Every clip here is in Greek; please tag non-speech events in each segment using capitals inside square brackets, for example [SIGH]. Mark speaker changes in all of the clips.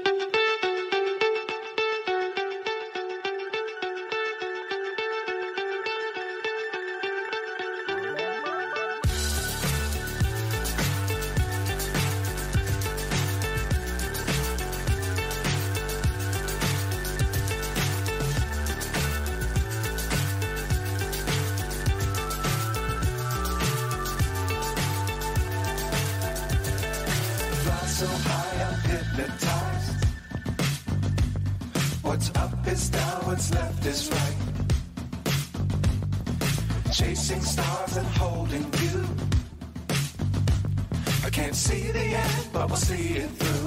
Speaker 1: Thank you. but we'll see it through.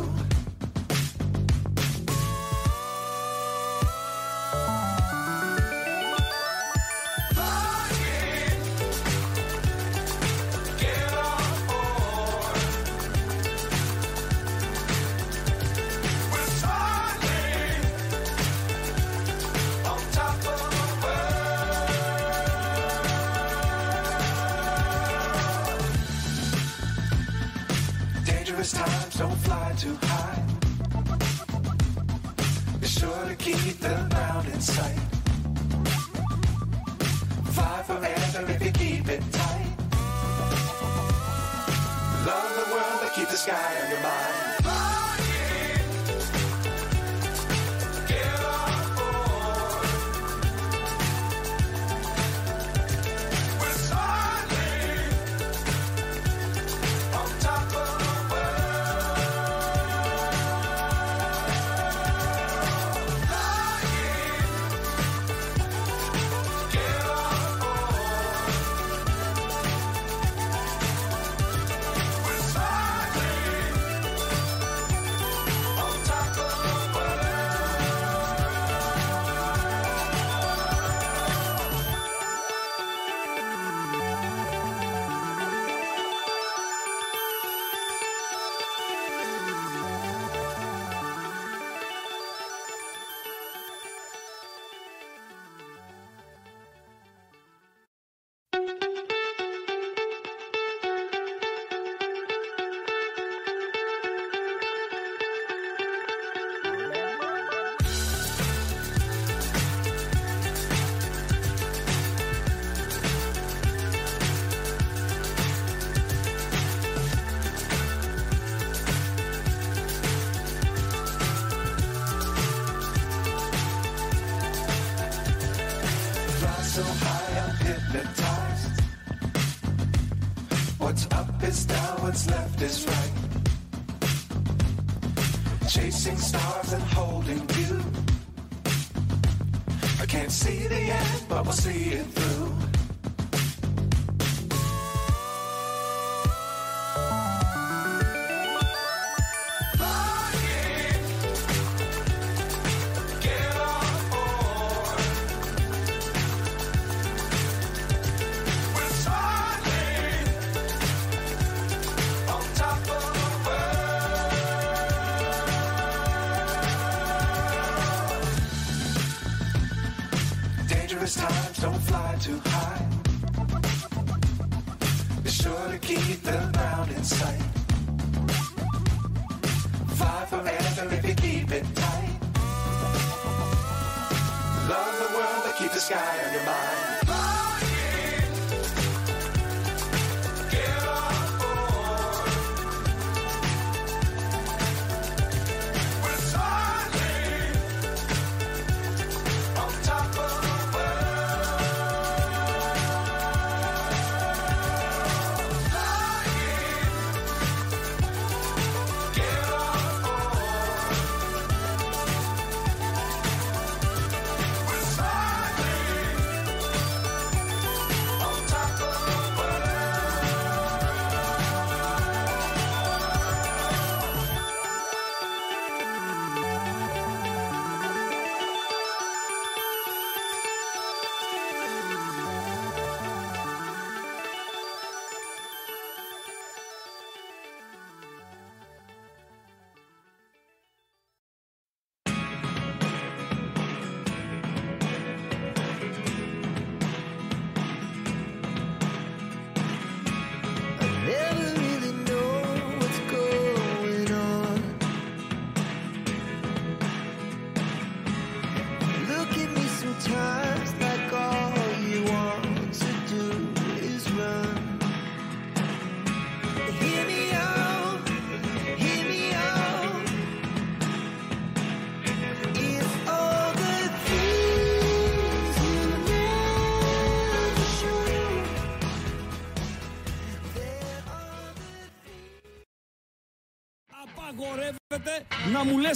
Speaker 1: Cause times don't fly too high. Be sure to keep the ground in sight. Fly forever if you keep it tight. Love the world, but keep the sky on your mind.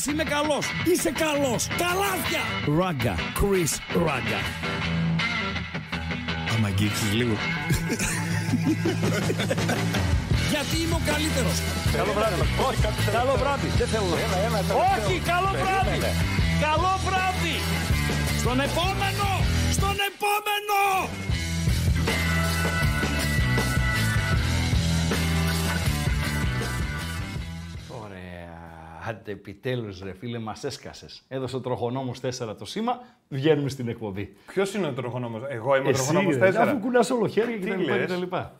Speaker 2: είμαι καλός. Είσαι καλός. Καλάθια! Ράγκα. Κρις Ράγκα. Άμα αγγίξεις λίγο. [LAUGHS] Γιατί είμαι ο καλύτερος. Καλό βράδυ. Όχι, καλό βράδυ. Δεν θέλω. Ένα, ένα, Όχι, καλό βράδυ. Καλό βράδυ. Στον επόμενο. Στον επόμενο. Άντε επιτέλους, ρε φίλε, μας έσκασες. Έδωσε ο τροχονόμος 4 το σήμα, βγαίνουμε στην εκπομπή. Ποιος είναι ο τροχονόμος, Εγώ είμαι ο τροχονόμο 4. Αφού κουνάς όλο χέρι και τα, τα λοιπά.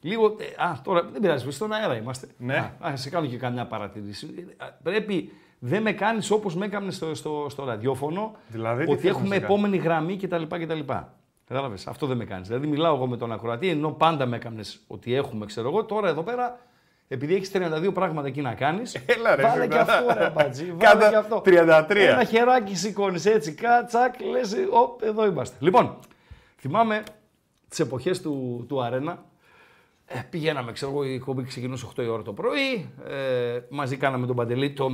Speaker 2: Λίγο. Ε, α, τώρα δεν πειράζει, στον αέρα είμαστε. Ναι. Α, α, σε κάνω και καμιά παρατηρήση. Ε, ε, πρέπει. Δεν με κάνεις όπως με έκανε στο, στο, στο ραδιόφωνο. Δηλαδή, ότι έχουμε επόμενη γραμμή κτλ. κτλ. Κατάλαβες. Αυτό δεν με κάνεις. Δηλαδή, μιλάω εγώ με τον ακροατή, ενώ πάντα με έκανε ότι έχουμε, ξέρω εγώ. Τώρα εδώ πέρα επειδή έχεις 32 πράγματα εκεί να κάνεις. [LAUGHS] Έλα ρε, βάλε και αυτό ρε μπατζή, [LAUGHS] βάλε και αυτό. 33. Ένα χεράκι σηκώνεις έτσι, κατσακ, λε, εδώ είμαστε. Λοιπόν, θυμάμαι τις εποχές του, του Αρένα. Ε, πηγαίναμε, ξέρω εγώ, η κομπή ξεκινούσε 8 η ώρα το πρωί. Ε, μαζί κάναμε τον Παντελή, το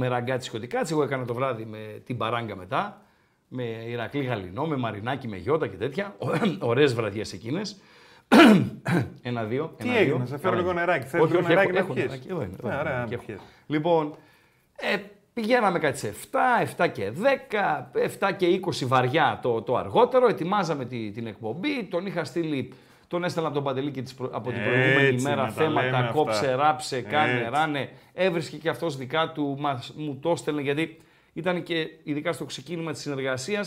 Speaker 2: και ό,τι Εγώ έκανα το βράδυ με την παράγκα μετά. Με Ηρακλή Γαλινό, με Μαρινάκι, με Γιώτα και τέτοια. [CLEARS THROAT] Ωραίες βραδιές εκείνες. Ένα-δύο. Τι έγινε, σε φέρω λίγο νεράκι. Θέλω λίγο νεράκι να πιέσει. Εδώ είναι. Ωραία, Λοιπόν, ε, Πηγαίναμε κάτι σε 7, 7 και 10, 7 και 20 βαριά το, το αργότερο. Ετοιμάζαμε τη, την εκπομπή. Τον είχα στείλει, τον έστελνα από τον Παντελίκη από την προηγούμενη μέρα. Θέματα, κόψε, ράψε, κάνε, Έτσι. ράνε. Έβρισκε και αυτός δικά του, μας, μου το έστελνε γιατί ήταν και ειδικά στο ξεκίνημα της συνεργασίας.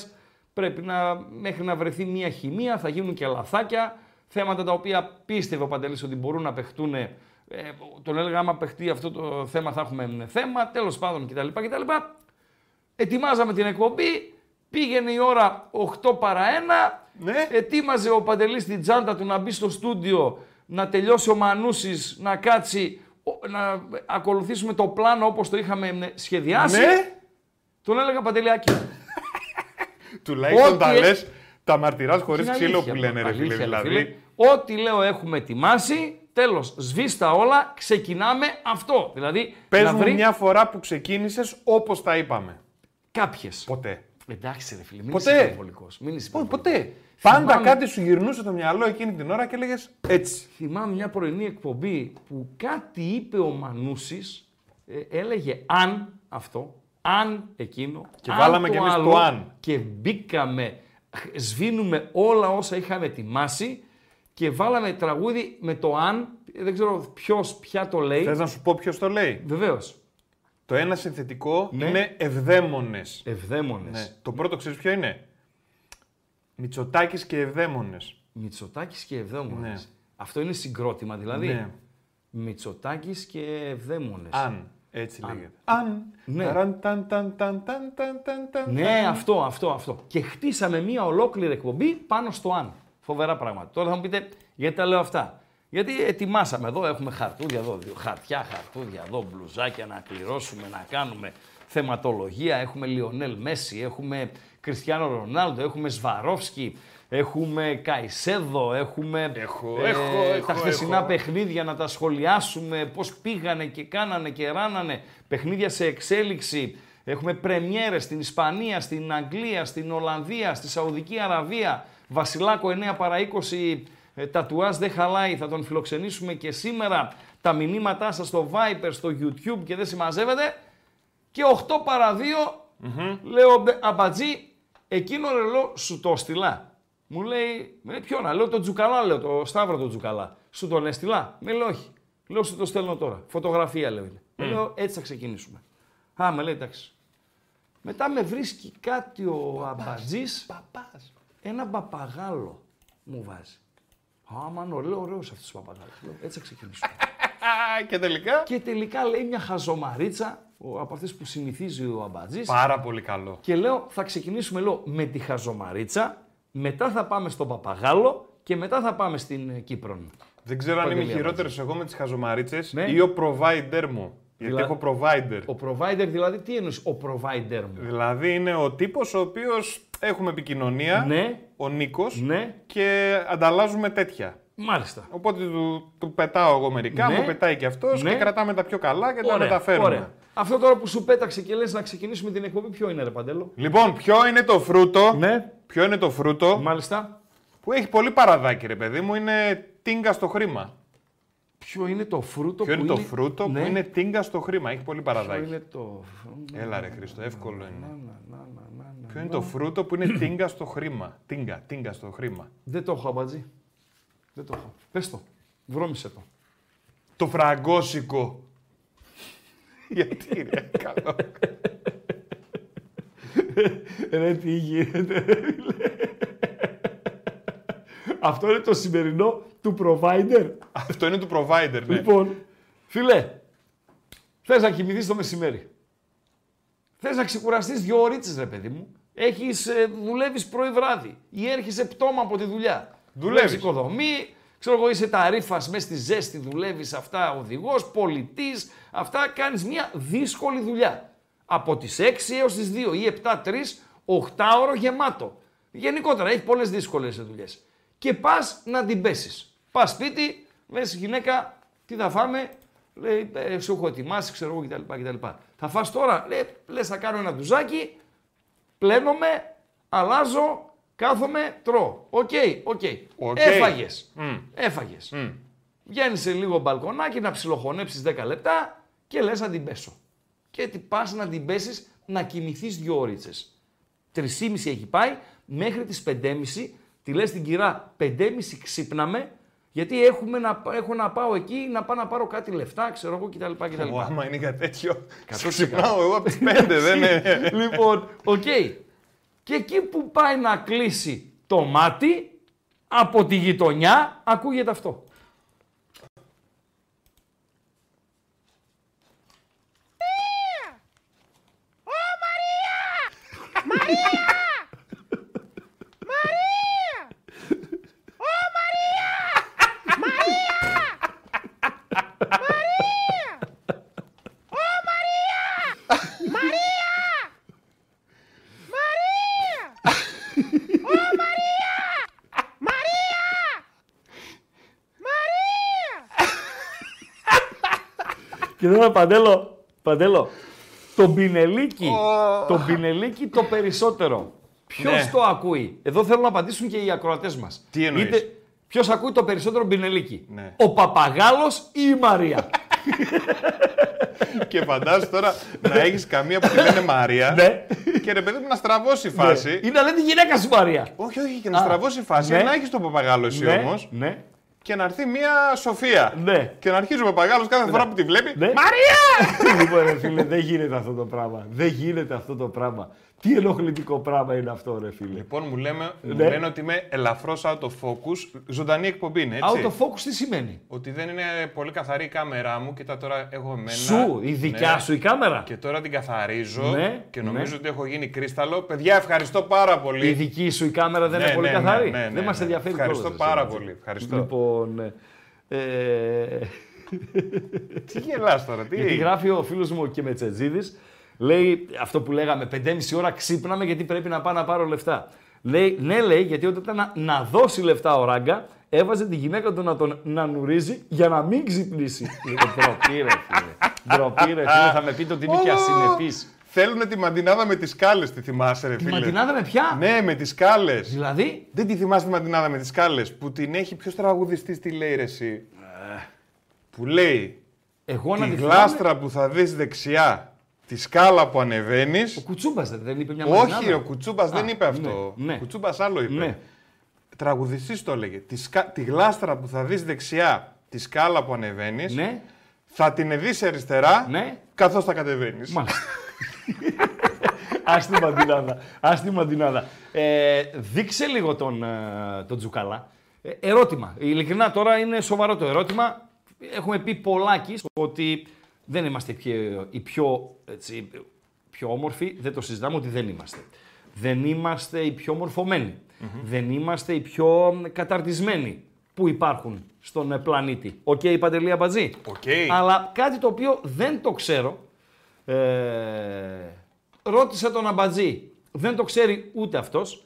Speaker 2: Πρέπει να, μέχρι να βρεθεί μια χημεία, θα γίνουν και λαθάκια θέματα τα οποία πίστευε ο Παντελής ότι μπορούν να παιχτούν. Ε, τον έλεγα, άμα παιχτεί αυτό το θέμα θα έχουμε ε, θέμα, τέλος πάντων κτλ. κτλ. Ετοιμάζαμε την εκπομπή, πήγαινε η ώρα 8 παρα 1, ναι. ετοίμαζε ο Παντελής την τσάντα του να μπει στο στούντιο, να τελειώσει ο Μανούσης, να κάτσει, να ακολουθήσουμε το πλάνο όπως το είχαμε ε, σχεδιάσει. Ναι. Τον έλεγα Παντελιάκη. [LAUGHS] Τουλάχιστον τα λες τα μαρτυράς χωρίς ξύλο που λένε ρε φίλε. Δηλαδή. Ό,τι λέω έχουμε ετοιμάσει, τέλος, σβήστα όλα, ξεκινάμε αυτό. Δηλαδή, Πες μου μια φορά που ξεκίνησες όπως τα είπαμε. Κάποιες. Ποτέ. Εντάξει, ρε φίλε, μην ποτέ. είσαι υπερβολικός. Ποτέ. ποτέ. Πάντα κάτι σου γυρνούσε το μυαλό εκείνη την ώρα και έλεγες έτσι. Θυμάμαι μια πρωινή εκπομπή που κάτι είπε ο Μανούσης, ε, έλεγε αν αυτό, αν εκείνο. Και αν βάλαμε κι εμείς το αν. Και μπήκαμε σβήνουμε όλα όσα είχαμε ετοιμάσει και βάλαμε τραγούδι με το αν, δεν ξέρω ποιος πια το λέει. Θες να σου πω ποιος το λέει. Βεβαίως. Το ένα συνθετικό ναι. είναι ευδαίμονες. Ευδαίμονες. Ναι. Το πρώτο ξέρεις ποιο είναι. Μητσοτάκης και ευδαίμονες. Μητσοτάκης και ευδαίμονες. Ναι. Αυτό είναι συγκρότημα δηλαδή. Ναι. και ευδαίμονες. Αν. Έτσι λέγεται. Αν. Ναι. ναι, αυτό, αυτό, αυτό. Και χτίσαμε μία ολόκληρη εκπομπή πάνω στο αν. Φοβερά πράγματα. Τώρα θα μου πείτε γιατί τα λέω αυτά. Γιατί ετοιμάσαμε εδώ, έχουμε χαρτούδια εδώ, χαρτιά, χαρτούδια εδώ, μπλουζάκια να κληρώσουμε, να κάνουμε θεματολογία. Έχουμε Λιονέλ Μέση, έχουμε Κριστιανό Ρονάλντο, έχουμε Σβαρόφσκι, Έχουμε Καϊσέδο, έχουμε έχω, ε, έχω, έχω, τα χθεσινά παιχνίδια να τα σχολιάσουμε, πώς πήγανε και κάνανε και ράνανε, παιχνίδια σε εξέλιξη. Έχουμε πρεμιέρες στην Ισπανία, στην Αγγλία, στην Ολλανδία, στη Σαουδική Αραβία. Βασιλάκο 9 παρα 20 τατουάζ δεν χαλάει, θα τον φιλοξενήσουμε και σήμερα. Τα μηνύματά σας στο Viper, στο YouTube και δεν συμμαζεύετε. Και 8 παρα 2, λέω αμπατζή, εκείνο ρελό λέω σου το στυλά. Μου λέει, μου λέει ποιον, λέω το Τζουκαλά, λέω το Σταύρο το Τζουκαλά. Σου τον έστειλα. Με λέει όχι. Λέω σου το στέλνω τώρα. Φωτογραφία λέω Λέω έτσι θα ξεκινήσουμε. Α, με λέει εντάξει. Μετά με βρίσκει κάτι ο αμπατζή. Ένα παπαγάλο μου βάζει. Α, μα λέω ωραίο αυτός ο παπαγάλος. Έτσι θα ξεκινήσουμε. [LAUGHS] και τελικά. Και τελικά λέει μια χαζομαρίτσα από αυτές που συνηθίζει ο αμπατζής. Πάρα πολύ καλό. Και λέω θα ξεκινήσουμε λέω, με τη χαζομαρίτσα μετά θα πάμε στον Παπαγάλο και μετά θα πάμε στην ε, Κύπρο. Δεν ξέρω αν είμαι χειρότερος εγώ με τις χαζομαρίτσες ναι. ή ο provider μου. Γιατί έχω provider. Ο provider δηλαδή τι εννοείς ο provider μου. Δηλαδή είναι ο τύπος ο οποίος έχουμε επικοινωνία, ναι. ο Νίκος ναι. και ανταλλάζουμε τέτοια. Μάλιστα. Οπότε του, του πετάω εγώ μερικά, ναι. μου πετάει και αυτός ναι. και κρατάμε τα πιο καλά και ωραία, τα μεταφέρουμε. Ωραία. Αυτό τώρα που σου πέταξε και λες να ξεκινήσουμε την εκπομπή, ποιο είναι, ρε Παντέλο. Λοιπόν, ποιο είναι το φρούτο. Ναι. Ποιο είναι το φρούτο. Μάλιστα. Που έχει πολύ παραδάκι, ρε παιδί μου, είναι τίνγκα στο χρήμα. Ποιο είναι το φρούτο ποιο που είναι. το φρούτο ναι. που είναι τίνγκα στο χρήμα, έχει πολύ παραδάκι. Ποιο είναι το. Έλα, ρε Χρήστο, εύκολο είναι. ποιο είναι το φρούτο που είναι τίνγκα στο χρήμα. Τίνγκα, τίνγκα στο χρήμα. Δεν το έχω αμπατζή. Δεν το έχω. το. Βρώμησε το. Το φραγκόσικο. [LAUGHS] Γιατί είναι καλό. Ε, ρε, τι γίνεται, Αυτό είναι το σημερινό του provider. Αυτό είναι του provider, ναι. Λοιπόν, φίλε, θες να κοιμηθείς το μεσημέρι. Θες να ξεκουραστείς δύο ώρες, ρε παιδί μου. Έχεις, ε, δουλεύεις πρωί βράδυ ή έρχεσαι πτώμα από τη δουλειά δουλεύεις. οικοδομή, ξέρω εγώ είσαι τα ρήφα μέσα στη ζέστη, δουλεύεις αυτά οδηγός, πολιτής, αυτά κάνεις μια δύσκολη δουλειά. Από τις 6 έως τις 2 ή 7-3, 8 ώρο γεμάτο. Γενικότερα έχει πολλές δύσκολες δουλειές. Και πας να την πέσεις. Πας σπίτι, λες γυναίκα, τι θα φάμε, λέει, «Ε, σου έχω ετοιμάσει, ξέρω εγώ κτλ. κτλ. Θα φας τώρα, λέει, λες θα κάνω ένα ντουζάκι, πλένομαι, αλλάζω, Κάθομαι, τρώω. Οκ, okay, οκ. Okay. Έφαγε. Έφαγε. Βγαίνει σε λίγο μπαλκονάκι να ψιλοχωνέψεις 10 λεπτά και λες να την πέσω. Και τι πας να την πέσεις να κοιμηθείς δύο ώριτσε. Τρει έχει πάει μέχρι τις 5.30. Τη λες την κυρά 5.30 ξύπναμε. Γιατί έχουμε να, έχω να πάω εκεί να πάω να πάρω κάτι λεφτά, ξέρω εγώ κτλ. κτλ. Εγώ άμα είναι κάτι τέτοιο. Ξυπνάω εγώ από τις 5, δεν είναι. λοιπόν, οκ. Okay. Και εκεί που πάει να κλείσει το μάτι, από τη γειτονιά ακούγεται αυτό. παντέλο. Παντέλο. Τον πινελίκι. Oh. πινελίκι το περισσότερο. Ποιος ναι. το ακούει. Εδώ θέλω να απαντήσουν και οι ακροατές μας. Τι εννοείς. Ποιος ακούει το περισσότερο πινελίκι. Ναι. Ο Παπαγάλος ή η Μαρία. [LAUGHS] και φαντάζεσαι τώρα να έχεις καμία που τη λένε Μαρία. Ναι. Και ρε παιδί μου να στραβώσει η ναι. φάση. Ναι. Ή να λένε τη γυναίκα σου Μαρία. Όχι, όχι, και να στραβώσει η φάση. Ναι. Να έχεις τον παπαγάλο εσύ ναι. όμως. Ναι και να έρθει μια Σοφία. Ναι. Και να ο παγάλο κάθε ναι. φορά που τη βλέπει. Ναι. Μαρία! λοιπόν, φίλε, δεν γίνεται αυτό το πράγμα. Δεν γίνεται αυτό το πράγμα. Τι ενοχλητικό πράγμα είναι αυτό, ρε φίλε. Λοιπόν, μου, λέμε, ναι. λένε ότι είμαι ελαφρώς out of focus. Ζωντανή εκπομπή είναι, έτσι. Out focus τι σημαίνει. Ότι δεν είναι πολύ καθαρή η κάμερά μου. Κοίτα τώρα έχω εμένα. Σου, η δικιά ναι. σου η κάμερα. Και τώρα την καθαρίζω ναι, και ναι. νομίζω ότι έχω γίνει κρίσταλο. Παιδιά, ευχαριστώ πάρα πολύ. Η δική σου η κάμερα δεν ναι, είναι πολύ καθαρή. δεν μας ενδιαφέρει Ευχαριστώ πάρα πολύ. Ευχαριστώ. Λοιπόν. Ε... ε τι γελάς τώρα, τι. Γιατί γράφει ο φίλος μου και με τσετζίδης, Λέει αυτό που λέγαμε, 5,5 ώρα ξύπναμε γιατί πρέπει να πάω να πάρω λεφτά. Λέει, ναι, λέει, γιατί όταν ήταν να, να δώσει λεφτά ο Ράγκα, έβαζε τη γυναίκα του να τον να νουρίζει για να μην ξυπνήσει. Λίγο ντροπή, ρε φίλε. Ντροπή, ρε φίλε. Θα με πείτε ότι είναι και ασυνεπής. Θέλουν τη μαντινάδα με τις κάλε, τη θυμάσαι, ρε φίλε. Τη μαντινάδα με πια. Ναι, με τις κάλε. Δηλαδή. Δεν τη θυμάσαι τη μαντινάδα με τις κάλε. Που την έχει ποιος τραγουδιστής τη λέει, ρε, ε. Που λέει. Εγώ να τη γλάστρα που θα δεις δεξιά τη σκάλα που ανεβαίνεις. Ο Κουτσούμπας δεν είπε μια Όχι, ο Κουτσούμπας δεν είπε αυτό. Ναι, ναι. Κουτσούμπας άλλο είπε. Ναι. Τραγουδιστής το έλεγε. Τη, τη γλάστρα που θα δεις δεξιά, τη σκάλα που ανεβαίνεις, ναι. θα την δεις αριστερά ναι. καθώς θα κατεβαίνεις. Μάλιστα. Άστη [LAUGHS] μαντινάδα. μαντινάδα. Ε, δείξε λίγο τον, ε, τον Τζουκάλα. Ε, ερώτημα. Ειλικρινά τώρα είναι σοβαρό το ερώτημα. Έχουμε πει πολλάκι ότι δεν είμαστε οι πιο, πιο όμορφοι, δεν το συζητάμε ότι δεν είμαστε. Δεν είμαστε οι πιο μορφωμενοι Δεν είμαστε οι πιο καταρτισμένοι που υπάρχουν στον ε, πλανήτη. Οκ, okay, Παντελή Αμπατζή. Αλλά κάτι το οποίο δεν το ξέρω. Ε, ρώτησα τον Αμπατζή. Δεν το ξέρει ούτε αυτός.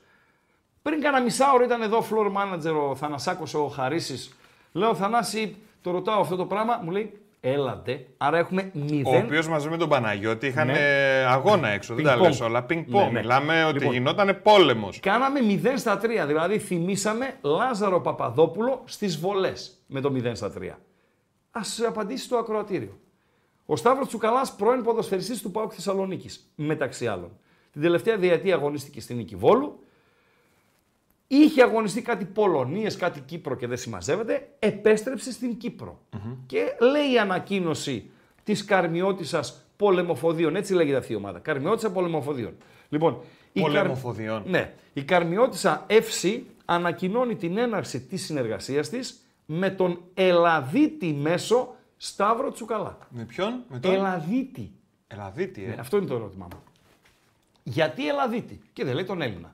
Speaker 2: Πριν κάνα μισά ώρα ήταν εδώ floor manager ο Θανασάκος ο Χαρίσης. Λέω Θανάση, το ρωτάω αυτό το πράγμα. Μου λέει Έλατε. Άρα έχουμε 0. Ο οποίος μαζί με τον Παναγιώτη είχαν ναι. αγώνα έξω. Ping-pong. Δεν τα λες όλα. Πινκ ναι, ναι. Μιλάμε ότι λοιπόν, γινόταν πόλεμος. Κάναμε 0 στα 3. Δηλαδή θυμήσαμε Λάζαρο Παπαδόπουλο στις βολές με το 0 στα 3. Ας απαντήσει το ακροατήριο. Ο Σταύρος Τσουκαλάς, πρώην ποδοσφαιριστής του Πάουκ Θεσσαλονίκης, μεταξύ άλλων. Την τελευταία διετία αγωνίστηκε στην Νίκη Βόλου. Είχε αγωνιστεί κάτι Πολωνίες, κάτι Κύπρο και δεν συμμαζεύεται. Επέστρεψε στην κυπρο Και λέει η ανακοίνωση της Καρμιώτησα Πολεμοφοδίων. Έτσι λέγεται αυτή η ομάδα. Καρμιώτησα Πολεμοφοδίων. Λοιπόν, Η, Καρ... ναι, η Καρμιώτησα FC ανακοινώνει την έναρξη της συνεργασίας της με τον Ελαδίτη μέσο Σταύρο Τσουκαλά. Με ποιον? Με τον... Ελαδίτη. Ελαδίτη, ε. Ναι, αυτό είναι το ερώτημά μου. Γιατί Ελαδίτη και δεν λέει τον Έλληνα.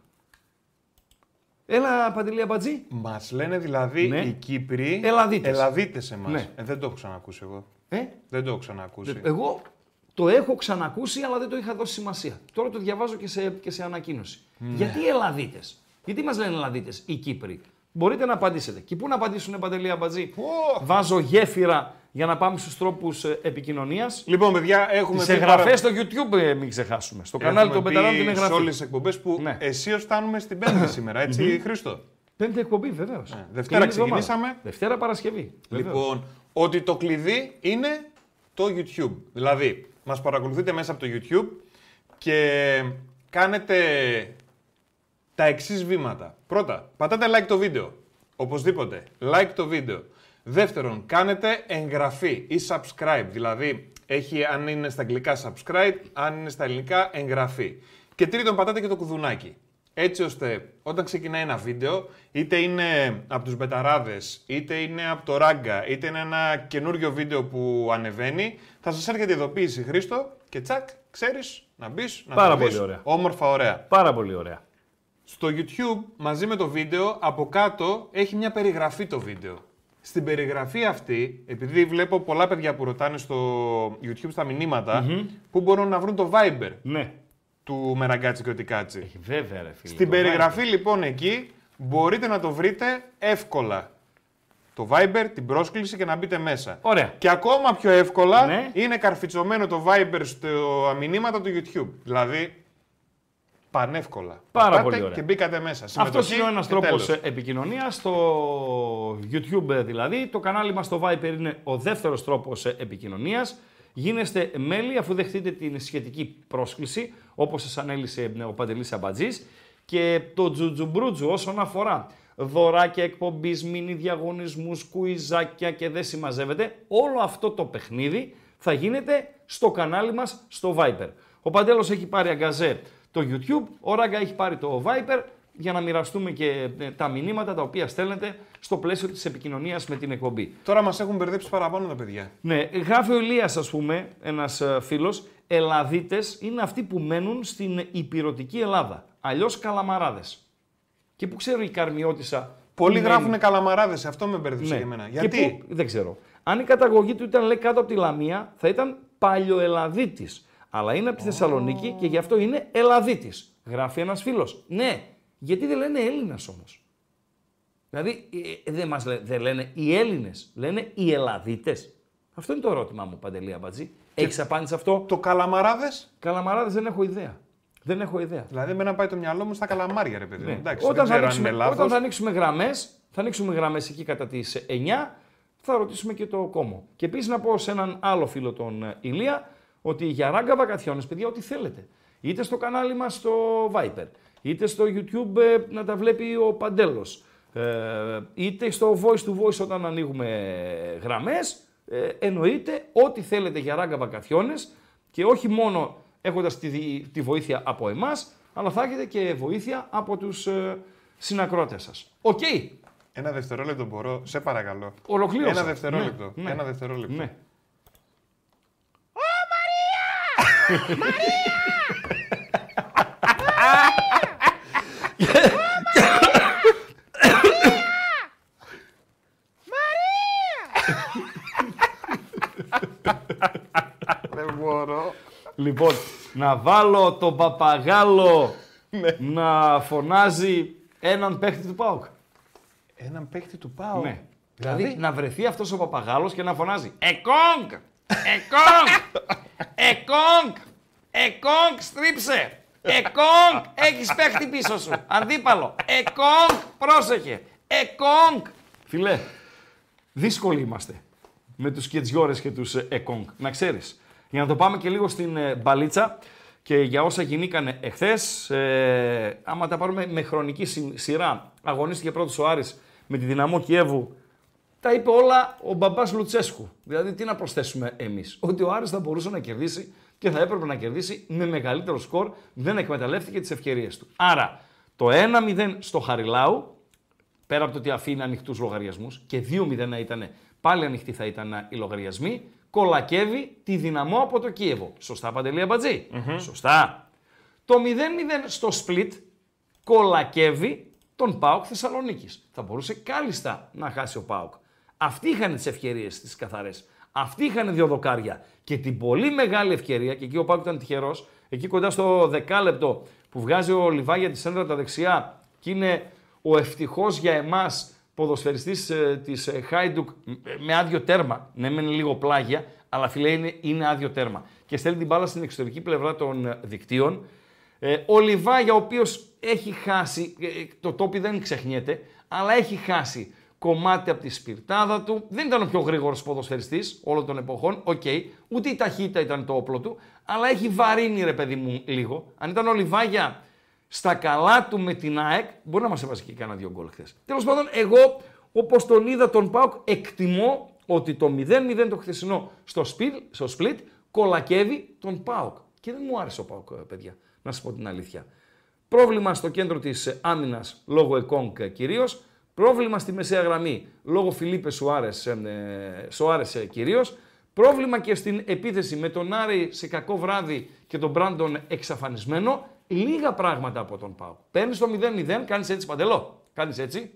Speaker 2: Έλα, Παντελή Αμπατζή. Μας λένε δηλαδή ναι. οι Κύπροι. Ελαδίτε. Ελαδίτες εμάς. Ναι. Ε, δεν το έχω ξανακούσει εγώ. Ε? Δεν το έχω ξανακούσει. Εγώ το έχω ξανακούσει, αλλά δεν το είχα δώσει σημασία. Τώρα το διαβάζω και σε, και σε ανακοίνωση. Ναι. Γιατί ελαδιτε Γιατί μας λένε ελαδιτε οι Κύπροι. Μπορείτε να απαντήσετε. Και πού να απαντήσουν, Παντελή Αμπατζή. Βάζω γέφυρα για να πάμε στους τρόπους ε, επικοινωνίας. Λοιπόν, παιδιά, έχουμε. Τις εγγραφέ στο YouTube, ε, μην ξεχάσουμε. Στο κανάλι των Πεταλάδων την εγγραφή. Σε όλες τις εκπομπές που ναι. εσύ φτάνουμε στην Πέμπτη σήμερα, έτσι, Χρήστο. Πέμπτη εκπομπή, βεβαίως. Ναι, Δευτέρα ξεκινήσαμε. Δευτέρα Παρασκευή. Βεβαίως. Λοιπόν, ότι το κλειδί είναι το YouTube. Δηλαδή, μας παρακολουθείτε μέσα από το YouTube και κάνετε τα εξής βήματα. Πρώτα, πατάτε like το βίντεο. Οπωσδήποτε, like το βίντεο. Δεύτερον, κάνετε εγγραφή ή subscribe. Δηλαδή, έχει, αν είναι στα αγγλικά subscribe, αν είναι στα ελληνικά εγγραφή. Και τρίτον, πατάτε και το κουδουνάκι. Έτσι ώστε όταν ξεκινάει ένα βίντεο, είτε είναι από τους μπεταράδες, είτε είναι από το ράγκα, είτε είναι ένα καινούριο βίντεο που ανεβαίνει, θα σας έρχεται η ειδοποίηση Χρήστο και τσακ, ξέρεις, να μπεις, να Πάρα πολύ ωραία. όμορφα ωραία. Πάρα πολύ ωραία. Στο YouTube, μαζί με το βίντεο, από κάτω έχει μια περιγραφή το βίντεο. Στην περιγραφή αυτή, επειδή βλέπω πολλά παιδιά που ρωτάνε στο YouTube στα μηνυματα πού μπορούν να βρουν το Viber ναι. του Μεραγκάτσι και Οτικάτσι. Έχει βέβαια, ρε φίλε. Στην περιγραφή λοιπόν εκεί μπορείτε να το βρείτε εύκολα. Το Viber, την πρόσκληση και να μπείτε μέσα. Ωραία. Και ακόμα πιο εύκολα ναι. είναι καρφιτσωμένο το Viber στα μηνύματα του YouTube. Δηλαδή πανεύκολα. Πάρα πολύ ωραία. Και μπήκατε μέσα. Αυτός είναι ο ένας τρόπο επικοινωνίας. Στο YouTube δηλαδή, το κανάλι μας στο Viper είναι ο δεύτερος τρόπος επικοινωνίας. Γίνεστε μέλη αφού δεχτείτε την σχετική πρόσκληση, όπως σας ανέλησε ε, ο Παντελής Αμπατζής. Και το τζουτζουμπρούτζου όσον αφορά δωράκια εκπομπής, μινι διαγωνισμούς, κουιζάκια και δεν συμμαζεύεται, όλο αυτό το παιχνίδι θα γίνεται στο κανάλι μας στο Viper. Ο Παντέλος έχει πάρει αγκαζέ το YouTube. Ο Ράγκα έχει πάρει το Viper για να μοιραστούμε και ε, τα μηνύματα τα οποία στέλνετε στο πλαίσιο της επικοινωνίας με την εκπομπή. Τώρα μας έχουν μπερδέψει παραπάνω τα παιδιά. Ναι, γράφει ο Ηλίας, ας πούμε, ένας ε, φίλος. Ελλαδίτες είναι αυτοί που μένουν στην υπηρετική Ελλάδα. Αλλιώς καλαμαράδες. Και που ξέρω η Καρμιώτησα. Πολλοί γράφουν καλαμαράδες, αυτό με μπερδέψε ναι. για μένα. Γιατί? Δεν ξέρω. Αν η καταγωγή του ήταν λέει κάτω από τη Λαμία, θα ήταν παλιοελλαδίτη αλλά είναι από τη Θεσσαλονίκη και γι' αυτό είναι Ελλαδίτης. Γράφει ένας φίλος. Ναι, γιατί δεν λένε Έλληνα όμως. Δηλαδή ε, ε, δεν μας λένε, δεν λένε οι Έλληνες, λένε οι Ελλαδίτες. Αυτό είναι το ερώτημά μου, Παντελή Αμπατζή. Έχεις απάντηση αυτό. Το καλαμαράδες. Καλαμαράδες δεν έχω ιδέα. Δεν έχω ιδέα. Δηλαδή, με να πάει το μυαλό μου στα καλαμάρια, ρε παιδί. Ναι. Εντάξει, όταν, θα ανοίξουμε, θα ανοίξουμε γραμμές, θα ανοίξουμε γραμμές εκεί κατά τις 9, θα ρωτήσουμε και το κόμμα. Και επίσης να πω σε έναν άλλο φίλο τον ε, Ηλία, ότι για ράγκα βακαθιώνε, παιδιά, ό,τι θέλετε. Είτε στο κανάλι μας στο Viper, είτε στο YouTube ε, να τα βλέπει ο Παντέλος, ε, είτε στο voice to voice όταν ανοίγουμε γραμμές. Ε, εννοείται ό,τι θέλετε για ράγκα βακαθιώνε και όχι μόνο έχοντας τη, τη βοήθεια από εμάς, αλλά θα έχετε και βοήθεια από τους ε, συνακρότες σας. Οκ. Ένα δευτερόλεπτο μπορώ, σε παρακαλώ. Ολοκλήρωσα. Ένα δευτερόλεπτο. Ένα δευτερόλεπτο. Ναι. ναι. ναι. Δεν μπορώ. Λοιπόν, να βάλω τον παπαγάλο ναι. να φωνάζει έναν παίχτη του ΠΑΟΚ. Έναν παίχτη του ΠΑΟΚ. Ναι. Δηλαδή? δηλαδή, να βρεθεί αυτός ο παπαγάλος και να φωνάζει «Εκόγκ! Εκόγκ!» [LAUGHS] Εκόνγκ! Εκόνγκ, στρίψε! Εκόνγκ, έχεις παίχτη πίσω σου. Αντίπαλο. Εκόνγκ, πρόσεχε. Εκόνγκ. Φιλέ, δύσκολοι είμαστε με τους Κιτζιόρε και τους Εκόνγκ. Ε, να ξέρεις. Για να το πάμε και λίγο στην ε, μπαλίτσα και για όσα γινήκανε εχθές, ε, άμα τα πάρουμε με χρονική σειρά, αγωνίστηκε πρώτος ο Άρης με τη Δυναμό Κιέβου τα είπε όλα ο μπαμπάς Λουτσέσκου. Δηλαδή, τι να προσθέσουμε εμείς. Ότι ο Άρης θα μπορούσε να κερδίσει και θα έπρεπε να κερδίσει με μεγαλύτερο σκορ. Δεν εκμεταλλεύτηκε τις ευκαιρίες του. Άρα, το 1-0 στο Χαριλάου, πέρα από το ότι αφήνει ανοιχτούς λογαριασμούς, και 2-0 να ήταν πάλι ανοιχτοί θα ήταν οι λογαριασμοί, κολακεύει τη δυναμό από το Κίεβο. Σωστά, Παντελή Σωστά. Το 0-0 στο Σπλιτ κολακεύει τον Πάοκ Θεσσαλονίκης. Θα μπορούσε κάλλιστα να χάσει ο Πάοκ. Αυτοί είχαν τις ευκαιρίες τι καθαρές. Αυτοί είχαν δύο δοκάρια. Και την πολύ μεγάλη ευκαιρία, και εκεί ο Πάκου ήταν τυχερός, εκεί κοντά στο δεκάλεπτο που βγάζει ο Λιβάγια για τη σέντρα τα δεξιά και είναι ο ευτυχώ για εμάς ποδοσφαιριστής ε, της ε, Χάιντουκ ε, με άδειο τέρμα. Ναι, μένει λίγο πλάγια, αλλά φιλέ είναι, είναι άδειο τέρμα. Και στέλνει την μπάλα στην εξωτερική πλευρά των δικτύων. ο Λιβάγια, ο οποίος έχει χάσει, το τόπι δεν ξεχνιέται, αλλά έχει χάσει κομμάτι από τη σπιρτάδα του. Δεν ήταν ο πιο γρήγορος ποδοσφαιριστής όλων των εποχών. Οκ, okay. ούτε η ταχύτητα ήταν το όπλο του, αλλά έχει βαρύνει ρε παιδί μου λίγο. Αν ήταν ο Λιβάγια στα καλά του με την ΑΕΚ, μπορεί να μας έβαζε και κανένα δύο γκολ χθες. Τέλος πάντων, εγώ όπως τον είδα τον Πάουκ, εκτιμώ ότι το 0-0 το χθεσινό στο, σπιλ, στο σπλιτ κολακεύει τον Πάουκ. Και δεν μου άρεσε ο Πάουκ, ε, παιδιά, να σας πω την αλήθεια. Πρόβλημα στο κέντρο της άμυνας λόγω ΕΚΟΝΚ κυρίως. Πρόβλημα στη μεσαία γραμμή λόγω Φιλίπε Σουάρες ε, ε, ε κυρίως. Πρόβλημα και στην επίθεση με τον Άρη σε κακό βράδυ και τον Μπράντον εξαφανισμένο. Λίγα πράγματα από τον Πάο. Παίρνεις το 0-0, κάνεις έτσι παντελό. Κάνεις έτσι.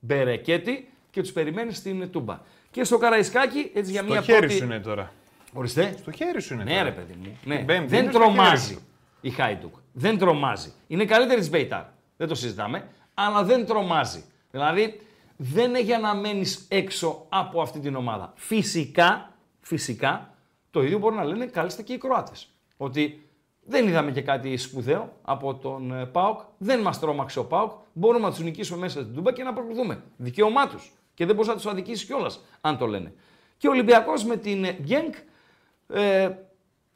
Speaker 2: Μπερεκέτη και τους περιμένεις στην Τούμπα. Και στο Καραϊσκάκι, έτσι για στο μια χέρι πρώτη... σου είναι τώρα. Οριστε. Στο χέρι σου είναι ναι, τώρα. Ναι, ρε παιδί μου. Ναι. δεν τρομάζει η Χάιντουκ. Δεν τρομάζει. Είναι καλύτερη τη Μπέιταρ. Δεν το συζητάμε. Αλλά δεν τρομάζει. Δηλαδή δεν έχει να μένει έξω από αυτή την ομάδα. Φυσικά, φυσικά, το ίδιο μπορεί να λένε κάλλιστα και οι Κροάτες. Ότι δεν είδαμε και κάτι σπουδαίο από τον ε, Πάοκ, δεν μας τρόμαξε ο Πάοκ. Μπορούμε να τους νικήσουμε μέσα στην Τούμπα και να προκληθούμε. Δικαίωμά τους. Και δεν μπορείς να τους αδικήσεις κιόλας, αν το λένε. Και ο Ολυμπιακός με την ε, Γκένκ. Ε,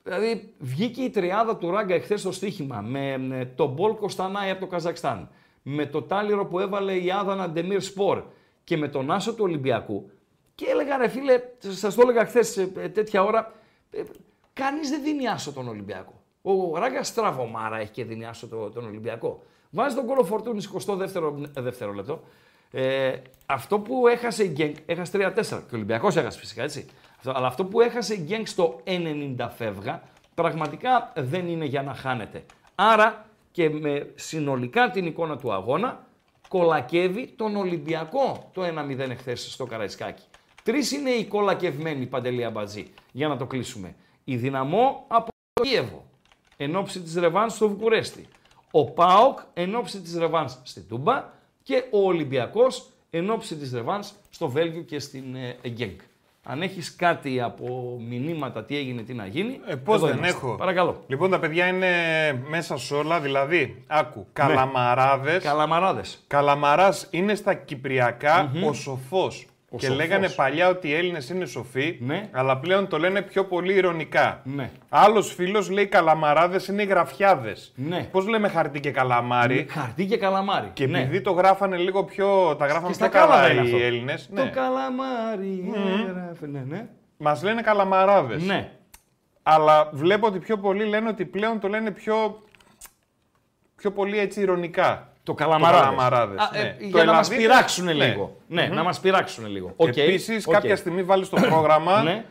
Speaker 2: δηλαδή, βγήκε η τριάδα του Ράγκα εχθές στο στοίχημα με ε, τον Μπολ Κωνστανάη από το Καζακστάν με το τάλιρο που έβαλε η Άδανα Ντεμίρ Σπορ και με τον Άσο του Ολυμπιακού. Και έλεγα ρε φίλε, σας το έλεγα χθες ε, τέτοια ώρα, ε, κανείς δεν δίνει Άσο τον Ολυμπιακό. Ο Ράγκα Στραβομάρα έχει και δίνει Άσο τον Ολυμπιακό. Βάζει τον κολο φορτούνη 22 22ο δεύτερο λεπτό. Ε, αυτό που έχασε η γκενγκ εχασε έχασε 3-4 και ο Ολυμπιακός έχασε φυσικά έτσι. αλλά αυτό που έχασε η Γκένγκ στο 90 φεύγα, πραγματικά δεν είναι για να χάνεται. Άρα και με συνολικά την εικόνα του αγώνα κολακεύει τον Ολυμπιακό το 1-0 εχθές στο Καραϊσκάκι. Τρεις είναι οι κολακευμένοι Παντελή μπατζή, για να το κλείσουμε. Η Δυναμό από το Κίεβο, εν ώψη της Ρεβάνς στο Βουκουρέστι. Ο ΠΑΟΚ εν ώψη της Ρεβάνς στη Τούμπα και ο Ολυμπιακός εν ώψη της Ρεβάνς στο Βέλγιο και στην ε, Γκέγκ. Αν έχεις κάτι από μηνύματα, τι έγινε, τι να γίνει. Ε, δεν έχω. Παρακαλώ. Λοιπόν, τα παιδιά είναι μέσα σε όλα. Δηλαδή, άκου. Καλαμαράδε. Ναι. Καλαμαράδες. Καλαμαράς είναι στα κυπριακα mm ο σοφός και λέγανε παλιά ότι οι Έλληνες είναι σοφοί, ναι. αλλά πλέον το λένε πιο πολύ ηρωνικά. Ναι. Άλλος φίλος λέει καλαμαράδες είναι οι γραφιάδες. Ναι. Πώς λέμε χαρτί και καλαμάρι. Ναι, χαρτί και καλαμάρι. Και ναι. επειδή το γράφανε λίγο πιο. Τα γράφανε πιο καλά οι Έλληνες. Το καλαμάρι. Mm. Μας λένε καλαμαράδες. Ναι. Αλλά βλέπω ότι πιο πολλοί λένε ότι πλέον το λένε πιο. πιο πολύ έτσι ηρωνικά. Το καλαμαράδες. Ε, ναι. για το να μας πειράξουν ναι. λίγο. Ναι, mm-hmm. να μας πειράξουν λίγο. Επίση, κάποια στιγμή βάλεις στο πρόγραμμα. ναι.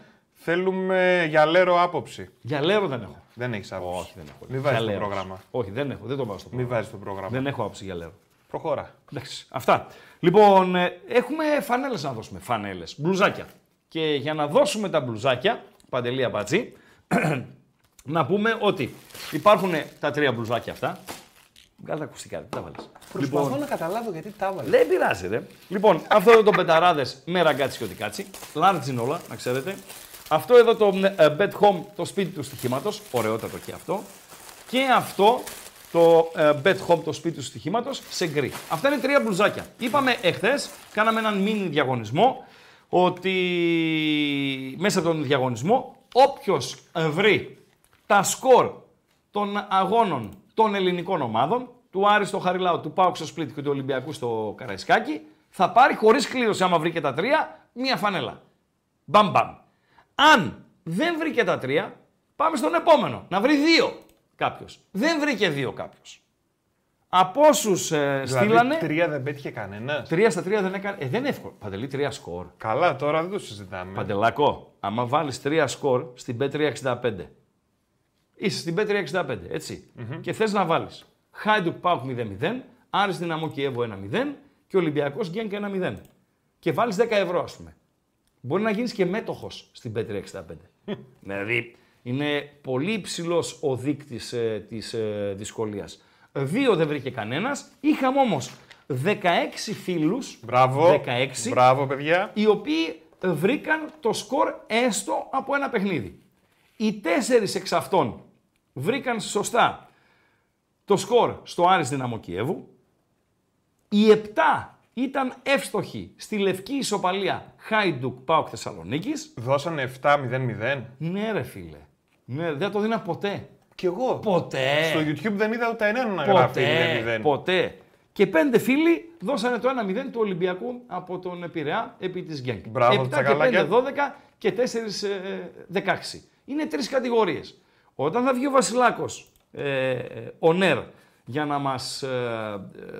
Speaker 2: Θέλουμε γυαλέρο άποψη. Γυαλέρο δεν έχω. Δεν έχεις άποψη. Όχι, δεν έχω. Μην βάζεις το πρόγραμμα. Όχι, δεν έχω. Δεν το βάζω στο πρόγραμμα. Μην το πρόγραμμα. Δεν έχω άποψη γυαλέρο. Προχώρα. Εντάξει. Αυτά. Λοιπόν, ε, έχουμε φανέλες να δώσουμε. Φανέλες. Μπλουζάκια. Και για να δώσουμε τα μπλουζάκια, παντελία μπατζή, [CLEARS THROAT] να πούμε ότι υπάρχουν τα τρία μπλουζάκια αυτά. Βγάλε τα ακουστικά, τι τα Λοιπόν... Προσπαθώ να καταλάβω γιατί τα βάλες. Δεν πειράζει, ρε. Λοιπόν, αυτό εδώ το πενταράδες με ραγκάτσι και κάτσι. Λάρτζιν όλα, να ξέρετε. Αυτό εδώ το ε, ε, bed home, το σπίτι του στοιχήματος. Ωραιότατο και αυτό. Και αυτό το ε, bed home, το σπίτι του στοιχήματος, σε γκρι. Αυτά είναι τρία μπλουζάκια. Είπαμε εχθές, κάναμε έναν μίνι διαγωνισμό ότι μέσα από τον διαγωνισμό όποιος βρει τα σκορ των αγώνων των ελληνικών ομάδων, του Άρη στο Χαριλάου, του Πάουξ στο Σπλίτ και του Ολυμπιακού στο Καραϊσκάκι, θα πάρει χωρίς κλήρωση, άμα βρει και τα τρία, μία φανέλα. Μπαμ, μπαμ. Αν δεν βρει τα τρία, πάμε στον επόμενο. Να βρει δύο κάποιος. Δεν βρήκε δύο κάποιος. Από όσους ε, δηλαδή, στείλανε. Τρία δεν πέτυχε κανένας. Τρία στα τρία δεν έκανε. Ε, δεν είναι εύκολο. Παντελή, τρία σκορ. Καλά, τώρα δεν το συζητάμε. Παντελακό. Άμα βάλεις τρία σκορ στην Πέτρια 365 Είσαι στην Πέτρια 65, ετσι Και θες να βάλεις Χάιντουκ Πάουκ 0-0, Άρης Δυναμό Κιέβο 1-0 και Ολυμπιακός Γκένκ 1-0. Και βάλεις 10 ευρώ, ας πούμε. Μπορεί να γίνεις και μέτοχος στην Πέτρια 65. [LAUGHS] δηλαδή είναι πολύ υψηλός ο δείκτης ε, της ε, δυσκολίας. Δύο δεν βρήκε κανένας. Είχαμε όμως 16 φίλους. Μπράβο. 16. Μπράβο, παιδιά. Οι οποίοι βρήκαν το σκορ έστω από ένα παιχνίδι. Οι τέσσερις εξ αυτών βρήκαν σωστά το σκορ στο Άρης Δυναμό Κιέβου. Οι 7 ήταν εύστοχοι στη λευκή ισοπαλία Χάιντουκ Πάοκ Θεσσαλονίκης. Δώσανε 7-0-0. Ναι, ρε φίλε. Ναι, δεν το δίνα ποτέ. Κι εγώ. Ποτέ. Στο YouTube δεν είδα ούτε έναν να γράφει 0-0. Ποτέ. Και πέντε φίλοι δώσανε το 1-0 του Ολυμπιακού από τον Πειραιά επί της Γκέγκ. Μπράβο, 7 και 5, 12 και 4, 16. Ε, Είναι τρεις κατηγορίες. Όταν θα βγει ο Βασιλάκος, ε, ο Νέρ, για να μας ε,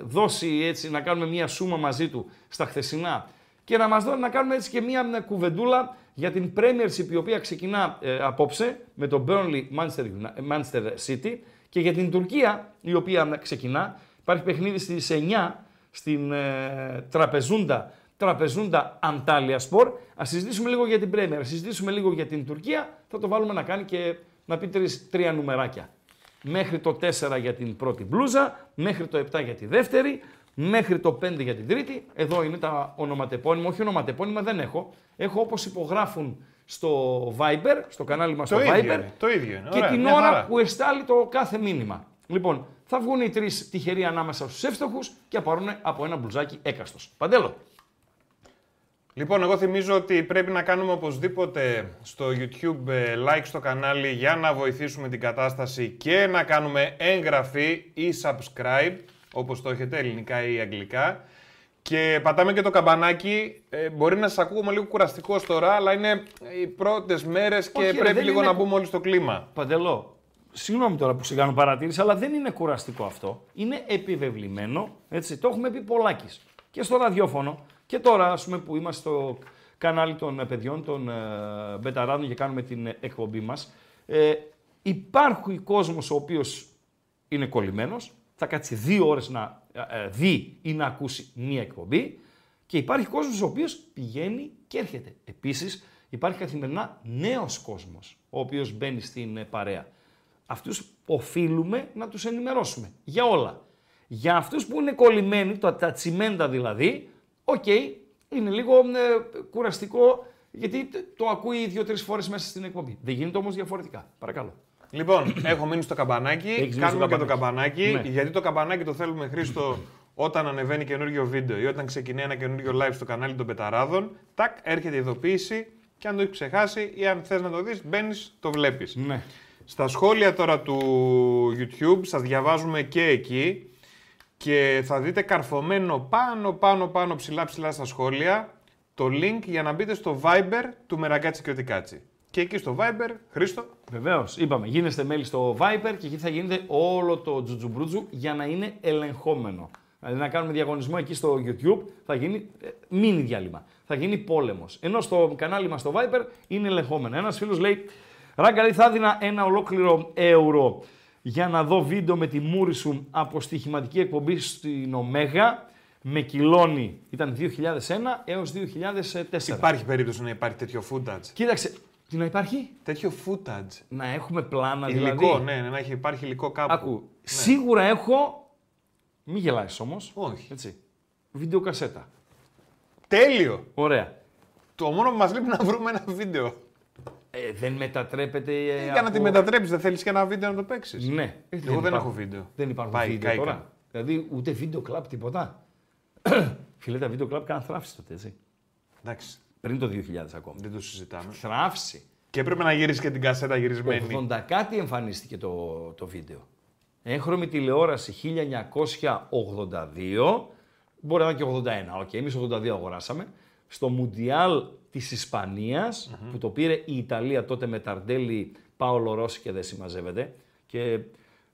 Speaker 2: δώσει έτσι, να κάνουμε μια σούμα μαζί του στα χθεσινά και να μας δώσει να κάνουμε έτσι και μια, κουβεντούλα για την Premiership η οποία ξεκινά ε, απόψε με τον Burnley Manchester, Manchester City και για την Τουρκία η οποία ξεκινά. Υπάρχει παιχνίδι στις 9 στην ε, Τραπεζούντα, Τραπεζούντα Αντάλια Σπορ. Ας συζητήσουμε λίγο για την Ας συζητήσουμε λίγο για την Τουρκία, θα το βάλουμε να κάνει και να πει τρεις, τρία νουμεράκια, Μέχρι το 4 για την πρώτη μπλούζα, μέχρι το 7 για τη δεύτερη, μέχρι το 5 για την τρίτη. Εδώ είναι τα ονοματεπώνυμα. Όχι ονοματεπώνυμα δεν έχω. Έχω όπως υπογράφουν στο Viber, στο κανάλι μας το στο ίδιο, Viber. Το ίδιο είναι. Και την ώρα που εστάλει το κάθε μήνυμα. Λοιπόν, θα βγουν οι τρεις τυχεροί ανάμεσα στους εύστοχους και απαρούν από ένα μπλουζάκι έκαστος. Παντέλο. Λοιπόν, εγώ θυμίζω ότι πρέπει να κάνουμε οπωσδήποτε στο YouTube ε, like στο κανάλι για να βοηθήσουμε την κατάσταση και να κάνουμε εγγραφή ή subscribe, όπως το έχετε ελληνικά ή αγγλικά. Και πατάμε και το καμπανάκι. Ε, μπορεί να σας ακούγουμε λίγο κουραστικός τώρα, αλλά είναι οι πρώτες μέρες και πρέπει λίγο να μπούμε όλοι στο κλίμα. Παντελώ, συγγνώμη τώρα που σε κάνω παρατήρηση, αλλά δεν είναι κουραστικό αυτό. Είναι επιβεβλημένο. Έτσι. Το έχουμε πει πολλάκις. Και στο ραδιόφωνο και τώρα, ας πούμε, που είμαστε στο κανάλι των ε, παιδιών, των ε, Μπεταράδων και κάνουμε την ε, εκπομπή μας, ε, υπάρχει κόσμος ο οποίος είναι κολλημένος, θα κάτσει δύο ώρες να ε, δει ή να ακούσει μία εκπομπή. Και υπάρχει κόσμος ο οποίος πηγαίνει και έρχεται. Επίσης, υπάρχει καθημερινά νέος κόσμος, ο οποίος μπαίνει στην παρέα. Αυτούς οφείλουμε να τους ενημερώσουμε για όλα. Για αυτούς που είναι κολλημένοι, τα τσιμέντα δηλαδή, Οκ, okay, είναι λίγο ε, κουραστικό γιατί το ακούει δύο-τρει φορές μέσα στην εκπομπή. Δεν γίνεται όμως διαφορετικά. Παρακαλώ. Λοιπόν, [CLEARS THROAT] έχω μείνει στο καμπανάκι. Κάνουμε και το καμπανάκι. Ναι. Γιατί το καμπανάκι το θέλουμε, Χρήστο, όταν ανεβαίνει καινούργιο βίντεο ή όταν ξεκινάει ένα καινούργιο live στο κανάλι των Πεταράδων. Τάκ, έρχεται η ειδοποίηση και αν το έχεις ξεχάσει ή αν θες να το δεις, μπαίνεις, το βλέπεις. Ναι. Στα σχόλια τώρα του YouTube, σας διαβάζουμε και εκεί και θα δείτε καρφωμένο πάνω, πάνω, πάνω, ψηλά, ψηλά στα σχόλια το link για να μπείτε στο Viber του Μεραγκάτσι και Οτικάτσι. Και εκεί στο Viber, Χρήστο. Βεβαίως, είπαμε, γίνεστε μέλη στο Viber και εκεί θα γίνεται όλο το τζουτζουμπρούτζου για να είναι ελεγχόμενο. Δηλαδή να κάνουμε διαγωνισμό εκεί στο YouTube θα γίνει ε, μίνι διάλειμμα. Θα γίνει πόλεμος. Ενώ στο κανάλι μας στο Viber είναι ελεγχόμενο. Ένας φίλος λέει, Ράγκαρι, θα ένα ολόκληρο ευρώ για να δω βίντεο με τη σου από στοιχηματική εκπομπή στην Ομέγα με κυλώνει. Ήταν 2001 έως 2004.
Speaker 3: Υπάρχει περίπτωση να υπάρχει τέτοιο footage.
Speaker 2: Κοίταξε, τι να υπάρχει.
Speaker 3: Τέτοιο footage.
Speaker 2: Να έχουμε πλάνα υλικό, δηλαδή. Υλικό,
Speaker 3: ναι, ναι, να έχει, υπάρχει υλικό κάπου.
Speaker 2: Άκου, ναι. σίγουρα έχω, μη γελάεις όμως.
Speaker 3: Όχι. Έτσι.
Speaker 2: Βίντεο κασέτα.
Speaker 3: Τέλειο.
Speaker 2: Ωραία.
Speaker 3: Το μόνο που μας λείπει να βρούμε ένα βίντεο.
Speaker 2: Ε, δεν μετατρέπεται.
Speaker 3: Ε, για να τη μετατρέψεις, δεν θέλεις και ένα βίντεο να το παίξεις.
Speaker 2: Ναι.
Speaker 3: Εγώ δεν, δεν έχω βίντεο.
Speaker 2: Δεν υπάρχουν Πάει, βίντεο τώρα. Δηλαδή ούτε βίντεο κλαπ τίποτα. [CLEARS THROAT] Φίλε, τα βίντεο κλαπ κάναν θράψη τότε, έτσι.
Speaker 3: Εντάξει.
Speaker 2: Πριν το 2000 ακόμα.
Speaker 3: Δεν το συζητάμε.
Speaker 2: Θράψη.
Speaker 3: Και έπρεπε να γυρίσεις και την κασέτα γυρισμένη.
Speaker 2: 80 κάτι εμφανίστηκε το, το βίντεο. Έχρωμη τηλεόραση 1982, μπορεί να ήταν και 81, οκ, okay. 1982 82 αγοράσαμε. Στο Μουντιάλ της Ισπανίας που το πήρε η Ιταλία τότε με Ταρντέλη, Πάολο Ρώση και δεν συμμαζεύεται. Και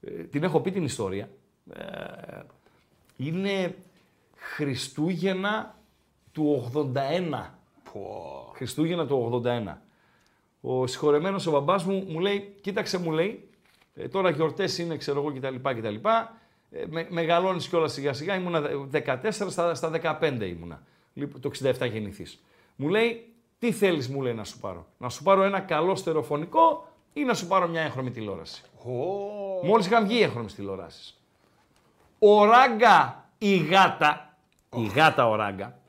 Speaker 2: ε, την έχω πει την ιστορία. Ε, είναι Χριστούγεννα του 81. Πω. Χριστούγεννα του 81. Ο συγχωρεμένος ο μπαμπάς μου μου λέει, κοίταξε μου λέει, «Ε, τώρα γιορτές είναι ξέρω εγώ κτλ. κτλ. Ε, με, μεγαλώνεις κιόλας σιγά σιγά, ήμουνα 14 στα, 15 ήμουνα. το 67 γεννηθείς. Μου λέει, τι θέλεις, μου λέει να σου πάρω. Να σου πάρω ένα καλό στεροφωνικό ή να σου πάρω μια έγχρωμη τηλεόραση. Oh. Μόλις είχαν βγει έγχρωμες τηλεοράσεις. Ο Ράγκα η γάτα, η γάτα ο Ράγκα,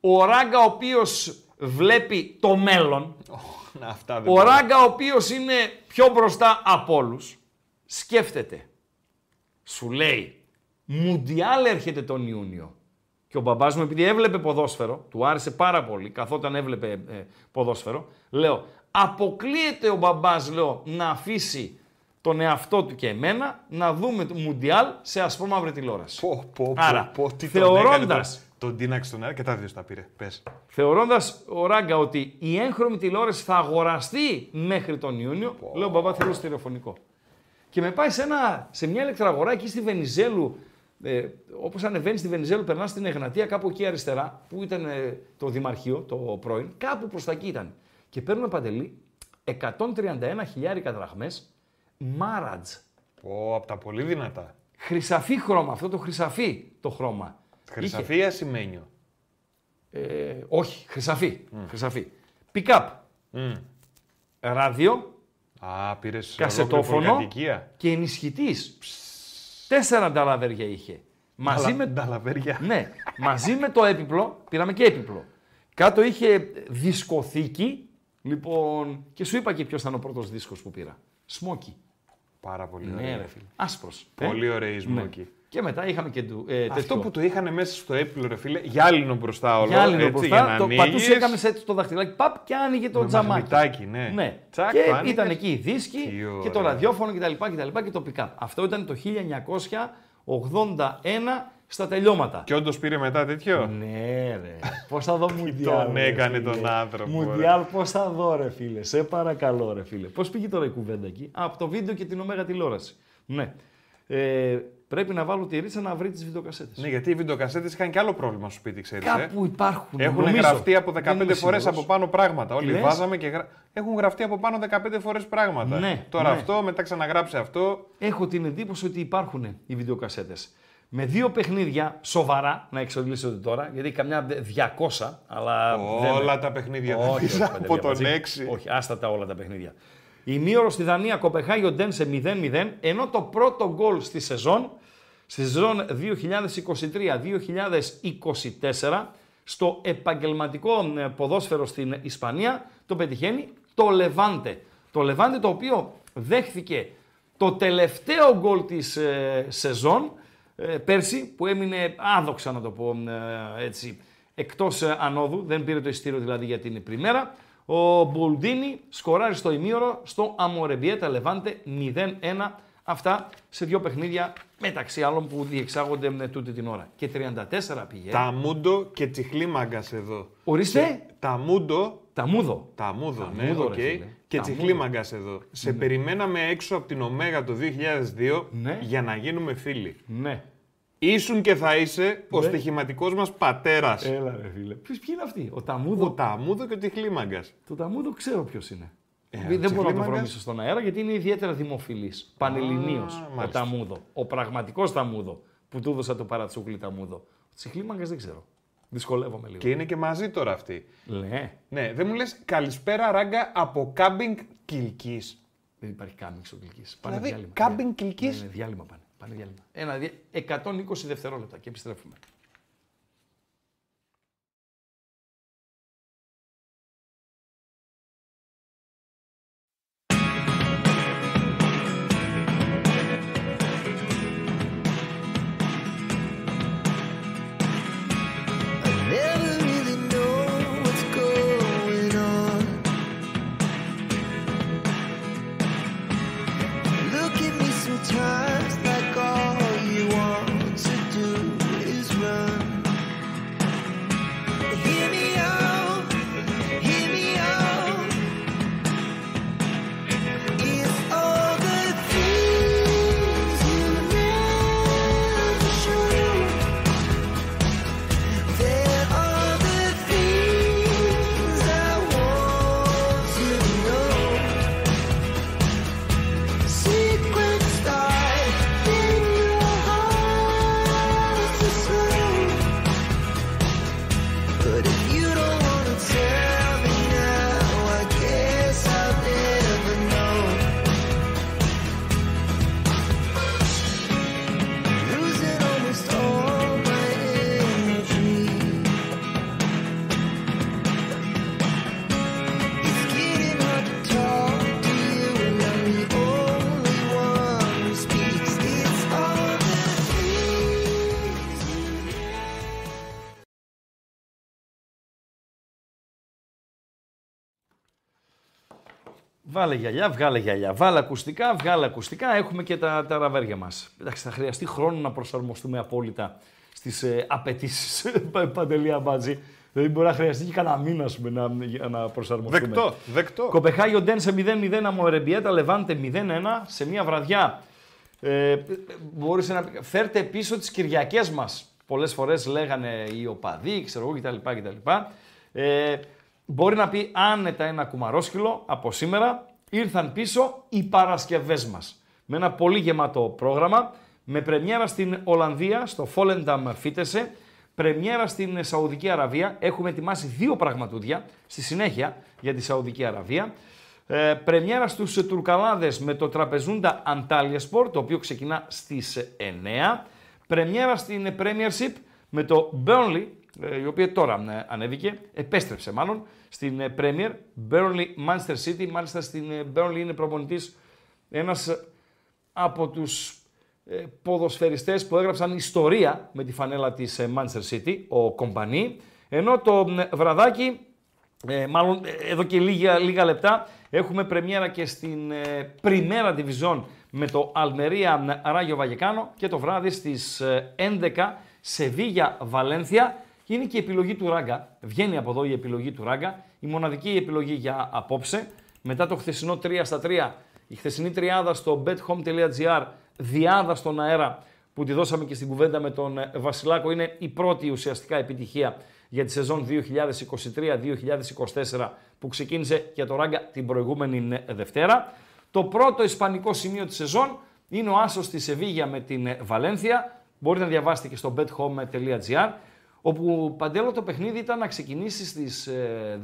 Speaker 2: ο Ράγκα ο οποίος βλέπει το μέλλον, oh,
Speaker 3: αυτά
Speaker 2: ο Ράγκα ο οποίος είναι πιο μπροστά από όλους. σκέφτεται, σου λέει, Μουντιάλ έρχεται τον Ιούνιο, και ο μπαμπάς μου, επειδή έβλεπε ποδόσφαιρο, του άρεσε πάρα πολύ, καθόταν έβλεπε ε, ε ποδόσφαιρο, λέω: Αποκλείεται ο μπαμπάς, λέω, να αφήσει τον εαυτό του και εμένα να δούμε το Μουντιάλ σε
Speaker 3: ασπρόμαυρη
Speaker 2: τηλεόραση. Πω,
Speaker 3: πω, Άρα, πω, τι θεωρώντας, τον τίναξε τον αέρα και τα δύο τα πήρε. Πες.
Speaker 2: Θεωρώντας, ο Ράγκα, ότι η έγχρωμη τηλεόραση θα αγοραστεί μέχρι τον Ιούνιο, oh. λέω, μπαμπά, θέλω τηλεφωνικό. Και με πάει σε, ένα, σε μια ηλεκτραγορά εκεί στη Βενιζέλου, ε, όπως ανεβαίνεις στη Βενιζέλου, περνάς στην Εγνατία, κάπου εκεί αριστερά, που ήταν ε, το Δημαρχείο, το πρώην, κάπου προς τα εκεί ήταν. Και παίρνουμε παντελή 131 χιλιάρικα δραχμές μάρατζ.
Speaker 3: Πω, από τα πολύ δυνατά.
Speaker 2: Χρυσαφή χρώμα, αυτό το χρυσαφή το χρώμα.
Speaker 3: Χρυσαφή ή ασημένιο.
Speaker 2: Ε, όχι, χρυσαφή. Mm. χρυσαφή. Πικάπ. Mm. Ράδιο.
Speaker 3: Α, πήρες κασετόφωνο
Speaker 2: και ενισχυτής. Τέσσερα νταλαβέρια είχε.
Speaker 3: Μαζί με... Νταλαβέρια.
Speaker 2: Ναι, μαζί με το έπιπλο, πήραμε και έπιπλο. Κάτω είχε δισκοθήκη, λοιπόν, και σου είπα και ποιος ήταν ο πρώτος δίσκος που πήρα. Σμόκι.
Speaker 3: Πάρα πολύ ναι, ωραία.
Speaker 2: Άσπρος.
Speaker 3: Ε? Πολύ ωραία η ναι. Σμόκι.
Speaker 2: Και μετά είχαμε και του. Ε, Αυτό τέτοιο.
Speaker 3: που το είχαν μέσα στο έπιπλο ρε φίλε, γυάλινο μπροστά όλο. Γυάλινο έτσι,
Speaker 2: μπροστά, για να το ανοίγεις. πατούσε, έτσι το δαχτυλάκι, παπ και άνοιγε το τζαμάκι.
Speaker 3: ναι.
Speaker 2: ναι. Τσακ, και ήταν εκεί οι δίσκοι και, το ραδιόφωνο κτλ. Και, και, και το πικάπ. Αυτό ήταν το 1981 στα τελειώματα.
Speaker 3: Και όντως πήρε μετά τέτοιο.
Speaker 2: Ναι,
Speaker 3: ρε.
Speaker 2: Πώς θα δω [LAUGHS] Μουντιάλ.
Speaker 3: τον έκανε τον άνθρωπο.
Speaker 2: Μουντιάλ, πώς θα δω, ρε φίλε. Σε παρακαλώ, ρε φίλε. Πώς πήγε τώρα η κουβέντα εκεί. Α, από το βίντεο και την ωμέγα τηλεόραση. Ναι. Ε, Πρέπει να βάλω τη ρίτσα να βρει τις βιντεοκασέτες.
Speaker 3: Ναι, γιατί οι βιντεοκασέτες είχαν και άλλο πρόβλημα στο σπίτι, ξέρεις. Ε.
Speaker 2: Κάπου υπάρχουν.
Speaker 3: Έχουν νομίζω. γραφτεί από 15 φορέ από πάνω πράγματα. Όλοι βάζαμε και Έχουν γραφτεί από πάνω 15 φορές πράγματα. Ναι, Τώρα ναι. αυτό, μετά ξαναγράψε αυτό.
Speaker 2: Έχω την εντύπωση ότι υπάρχουν οι βιντεοκασέτες. Με δύο παιχνίδια σοβαρά, να εξοδηλήσετε τώρα, γιατί καμιά 200, αλλά.
Speaker 3: Όλα τα παιχνίδια. Όχι, όχι
Speaker 2: από τον άστατα όλα τα παιχνίδια. Ημίωρο στη Δανία, κοπεχάει ο Ντέν σε 0-0, ενώ το πρώτο γκολ στη σεζόν, στη σεζόν 2023-2024, στο επαγγελματικό ποδόσφαιρο στην Ισπανία, το πετυχαίνει το Λεβάντε. Το Λεβάντε το οποίο δέχθηκε το τελευταίο γκολ της ε, σεζόν, ε, πέρσι, που έμεινε άδοξα να το πω ε, έτσι, εκτός ανόδου, δεν πήρε το ειστήριο δηλαδή για την πριμέρα, ο Μπουλντίνη σκοράρει στο ημίωρο στο Αμορεμπιέτα Λεβάντε 0-1. Αυτά σε δύο παιχνίδια μεταξύ άλλων που διεξάγονται με τούτη την ώρα. Και 34 πηγαίνει...
Speaker 3: Ταμούντο και τσιχλίμαγκα εδώ.
Speaker 2: Ορίστε.
Speaker 3: Ταμούντο. Ταμούδο. Ταμούδο, ναι, Ταμούδο, και τσιχλίμαγκα εδώ. Σε ναι. περιμέναμε έξω από την Ωμέγα το 2002 ναι. για να γίνουμε φίλοι.
Speaker 2: Ναι.
Speaker 3: Ήσουν και θα είσαι ο ναι. στοιχηματικός μας πατέρας.
Speaker 2: Έλα, ρε φίλε. Ποιος, ποιοι είναι αυτοί, ο Ταμούδο. Ταμούδο και ο Τιχλίμαγκας. Το Ταμούδο ξέρω ποιος είναι. Ε, δεν μπορώ να το βρωμίσω στον αέρα γιατί είναι ιδιαίτερα δημοφιλής. Πανελληνίος ο Ταμούδο. Ο πραγματικός Ταμούδο που του έδωσα το παρατσούκλι Ταμούδο. Τσιχλίμαγκα δεν ξέρω. Δυσκολεύομαι λίγο. Και είναι και μαζί τώρα αυτή. Ναι. Ναι, δεν μου λες καλησπέρα ράγκα από κάμπινγκ κυλική. Δεν υπάρχει κάμπινγκ στο κυλική. Δηλαδή, κάμπινγκ ναι, κυλική. Ναι, διάλειμμα Πάλι διάλειμμα. Ένα, 120 δευτερόλεπτα και επιστρέφουμε. Βάλε γυαλιά, βγάλε γυαλιά. Βάλε ακουστικά, βγάλε ακουστικά. Έχουμε και τα, τα ραβέρια μας. Εντάξει, θα χρειαστεί χρόνο να προσαρμοστούμε απόλυτα στις ε, απαιτήσεις. [LAUGHS] Παντελή αμπάτζη. Δηλαδή μπορεί να χρειαστεί και κανένα μήνα πούμε, να, να προσαρμοστούμε. Δεκτό, δεκτό. Κοπεχάγιο Ντέν σε 0-0 αμορεμπιέτα, Λεβάντε 0-1 σε μια βραδιά. Ε, να φέρτε πίσω τις κυριακές μας. Πολλές φορές λέγανε οι οπαδοί, ξέρω εγώ κτλ. κτλ. Ε, μπορεί
Speaker 4: να πει άνετα ένα κουμαρόσκυλο από σήμερα ήρθαν πίσω οι παρασκευές μας. Με ένα πολύ γεμάτο πρόγραμμα, με πρεμιέρα στην Ολλανδία, στο Φόλενταμ Φίτεσε, πρεμιέρα στην Σαουδική Αραβία. Έχουμε ετοιμάσει δύο πραγματούδια στη συνέχεια για τη Σαουδική Αραβία. Ε, πρεμιέρα στους Τουρκαλάδες με το τραπεζούντα Antalya Sport, το οποίο ξεκινά στις 9. Πρεμιέρα στην Premiership με το Burnley, ε, η οποία τώρα ε, ανέβηκε, επέστρεψε μάλλον, στην ε, Premier. Burnley, Manchester City. Μάλιστα στην ε, Burnley είναι προπονητής ένας ε, από τους ποδοσφαιριστές που έγραψαν ιστορία με τη φανέλα της Manchester City, ο Κομπανί. Ενώ το βραδάκι, μάλλον εδώ και λίγα, λεπτά, έχουμε πρεμιέρα και στην πριμέρα division με το Αλμερία Ράγιο Βαγεκάνο και το βράδυ στις 11 Σεβίγια Βαλένθια είναι και η επιλογή του Ράγκα. Βγαίνει από εδώ η επιλογή του Ράγκα. Η μοναδική επιλογή για απόψε. Μετά το χθεσινό 3 στα 3, η χθεσινή τριάδα στο bethome.gr, διάδα στον αέρα που τη δώσαμε και στην κουβέντα με τον ε, Βασιλάκο, είναι η πρώτη ουσιαστικά επιτυχία για τη σεζόν 2023-2024 που ξεκίνησε για το Ράγκα την προηγούμενη ε, Δευτέρα. Το πρώτο ισπανικό σημείο της σεζόν είναι ο Άσος στη Σεβίγια με την ε, Βαλένθια. Μπορείτε να διαβάσετε και στο bethome.gr. Όπου παντέλο το παιχνίδι ήταν να ξεκινήσει στις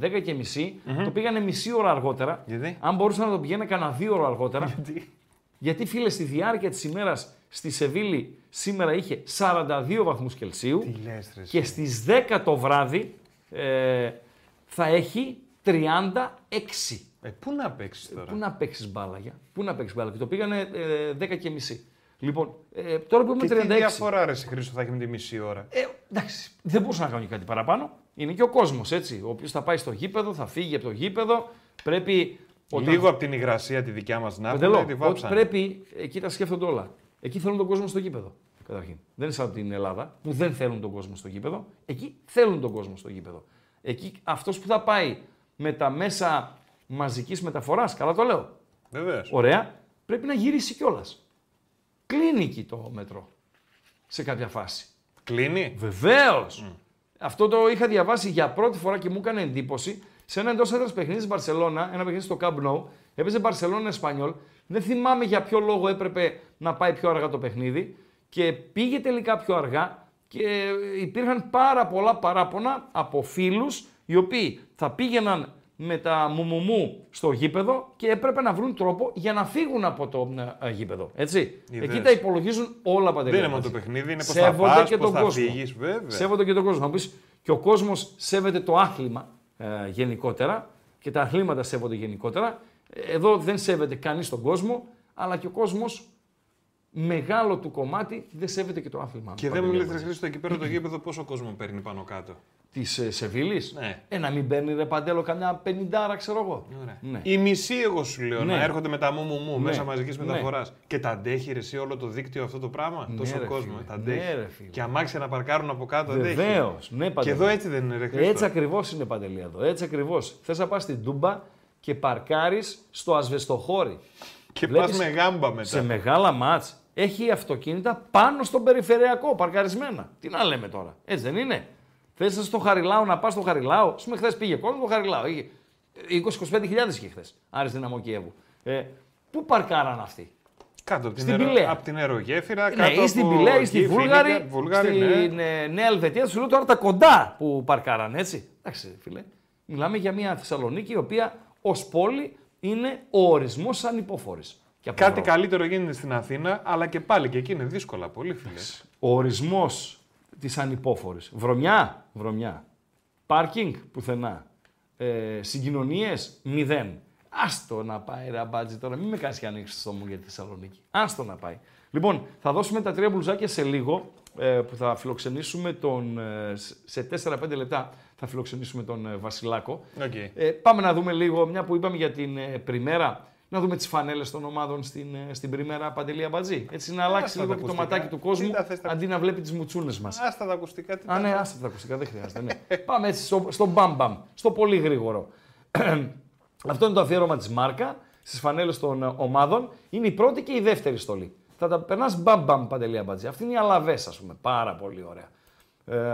Speaker 4: 10.30, ε, το πήγανε μισή ώρα αργότερα. Γιατί? Αν μπορούσαν να το πηγαίνε κανένα δύο ώρα αργότερα. Γιατί, Γιατί φίλε, στη διάρκεια της ημέρας στη Σεβίλη σήμερα είχε 42 βαθμούς Κελσίου. και στι 10 το βράδυ ε, θα έχει 36. Ε, πού να παίξεις τώρα. Πού να παίξεις μπάλα, Πού να παίξεις μπάλα. Και το πήγανε ε, Λοιπόν, ε, τώρα που είμαι 36. Τι διαφορά, ρε Χρήστο, θα έχουμε τη μισή ώρα. Ε, εντάξει, δεν μπορούσα να κάνω και κάτι παραπάνω. Είναι και ο κόσμος, έτσι. Ο οποίος θα πάει στο γήπεδο, θα φύγει από το γήπεδο. Πρέπει. Όταν... Λίγο από την υγρασία τη δικιά μας να πούμε. Ότι πρέπει. Εκεί τα σκέφτονται όλα. Εκεί θέλουν τον κόσμο στο γήπεδο. Καταρχήν. Δεν είναι σαν την Ελλάδα που δεν θέλουν τον κόσμο στο γήπεδο. Εκεί θέλουν τον κόσμο στο γήπεδο. Εκεί αυτός που θα πάει με τα μέσα μαζικής μεταφοράς, καλά το λέω. Βεβαίως. Ωραία, πρέπει να γυρίσει κιόλας. Κλείνει εκεί το μετρό σε κάποια φάση. Κλείνει. Βεβαίως. Αυτό το είχα διαβάσει για πρώτη φορά και μου έκανε εντύπωση σε ένα εντός έδρας παιχνίδι της Μπαρσελόνα, ένα παιχνίδι στο Camp Nou. Έπαιζε Μπαρσελόνα Εσπανιόλ. Δεν θυμάμαι για ποιο λόγο έπρεπε να πάει πιο αργά το παιχνίδι και πήγε τελικά πιο αργά και υπήρχαν πάρα πολλά παράπονα από φίλους οι οποίοι θα πήγαιναν με τα μουμουμού στο γήπεδο και έπρεπε να βρουν τρόπο για να φύγουν από το ε, ε, γήπεδο. Έτσι. Εκεί τα υπολογίζουν όλα παντελώ. Δεν
Speaker 5: είναι μόνο το παιχνίδι, είναι πώς θα πας,
Speaker 4: και πώς τον θα κόσμο. Φύγεις, Σέβονται και τον κόσμο. και ο κόσμος σέβεται το άθλημα ε, γενικότερα και τα αθλήματα σέβονται γενικότερα. Εδώ δεν σέβεται κανείς τον κόσμο, αλλά και ο κόσμος μεγάλο του κομμάτι δεν σέβεται και το άθλημα.
Speaker 5: Και δεν μου λέτε, Χρήστο, εκεί πέρα το γήπεδο πόσο κόσμο παίρνει πάνω κάτω.
Speaker 4: Της ε, Σεβίλης.
Speaker 5: Ναι.
Speaker 4: Ε, να μην παίρνει ρε παντέλο καμιά πενιντάρα, ξέρω εγώ. Ναι. ναι. Η
Speaker 5: μισή, εγώ σου λέω, ναι. να έρχονται με τα μου μου μου ναι. μέσα μαζικής ναι. μεταφοράς. Και τα αντέχει ρε, εσύ όλο το δίκτυο αυτό το πράγμα.
Speaker 4: Ναι, τόσο κόσμο. Ε,
Speaker 5: τα αντέχει. Ρε, και αμάξια να παρκάρουν από κάτω.
Speaker 4: Βεβαίως. Ναι, και
Speaker 5: εδώ έτσι δεν είναι.
Speaker 4: Ρε, έτσι ακριβώς είναι παντελή εδώ. Έτσι ακριβώς. Θες να πας στην Τούμπα και
Speaker 5: παρκάρεις στο ασβεστοχώρι. Και πας με γάμπα μετά. Σε μεγάλα μάτ έχει αυτοκίνητα
Speaker 4: πάνω στον περιφερειακό παρκαρισμένα. Τι να λέμε τώρα. Έτσι δεν είναι. Θες στο Χαριλάο να πας στο Χαριλάο. Ας χθες πήγε κόσμος στο Χαριλάο. 20-25 χιλιάδες είχε χθες. Άρη δυναμό Κιέβου. Ε, πού παρκάραν αυτοί. Κάτω από στην
Speaker 5: την, αερο...
Speaker 4: από την αερογέφυρα, ναι, κάτω ή στην Πιλέα, ή στη Βούλγαρη, Βουλγάρη, στην ναι. Ε, Νέα Ελβετία. Του λέω τώρα τα κοντά που παρκάραν, έτσι. Εντάξει, φίλε. Μιλάμε για μια Θεσσαλονίκη, η οποία ως πόλη είναι ο ορισμός ανυπόφορη.
Speaker 5: Κάτι καλύτερο γίνεται στην Αθήνα, αλλά και πάλι και εκεί είναι δύσκολα πολύ, φίλε.
Speaker 4: Ο ορισμός τις ανυπόφορες. Βρωμιά,
Speaker 5: βρωμιά.
Speaker 4: Πάρκινγκ, πουθενά. Ε, συγκοινωνίες, μηδέν. Άστο να πάει αμπάτζι τώρα, μην με κάνεις και ανοίξεις το μου για τη Θεσσαλονίκη. Άστο να πάει. Λοιπόν, θα δώσουμε τα τρία μπλουζάκια σε λίγο ε, που θα φιλοξενήσουμε τον. Ε, σε 4-5 λεπτά θα φιλοξενήσουμε τον ε, Βασιλάκο.
Speaker 5: Ε,
Speaker 4: πάμε να δούμε λίγο, μια που είπαμε για την πριμέρα να δούμε τις φανέλες των ομάδων στην, ε, στην πριμέρα Παντελία Μπατζή. Έτσι να ε, αλλάξει λίγο το ματάκι του κόσμου τα... αντί να βλέπει τις μουτσούνες μας.
Speaker 5: Άστα τα ακουστικά. Τι
Speaker 4: Α, ναι, άστα τα ακουστικά, δεν χρειάζεται. Ναι. [LAUGHS] Πάμε έτσι στο, στο μπαμ μπαμ, στο πολύ γρήγορο. [CLEARS THROAT] Αυτό είναι το αφιέρωμα της Μάρκα στις φανέλες των ε, ομάδων. Είναι η πρώτη και η δεύτερη στολή. Θα τα περνάς μπαμ μπαμ Παντελία Μπατζή. Αυτή είναι η Αλαβές, ας πούμε. Πάρα πολύ ωραία.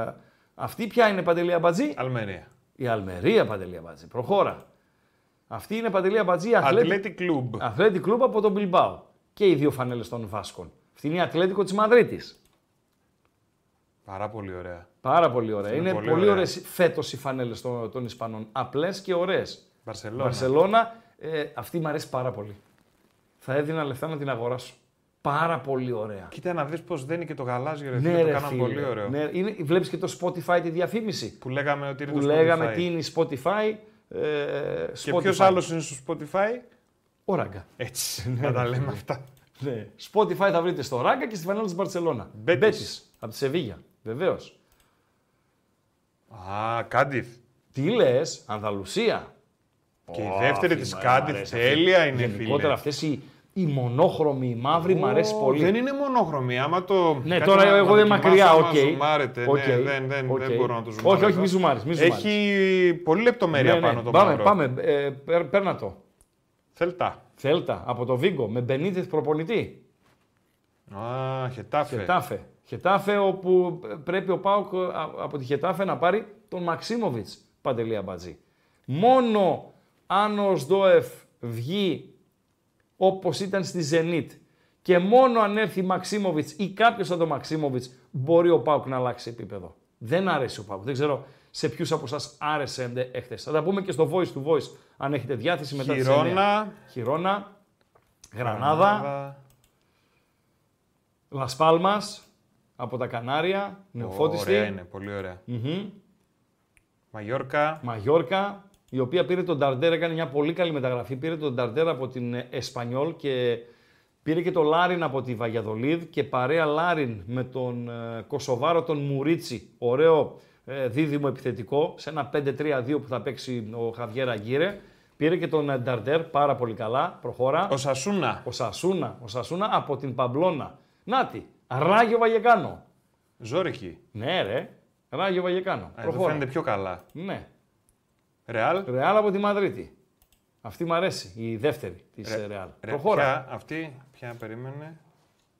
Speaker 4: Ε, αυτή ποια είναι παντελία μπατζή.
Speaker 5: Αλμερία.
Speaker 4: Η Αλμερία παντελία μπατζή. Προχώρα. Αυτή είναι Παντελή Αμπατζή, Αθλέτη Κλουμπ. Αθλέτη Κλουμπ από τον Μπιλμπάου. Και οι δύο φανέλες των Βάσκων. Αυτή είναι η Αθλέτικο της Μαδρίτης.
Speaker 5: Πάρα πολύ ωραία.
Speaker 4: Πάρα πολύ ωραία. Είναι, είναι πολύ, πολύ ωραίες φέτος οι φανέλες των, των Ισπανών. Απλές και ωραίες. Βαρσελόνα. Βαρσελόνα ε, αυτή μου αρέσει πάρα πολύ. Θα έδινα λεφτά να την αγοράσω. Πάρα πολύ ωραία.
Speaker 5: Κοίτα να δεις πώς δένει και το γαλάζιο ρε, ναι, φίλε, το κάναμε πολύ ωραίο.
Speaker 4: Ναι, Βλέπεις και το Spotify τη διαφήμιση.
Speaker 5: Που λέγαμε ότι είναι που το Spotify. Λέγαμε τι είναι η Spotify. Ε, και ποιος άλλος είναι στο Spotify,
Speaker 4: Ο Ράγκα.
Speaker 5: Έτσι, να τα λέμε αυτά.
Speaker 4: Ναι. Spotify θα βρείτε στο Ράγκα και στη φανέλα τη Μπαρσελόνα. Μπέτσι. Από τη Σεβίγια. Βεβαίως.
Speaker 5: Α, Κάντιθ.
Speaker 4: Τι λες, Ανδαλουσία.
Speaker 5: Και η δεύτερη τη Κάντιθ, τέλεια είναι φίλε. Γενικότερα
Speaker 4: η μονόχρωμη, η μαύρη, oh, μου αρέσει πολύ.
Speaker 5: Δεν είναι μονόχρωμη. Άμα το.
Speaker 4: Ναι, τώρα εγώ δεν μακριά,
Speaker 5: οκ. Okay. Ναι, δεν, δεν, μπορώ να το
Speaker 4: ζουμάρω. Όχι, όχι, μη ζουμάρε.
Speaker 5: Έχει πολύ λεπτομέρεια ναι, ναι. πάνω το
Speaker 4: Πάμε, πάμε. Ε, παίρνα το.
Speaker 5: Θέλτα.
Speaker 4: Θέλτα από το Βίγκο με Μπενίτεθ προπονητή.
Speaker 5: Α,
Speaker 4: χετάφε. Χετάφε. όπου πρέπει ο Πάουκ από τη Χετάφε να πάρει τον Μαξίμοβιτ παντελή αμπατζή. Μόνο αν ο Σδόεφ βγει όπως ήταν στη Zenit. Και μόνο αν έρθει Μαξίμοβιτς ή κάποιος από τον Μαξίμοβιτς μπορεί ο Πάουκ να αλλάξει επίπεδο. Δεν αρέσει ο Πάουκ. Δεν ξέρω σε ποιους από εσάς άρεσε εχθές. Θα τα πούμε και στο voice to voice αν έχετε διάθεση μετά
Speaker 5: Χειρώνα,
Speaker 4: τη Χιρόνα, Γρανάδα, Γρανάδα. Λασπάλμας από τα Κανάρια,
Speaker 5: νεοφώτιστη. Ωραία είναι, πολύ ωραία.
Speaker 4: Μαγιόρκα η οποία πήρε τον Νταρντέρ, έκανε μια πολύ καλή μεταγραφή. Πήρε τον Νταρντέρ από την Εσπανιόλ και πήρε και τον Λάριν από τη Βαγιαδολίδ και παρέα Λάριν με τον ε, Κοσοβάρο τον Μουρίτσι. Ωραίο ε, δίδυμο επιθετικό, σε ένα 5-3-2 που θα παίξει ο Χαβιέρα Γκύρε. Πήρε και τον ε, Νταρντέρ πάρα πολύ καλά. Προχώρα.
Speaker 5: Ο Σασούνα.
Speaker 4: Ο Σασούνα, ο Σασούνα από την Παμπλώνα. Νάτι, Ράγιο Βαγεκάνο.
Speaker 5: Ζόρικη.
Speaker 4: Ναι, ρε. Ράγιο
Speaker 5: Βαγεκάνο. Ε, φαίνεται πιο καλά. Ναι.
Speaker 4: Ρεάλ. Ρεάλ από τη Μαδρίτη. Αυτή μου αρέσει, η δεύτερη της Ρε, ε, Ρεάλ. Προχώρα.
Speaker 5: Ποια, αυτή, ποια περίμενε.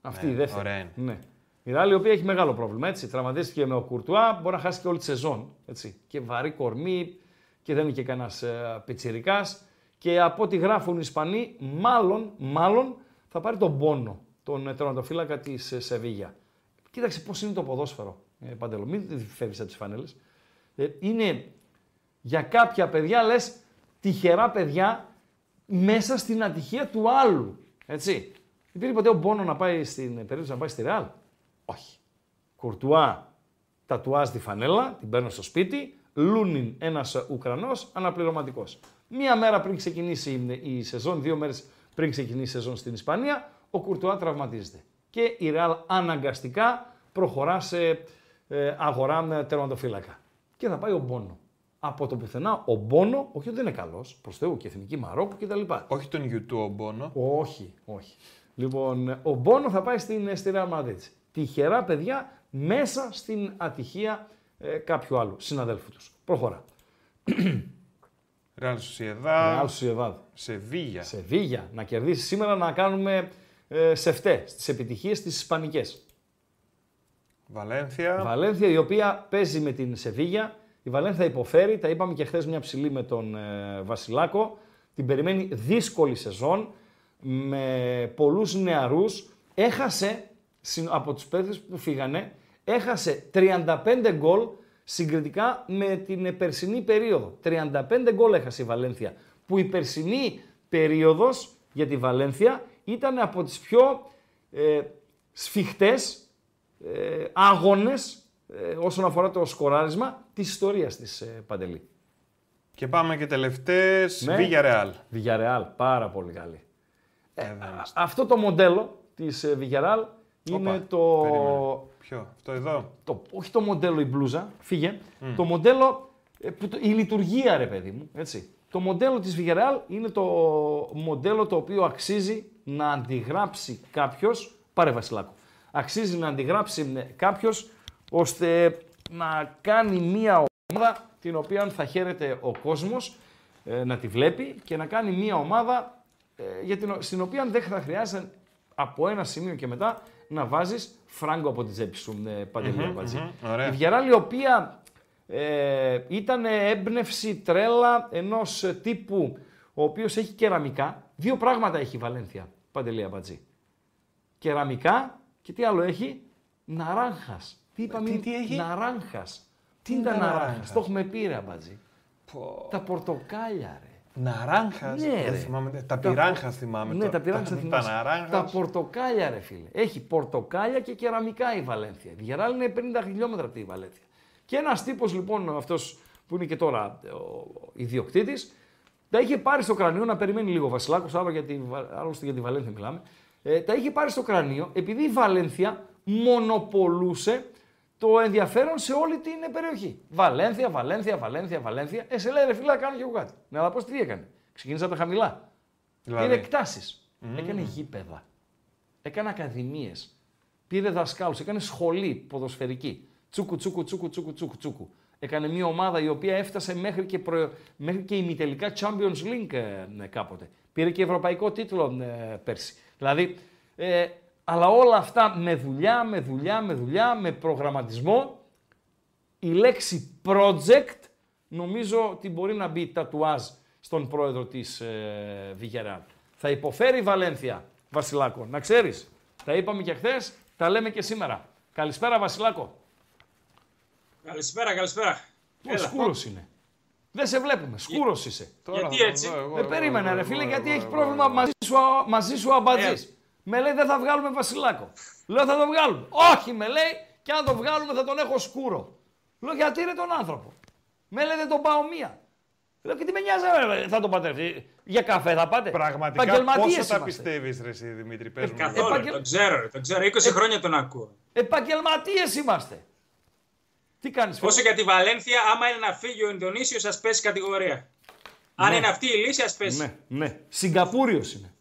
Speaker 4: Αυτή ναι, η δεύτερη. Ωραία Ναι. Η Ρεάλ η οποία έχει μεγάλο πρόβλημα. Έτσι. Τραυματίστηκε με ο Κουρτουά, μπορεί να χάσει και όλη τη σεζόν. Έτσι. Και βαρύ κορμί και δεν είναι και κανένας ε, πιτσυρικά. Και από ό,τι γράφουν οι Ισπανοί, μάλλον, μάλλον θα πάρει τον πόνο τον ε, τερματοφύλακα της Σεβίγια. Κοίταξε πώς είναι το ποδόσφαιρο, ε, Παντελό. Μην φεύγεις από τις φανέλες. είναι για κάποια παιδιά λες τυχερά παιδιά μέσα στην ατυχία του άλλου. Έτσι. Υπήρχε ποτέ ο Μπόνο να πάει στην περίπτωση να πάει στη Ρεάλ. Όχι. Κουρτουά τατουάζει τη φανέλα, την παίρνω στο σπίτι. Λούνιν, ένας Ουκρανός, αναπληρωματικός. Μία μέρα πριν ξεκινήσει η σεζόν, δύο μέρες πριν ξεκινήσει η σεζόν στην Ισπανία, ο Κουρτουά τραυματίζεται. Και η Ρεάλ αναγκαστικά προχωρά σε ε, αγορά με τερματοφύλακα. Και θα πάει ο Μπόνο από το πουθενά ο Μπόνο, όχι ότι δεν είναι καλός, προς Θεού και εθνική Μαρόκου κτλ.
Speaker 5: Όχι τον YouTube ο Μπόνο.
Speaker 4: Όχι, όχι. Λοιπόν, ο Μπόνο θα πάει στην Εστερά Μαδίτ. Τυχερά παιδιά μέσα στην ατυχία ε, κάποιου άλλου συναδέλφου τους. Προχωρά.
Speaker 5: Ρεάλ
Speaker 4: Σουσιεδάδ. Σεβίγια. Σεβίγια. Να κερδίσει σήμερα να κάνουμε ε, σεφτέ στις επιτυχίες της Ισπανικές.
Speaker 5: Βαλένθια.
Speaker 4: Βαλένθια η οποία παίζει με την Σεβίγια η Βαλένθια θα υποφέρει, τα είπαμε και χθες μια ψηλή με τον ε, Βασιλάκο. Την περιμένει δύσκολη σεζόν με πολλούς νεαρούς. Έχασε από τους παίκτες που φύγανε, έχασε 35 γκολ συγκριτικά με την περσινή περίοδο. 35 γκολ έχασε η Βαλένθια, που η περσινή περίοδος για τη Βαλένθια ήταν από τις πιο ε, σφιχτές ε, ε όσον αφορά το σκοράρισμα Της ιστορίας της ε, Παντελή.
Speaker 5: Και πάμε και τελευταίες, ναι.
Speaker 4: Βίγια Ρεάλ. πάρα πολύ καλή. Ε, ε αυτό το μοντέλο της Ρεάλ είναι το... Περίμενε.
Speaker 5: Ποιο, αυτό εδώ. Το,
Speaker 4: όχι το μοντέλο η μπλούζα, φύγε. Το μοντέλο, ε, η λειτουργία ρε παιδί μου, έτσι. Το μοντέλο της Ρεάλ είναι το μοντέλο το οποίο αξίζει να αντιγράψει κάποιος, πάρε Βασιλάκο, αξίζει να αντιγράψει κάποιος ώστε να κάνει μία ομάδα την οποία θα χαίρεται ο κόσμος ε, να τη βλέπει και να κάνει μία ομάδα ε, για την, στην οποία δεν θα χρειάζεται από ένα σημείο και μετά να βάζεις φράγκο από τη τσέπη σου, ε, παντελη Η Βιαράλη, η οποία ε, ήταν έμπνευση, τρέλα ενός τύπου ο οποίος έχει κεραμικά. Δύο πράγματα έχει η Βαλένθια, Παντελή Κεραμικά και τι άλλο έχει, ναράγχας.
Speaker 5: Τι είπαμε, τι, τι έχει?
Speaker 4: Ναράγχα. Τι ήταν ναράγχα. το έχουμε πει ρε Πο... Τα πορτοκάλια ρε.
Speaker 5: Ναράγχα.
Speaker 4: Ναι,
Speaker 5: ρε. Θυμάμαι,
Speaker 4: τα
Speaker 5: πυράγχα θυμάμαι.
Speaker 4: Ναι, τα πυράγχα θυμάμαι. Τα, τα πορτοκάλια, ρε φίλε. Έχει πορτοκάλια και κεραμικά η Βαλένθια. Η Γεράλη είναι 50 χιλιόμετρα από τη Βαλένθια. Και ένας τύπος λοιπόν, αυτός που είναι και τώρα ο ιδιοκτήτης, τα είχε πάρει στο κρανίο να περιμένει λίγο ο Βασιλάκος, άλλωστε για τη Βαλένθια μιλάμε. Ε, τα είχε πάρει στο κρανίο επειδή η Βαλένθια μονοπολούσε το ενδιαφέρον σε όλη την περιοχή. Βαλένθια, Βαλένθια, Βαλένθια, Βαλένθια. Ε, σε λέει ρε φίλα, κάνω και εγώ κάτι. Ναι, αλλά πώς τι έκανε. Ξεκίνησα τα χαμηλά. Δηλαδή. Πήρε εκτάσεις. Έκανε γήπεδα. Έκανε ακαδημίες. Πήρε δασκάλους. Έκανε σχολή ποδοσφαιρική. Τσούκου, τσούκου, τσούκου, τσούκου, τσούκου, τσούκου. Έκανε μια ομάδα η οποία έφτασε μέχρι και, προ... μέχρι και ημιτελικά Champions League ε, ναι, κάποτε. Πήρε και ευρωπαϊκό τίτλο ε, πέρσι. Δηλαδή, ε, αλλά όλα αυτά με δουλειά, με δουλειά, με δουλειά, με προγραμματισμό. Η λέξη project νομίζω ότι μπορεί να μπει τατουάζ στον πρόεδρο της ε, Θα υποφέρει η Βαλένθια, Βασιλάκο. Να ξέρεις, τα είπαμε και χθες, τα λέμε και σήμερα. Καλησπέρα Βασιλάκο.
Speaker 6: Καλησπέρα, καλησπέρα.
Speaker 4: Πώς σκούρος είναι. Δεν σε βλέπουμε. Σκούρος είσαι.
Speaker 6: Τώρα, γιατί έτσι.
Speaker 4: Δεν περίμενα, ρε φίλε, γιατί έχει πρόβλημα μαζί σου, μαζί ε, με λέει δεν θα βγάλουμε Βασιλάκο. Λέω θα το βγάλουμε. Όχι, με λέει και αν το βγάλουμε θα τον έχω σκούρο. Λέω γιατί είναι τον άνθρωπο. Με λέει δεν τον πάω μία. Λέω και τι με νοιάζει, ε, ε, θα τον πατρευτεί. Για καφέ θα πάτε.
Speaker 5: Πραγματικά πόσο τα πιστεύεις, Ρε εσύ, Δημήτρη, πες ε,
Speaker 6: Καθόλου, Επαγγελ... τον ξέρω, τον ξέρω, 20 ε... χρόνια τον ακούω.
Speaker 4: Επαγγελματίες είμαστε. Τι κάνεις,
Speaker 6: Όσο για τη Βαλένθια, άμα είναι να φύγει ο Ινδονήσιος, σα πέσει κατηγορία. Ναι. Αν είναι αυτή η λύση, ας πέσει.
Speaker 4: Ναι,
Speaker 6: ναι.
Speaker 4: είναι.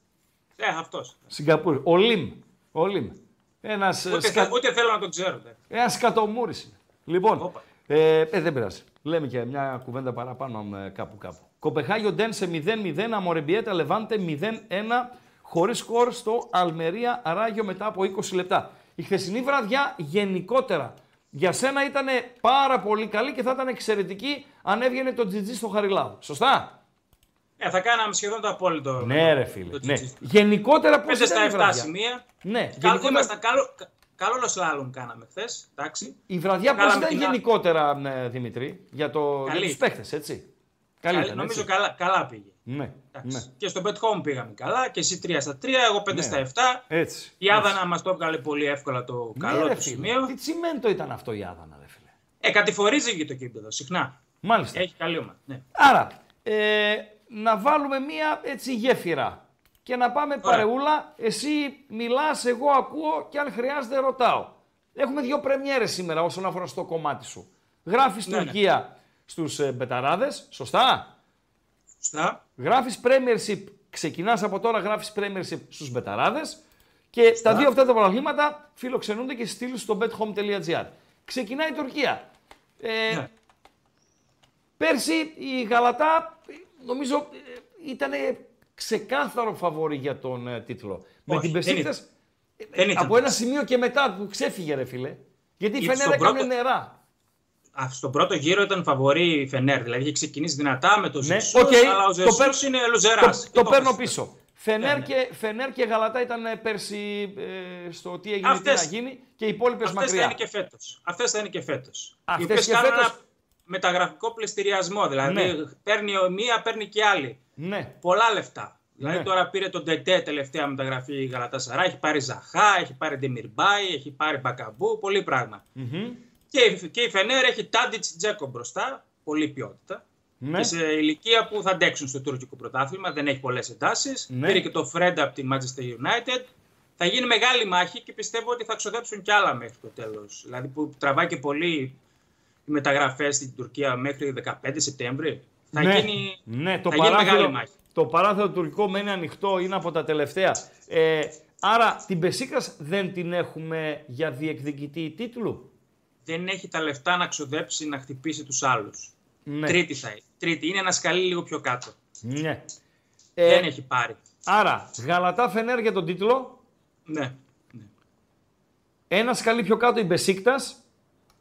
Speaker 6: Ε, αυτός.
Speaker 4: Σιγκαπούρη. Ο Λιμ. Ο Λιμ. Ένας
Speaker 6: ε, ούτε, θέλω να τον ξέρω.
Speaker 4: Ένα κατομούρη. Λοιπόν, ε, ε, δεν πειράζει. Λέμε και μια κουβέντα παραπάνω ε, κάπου κάπου. Κοπεχάγιο Ντέν σε 0-0, Αμορεμπιέτα Λεβάντε 0-1, χωρίς σκορ στο Αλμερία Ράγιο μετά από 20 λεπτά. Η χθεσινή βραδιά γενικότερα για σένα ήταν πάρα πολύ καλή και θα ήταν εξαιρετική αν έβγαινε το GG στο Χαριλάου. Σωστά?
Speaker 6: Ε, θα κάναμε σχεδόν το απόλυτο.
Speaker 4: Ναι, ρε φίλε.
Speaker 6: Ναι.
Speaker 4: Γενικότερα πώς. 5 στα 7
Speaker 6: σημεία. Ναι, γενικότερα... Είμαστε, καλό, καλό λοσλάλουμ κάναμε χθες.
Speaker 4: Η βραδιά πώς ήταν γενικότερα, ναι, ε, Δημητρή, για, το... για του παίχτε, έτσι.
Speaker 6: Καλή, Καλή ήταν, νομίζω έτσι. καλά, καλά πήγε.
Speaker 4: Ναι, ναι.
Speaker 6: Και στο bet home πήγαμε καλά. Και εσύ 3 στα 3, εγώ 5 ναι. στα 7.
Speaker 4: Έτσι,
Speaker 6: η Άδανα μας το έβγαλε πολύ εύκολα το ναι, καλό του σημείο.
Speaker 4: Τι τσιμέντο ήταν αυτό η Άδανα, ρε φίλε. Ε,
Speaker 6: κατηφορίζει και το κήπεδο συχνά. Μάλιστα. Έχει καλή ομάδα. Ναι.
Speaker 4: Άρα, ε, να βάλουμε μία έτσι γέφυρα και να πάμε Ωραία. παρεούλα. Εσύ μιλάς, εγώ ακούω και αν χρειάζεται ρωτάω. Έχουμε δύο πρεμιέρες σήμερα όσον αφορά στο κομμάτι σου. Γράφεις ναι, ναι. Τουρκία ναι. στους ε, Μπεταράδες, σωστά.
Speaker 6: Σωστά.
Speaker 4: Γράφεις Premiership, ξεκινάς από τώρα, γράφεις Premiership στους Μπεταράδες και τα δύο αυτά τα προβλήματα φιλοξενούνται και στείλουν στο bethome.gr. Ξεκινάει η Τουρκία. Ε, ναι. Πέρσι η Γαλατά νομίζω ε, ήταν ξεκάθαρο φαβόρη για τον ε, τίτλο. με την Πεσίκτα. Ε, από ένα σημείο και μετά που ξέφυγε ρε φίλε. Γιατί η Φενέρ έκανε πρώτο... νερά.
Speaker 6: στον πρώτο γύρο ήταν φαβορή η Φενέρ. Δηλαδή είχε ξεκινήσει δυνατά με τους ναι, Ζεσούς, αλλά ο Ζεσούς το είναι
Speaker 4: λουζεράς. Το, παίρνω πίσω. Φενέρ, ναι, και, ναι. Φενέρ και Γαλατά ήταν πέρσι στο τι έγινε, αυτές, τι να γίνει και οι υπόλοιπες μακριά. Αυτές θα είναι και φέτος.
Speaker 6: Αυτές θα είναι και και φέτο μεταγραφικό πληστηριασμό. Δηλαδή ναι. παίρνει μία, παίρνει και άλλη.
Speaker 4: Ναι.
Speaker 6: Πολλά λεφτά. Δηλαδή, ναι. Δηλαδή τώρα πήρε τον Τετέ τελευταία μεταγραφή η Γαλατασαρά, έχει πάρει Ζαχά, έχει πάρει Ντεμιρμπάη, έχει πάρει Μπακαμπού, πολύ πράγμα. Mm-hmm. Και, και η Φενέρ έχει Τάντιτ Τζέκο μπροστά, πολύ ποιότητα. Ναι. Και σε ηλικία που θα αντέξουν στο τουρκικό πρωτάθλημα, δεν έχει πολλές εντάσεις. Ναι. Πήρε και το Φρέντα από τη Manchester United. Θα γίνει μεγάλη μάχη και πιστεύω ότι θα ξοδέψουν κι άλλα μέχρι το τέλος. Δηλαδή που τραβάει και πολύ μεταγραφές στην Τουρκία μέχρι 15 Σεπτέμβρη. Θα ναι, γίνει, ναι, το θα παράθυρο, μεγάλη μάχη.
Speaker 4: Το παράθυρο τουρκικό μένει ανοιχτό, είναι από τα τελευταία. Ε, άρα την Πεσίκας δεν την έχουμε για διεκδικητή τίτλου.
Speaker 6: Δεν έχει τα λεφτά να ξοδέψει να χτυπήσει τους άλλους. Ναι. Τρίτη θα είναι. Τρίτη. Είναι ένα σκαλί λίγο πιο κάτω. Ναι. Ε, δεν έχει πάρει.
Speaker 4: Άρα, γαλατά φενέρ για τον τίτλο.
Speaker 6: Ναι. ναι.
Speaker 4: Ένα σκαλί πιο κάτω η Μπεσίκτας.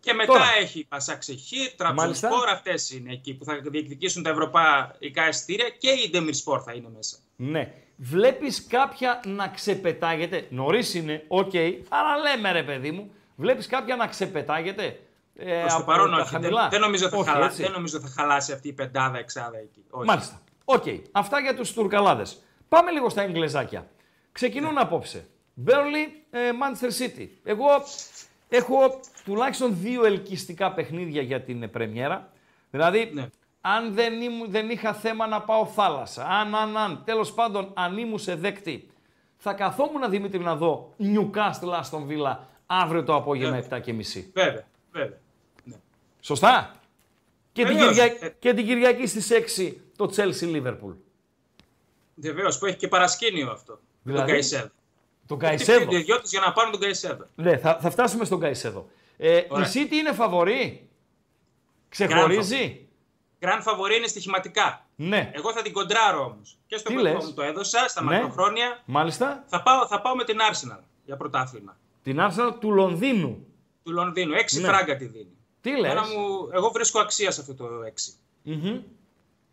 Speaker 6: Και μετά Τώρα. έχει Πασαξεχή, Τραμπουσπορ, αυτές είναι εκεί που θα διεκδικήσουν τα ευρωπαϊκά εισιτήρια και η Σπορ θα είναι μέσα.
Speaker 4: Ναι. Βλέπεις κάποια να ξεπετάγεται. Νωρίς είναι, οκ, okay, αλλά λέμε ρε παιδί μου, βλέπεις κάποια να ξεπετάγεται.
Speaker 6: Ε, Προς το παρόν όχι. Δεν, νομίζω θα όχι, δεν νομίζω θα χαλάσει αυτή η πεντάδα εξάδα εκεί. Όχι.
Speaker 4: Μάλιστα. Οκ. Αυτά για τους Τουρκαλάδες. Πάμε λίγο στα Εγγλεζάκια. Ξεκινούν ναι. απόψε. Μπέρλι, ε, Manchester City. Εγώ Έχω τουλάχιστον δύο ελκυστικά παιχνίδια για την πρεμιέρα. Δηλαδή, ναι. αν δεν, ήμου, δεν είχα θέμα να πάω θάλασσα, αν, αν, αν, τέλος πάντων, αν ήμουν σε δέκτη, θα καθόμουν, Δημήτρη, να δω Newcastle Λάστον βίλα αύριο το απόγευμα 7.30.
Speaker 6: Βέβαια, βέβαια. Ναι.
Speaker 4: Σωστά. Και την, Κυριακή, και την στις 6 το Chelsea Liverpool.
Speaker 6: Βεβαίως που έχει και παρασκήνιο αυτό. Δηλαδή, το
Speaker 4: τον Καϊσέδο. πήγε
Speaker 6: για να πάρουν τον Καϊσέδο.
Speaker 4: Ναι, θα, θα φτάσουμε στον Καϊσέδο. Ε, η City είναι φαβορή. Ξεχωρίζει.
Speaker 6: Γκραν φαβορή είναι στοιχηματικά.
Speaker 4: Ναι.
Speaker 6: Εγώ θα την κοντράρω όμως. Και στο πρώτο μου το έδωσα στα ναι. μακροχρόνια.
Speaker 4: Μάλιστα.
Speaker 6: Θα πάω, θα πάω με την Arsenal για πρωτάθλημα.
Speaker 4: Την Arsenal του Λονδίνου.
Speaker 6: Του Λονδίνου. Έξι ναι. φράγκα τη δίνει.
Speaker 4: Τι λες.
Speaker 6: Εγώ βρίσκω αξία σε αυτό το έξι. mm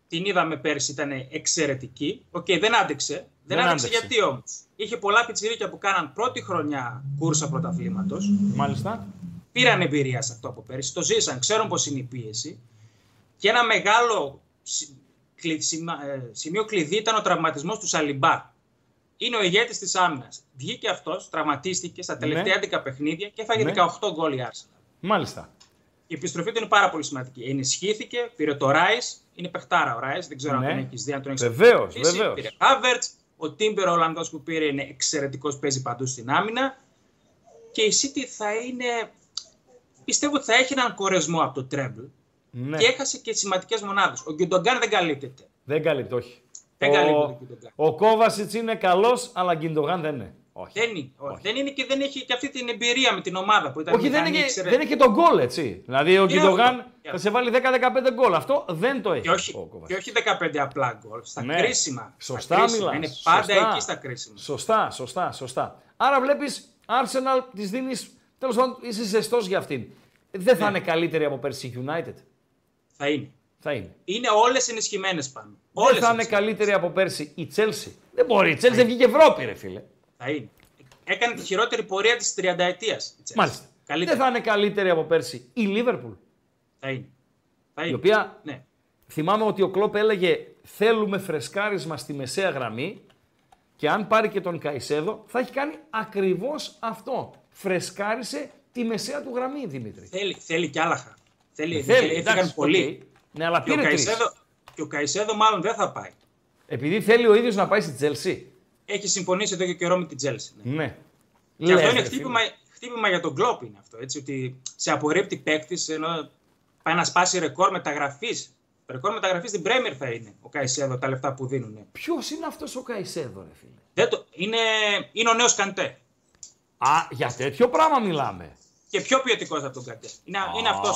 Speaker 6: την είδαμε πέρσι, ήταν εξαιρετική. Οκ, okay, δεν άντεξε. Δεν, δεν άντεξε, γιατί όμως. Είχε πολλά πιτσιρίκια που κάναν πρώτη χρονιά κούρσα πρωταθλήματος.
Speaker 4: Μάλιστα.
Speaker 6: Πήραν εμπειρία σε αυτό από πέρσι. Το ζήσαν, ξέρουν πώ είναι η πίεση. Και ένα μεγάλο ε, σημείο κλειδί ήταν ο τραυματισμός του Σαλιμπά. Είναι ο ηγέτης της άμυνας. Βγήκε αυτός, τραυματίστηκε στα ναι. τελευταία ναι. 11 παιχνίδια και έφαγε 18 ναι. γκολ η Μάλιστα. Η επιστροφή του είναι πάρα πολύ σημαντική. Ενισχύθηκε, πήρε το Ράις, είναι παιχτάρα ο Ράις. Δεν ξέρω ναι. αν τον έχεις δει, αν τον έχεις Βεβαίως, βεβαίως. Πήρε Χάβερτ. Ο Τίμπερ, ο Ολλανδός που πήρε, είναι εξαιρετικός, παίζει παντού στην άμυνα. Και η City θα είναι. Πιστεύω ότι θα έχει έναν κορεσμό από το Τρέμπλ. Ναι. Και έχασε και σημαντικές μονάδες. Ο Γκιντογκάν δεν καλύπτεται. Δεν καλύπτεται, όχι. Δεν ο, ο Κόβασιτ είναι καλός, αλλά Γκιντογκάν δεν είναι. Όχι. Δεν, είναι, δεν είναι και δεν έχει και αυτή την εμπειρία με την ομάδα που ήταν. Όχι, δεν έχει, δεν έχει τον γκολ, έτσι. Δηλαδή ο Γκιντογάν θα σε βάλει 10-15 γκολ. Αυτό δεν το έχει. Και όχι, ο και όχι 15 απλά γκολ. Στα ναι. κρίσιμα. Σωστά στα κρίσιμα. Είναι πάντα εκεί στα κρίσιμα. Σωστά, σωστά, σωστά. Άρα βλέπεις Arsenal της δίνεις. Τέλος πάντων, είσαι ζεστός για αυτήν. Δεν ναι. θα είναι καλύτερη από πέρσι United. Θα είναι. Θα είναι. Είναι όλες ενισχυμένες πάνω. Δεν θα είναι καλύτερη από πέρσι η Chelsea. Δεν μπορεί. Η Chelsea βγήκε Ευρώπη, ρε φίλε. Θα είναι. Έκανε τη χειρότερη πορεία της 30 ετία. Μάλιστα. Καλύτερη. Δεν θα είναι καλύτερη από πέρσι η Λίβερπουλ. Θα είναι. Θα Η οποία ναι. θυμάμαι ότι ο Κλόπ έλεγε θέλουμε φρεσκάρισμα στη μεσαία γραμμή και αν πάρει και τον Καϊσέδο θα έχει κάνει ακριβώς αυτό. Φρεσκάρισε τη μεσαία του γραμμή, Δημήτρη. Θέλει, θέλει κι ε, Θέλει, θέλει, εντάξει, πολύ. Ναι, αλλά και, πήρε ο Καϊσέδο, και ο Καϊσέδο μάλλον δεν θα πάει. Επειδή θέλει ο ίδιος να πάει στη Τζελσί έχει συμφωνήσει εδώ και καιρό με την Τζέλση. Ναι. ναι. Και αυτό είναι χτύπημα, χτύπημα για τον Κλόπ είναι αυτό. Έτσι, ότι σε απορρίπτει παίκτης ενώ πάει να σπάσει ρεκόρ μεταγραφής. Ρεκόρ μεταγραφής στην Πρέμερ θα είναι ο Καϊσέδο τα λεφτά που δίνουν. Ναι. Ποιος είναι αυτός ο Καϊσέδο, ρε φίλε. Δεν το... είναι... είναι ο νέος Καντέ. Α, για τέτοιο πράγμα μιλάμε. Και πιο ποιοτικός από τον Καντέ. Είναι, αυτό.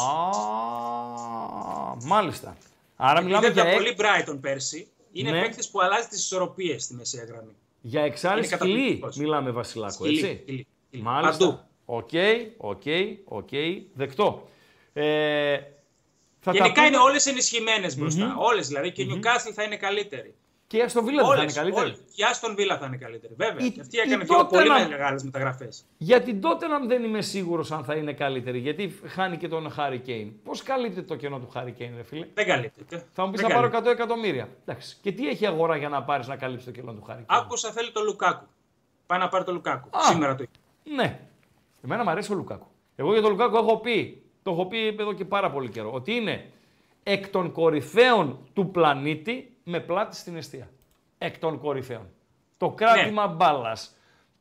Speaker 6: Μάλιστα. Άρα μιλάμε για. πολύ Brighton πέρσι. Είναι ναι. παίκτης που αλλάζει τις ισορροπίες στη μεσαία γραμμή. Για εξάρι σκυλή μιλάμε, Βασιλάκο, έτσι. Μάλιστα. Οκ, οκ, οκ, δεκτό. Ε, Γενικά είναι όλες ενισχυμένες μπροστά. Όλες δηλαδή. Και η mm θα είναι καλύτερη. Και η Αστον Βίλα θα είναι καλύτερη. Όλες. Και η Αστον Βίλα θα είναι καλύτερη, βέβαια. Η, και αυτή έκανε και πολύ να... μεγάλες μεταγραφές. Γιατί την τότε να δεν είμαι σίγουρος αν θα είναι καλύτερη. Γιατί χάνει και τον Χάρη Κέιν. Πώ καλύπτεται το κενό του Χάρη Κέιν, ρε φίλε. Δεν καλύπτεται. Θα μου πεις να πάρω 100 εκατομμύρια. Εντάξει. Και τι έχει αγορά για να πάρεις να καλύψεις το κενό του Χάρι Κέιν. Άκουσα θέλει το Λουκάκου. Πάει να πάρει το Λουκάκου. Α, Σήμερα το Ναι. Εμένα μου αρέσει ο Λουκάκου. Εγώ για τον Λουκάκου έχω πει, το έχω πει εδώ και πάρα πολύ καιρό, ότι είναι εκ των κορυφαίων του πλανήτη με πλάτη στην αιστεία. Εκ των κορυφαίων. Το κράτημα ναι. μπάλας.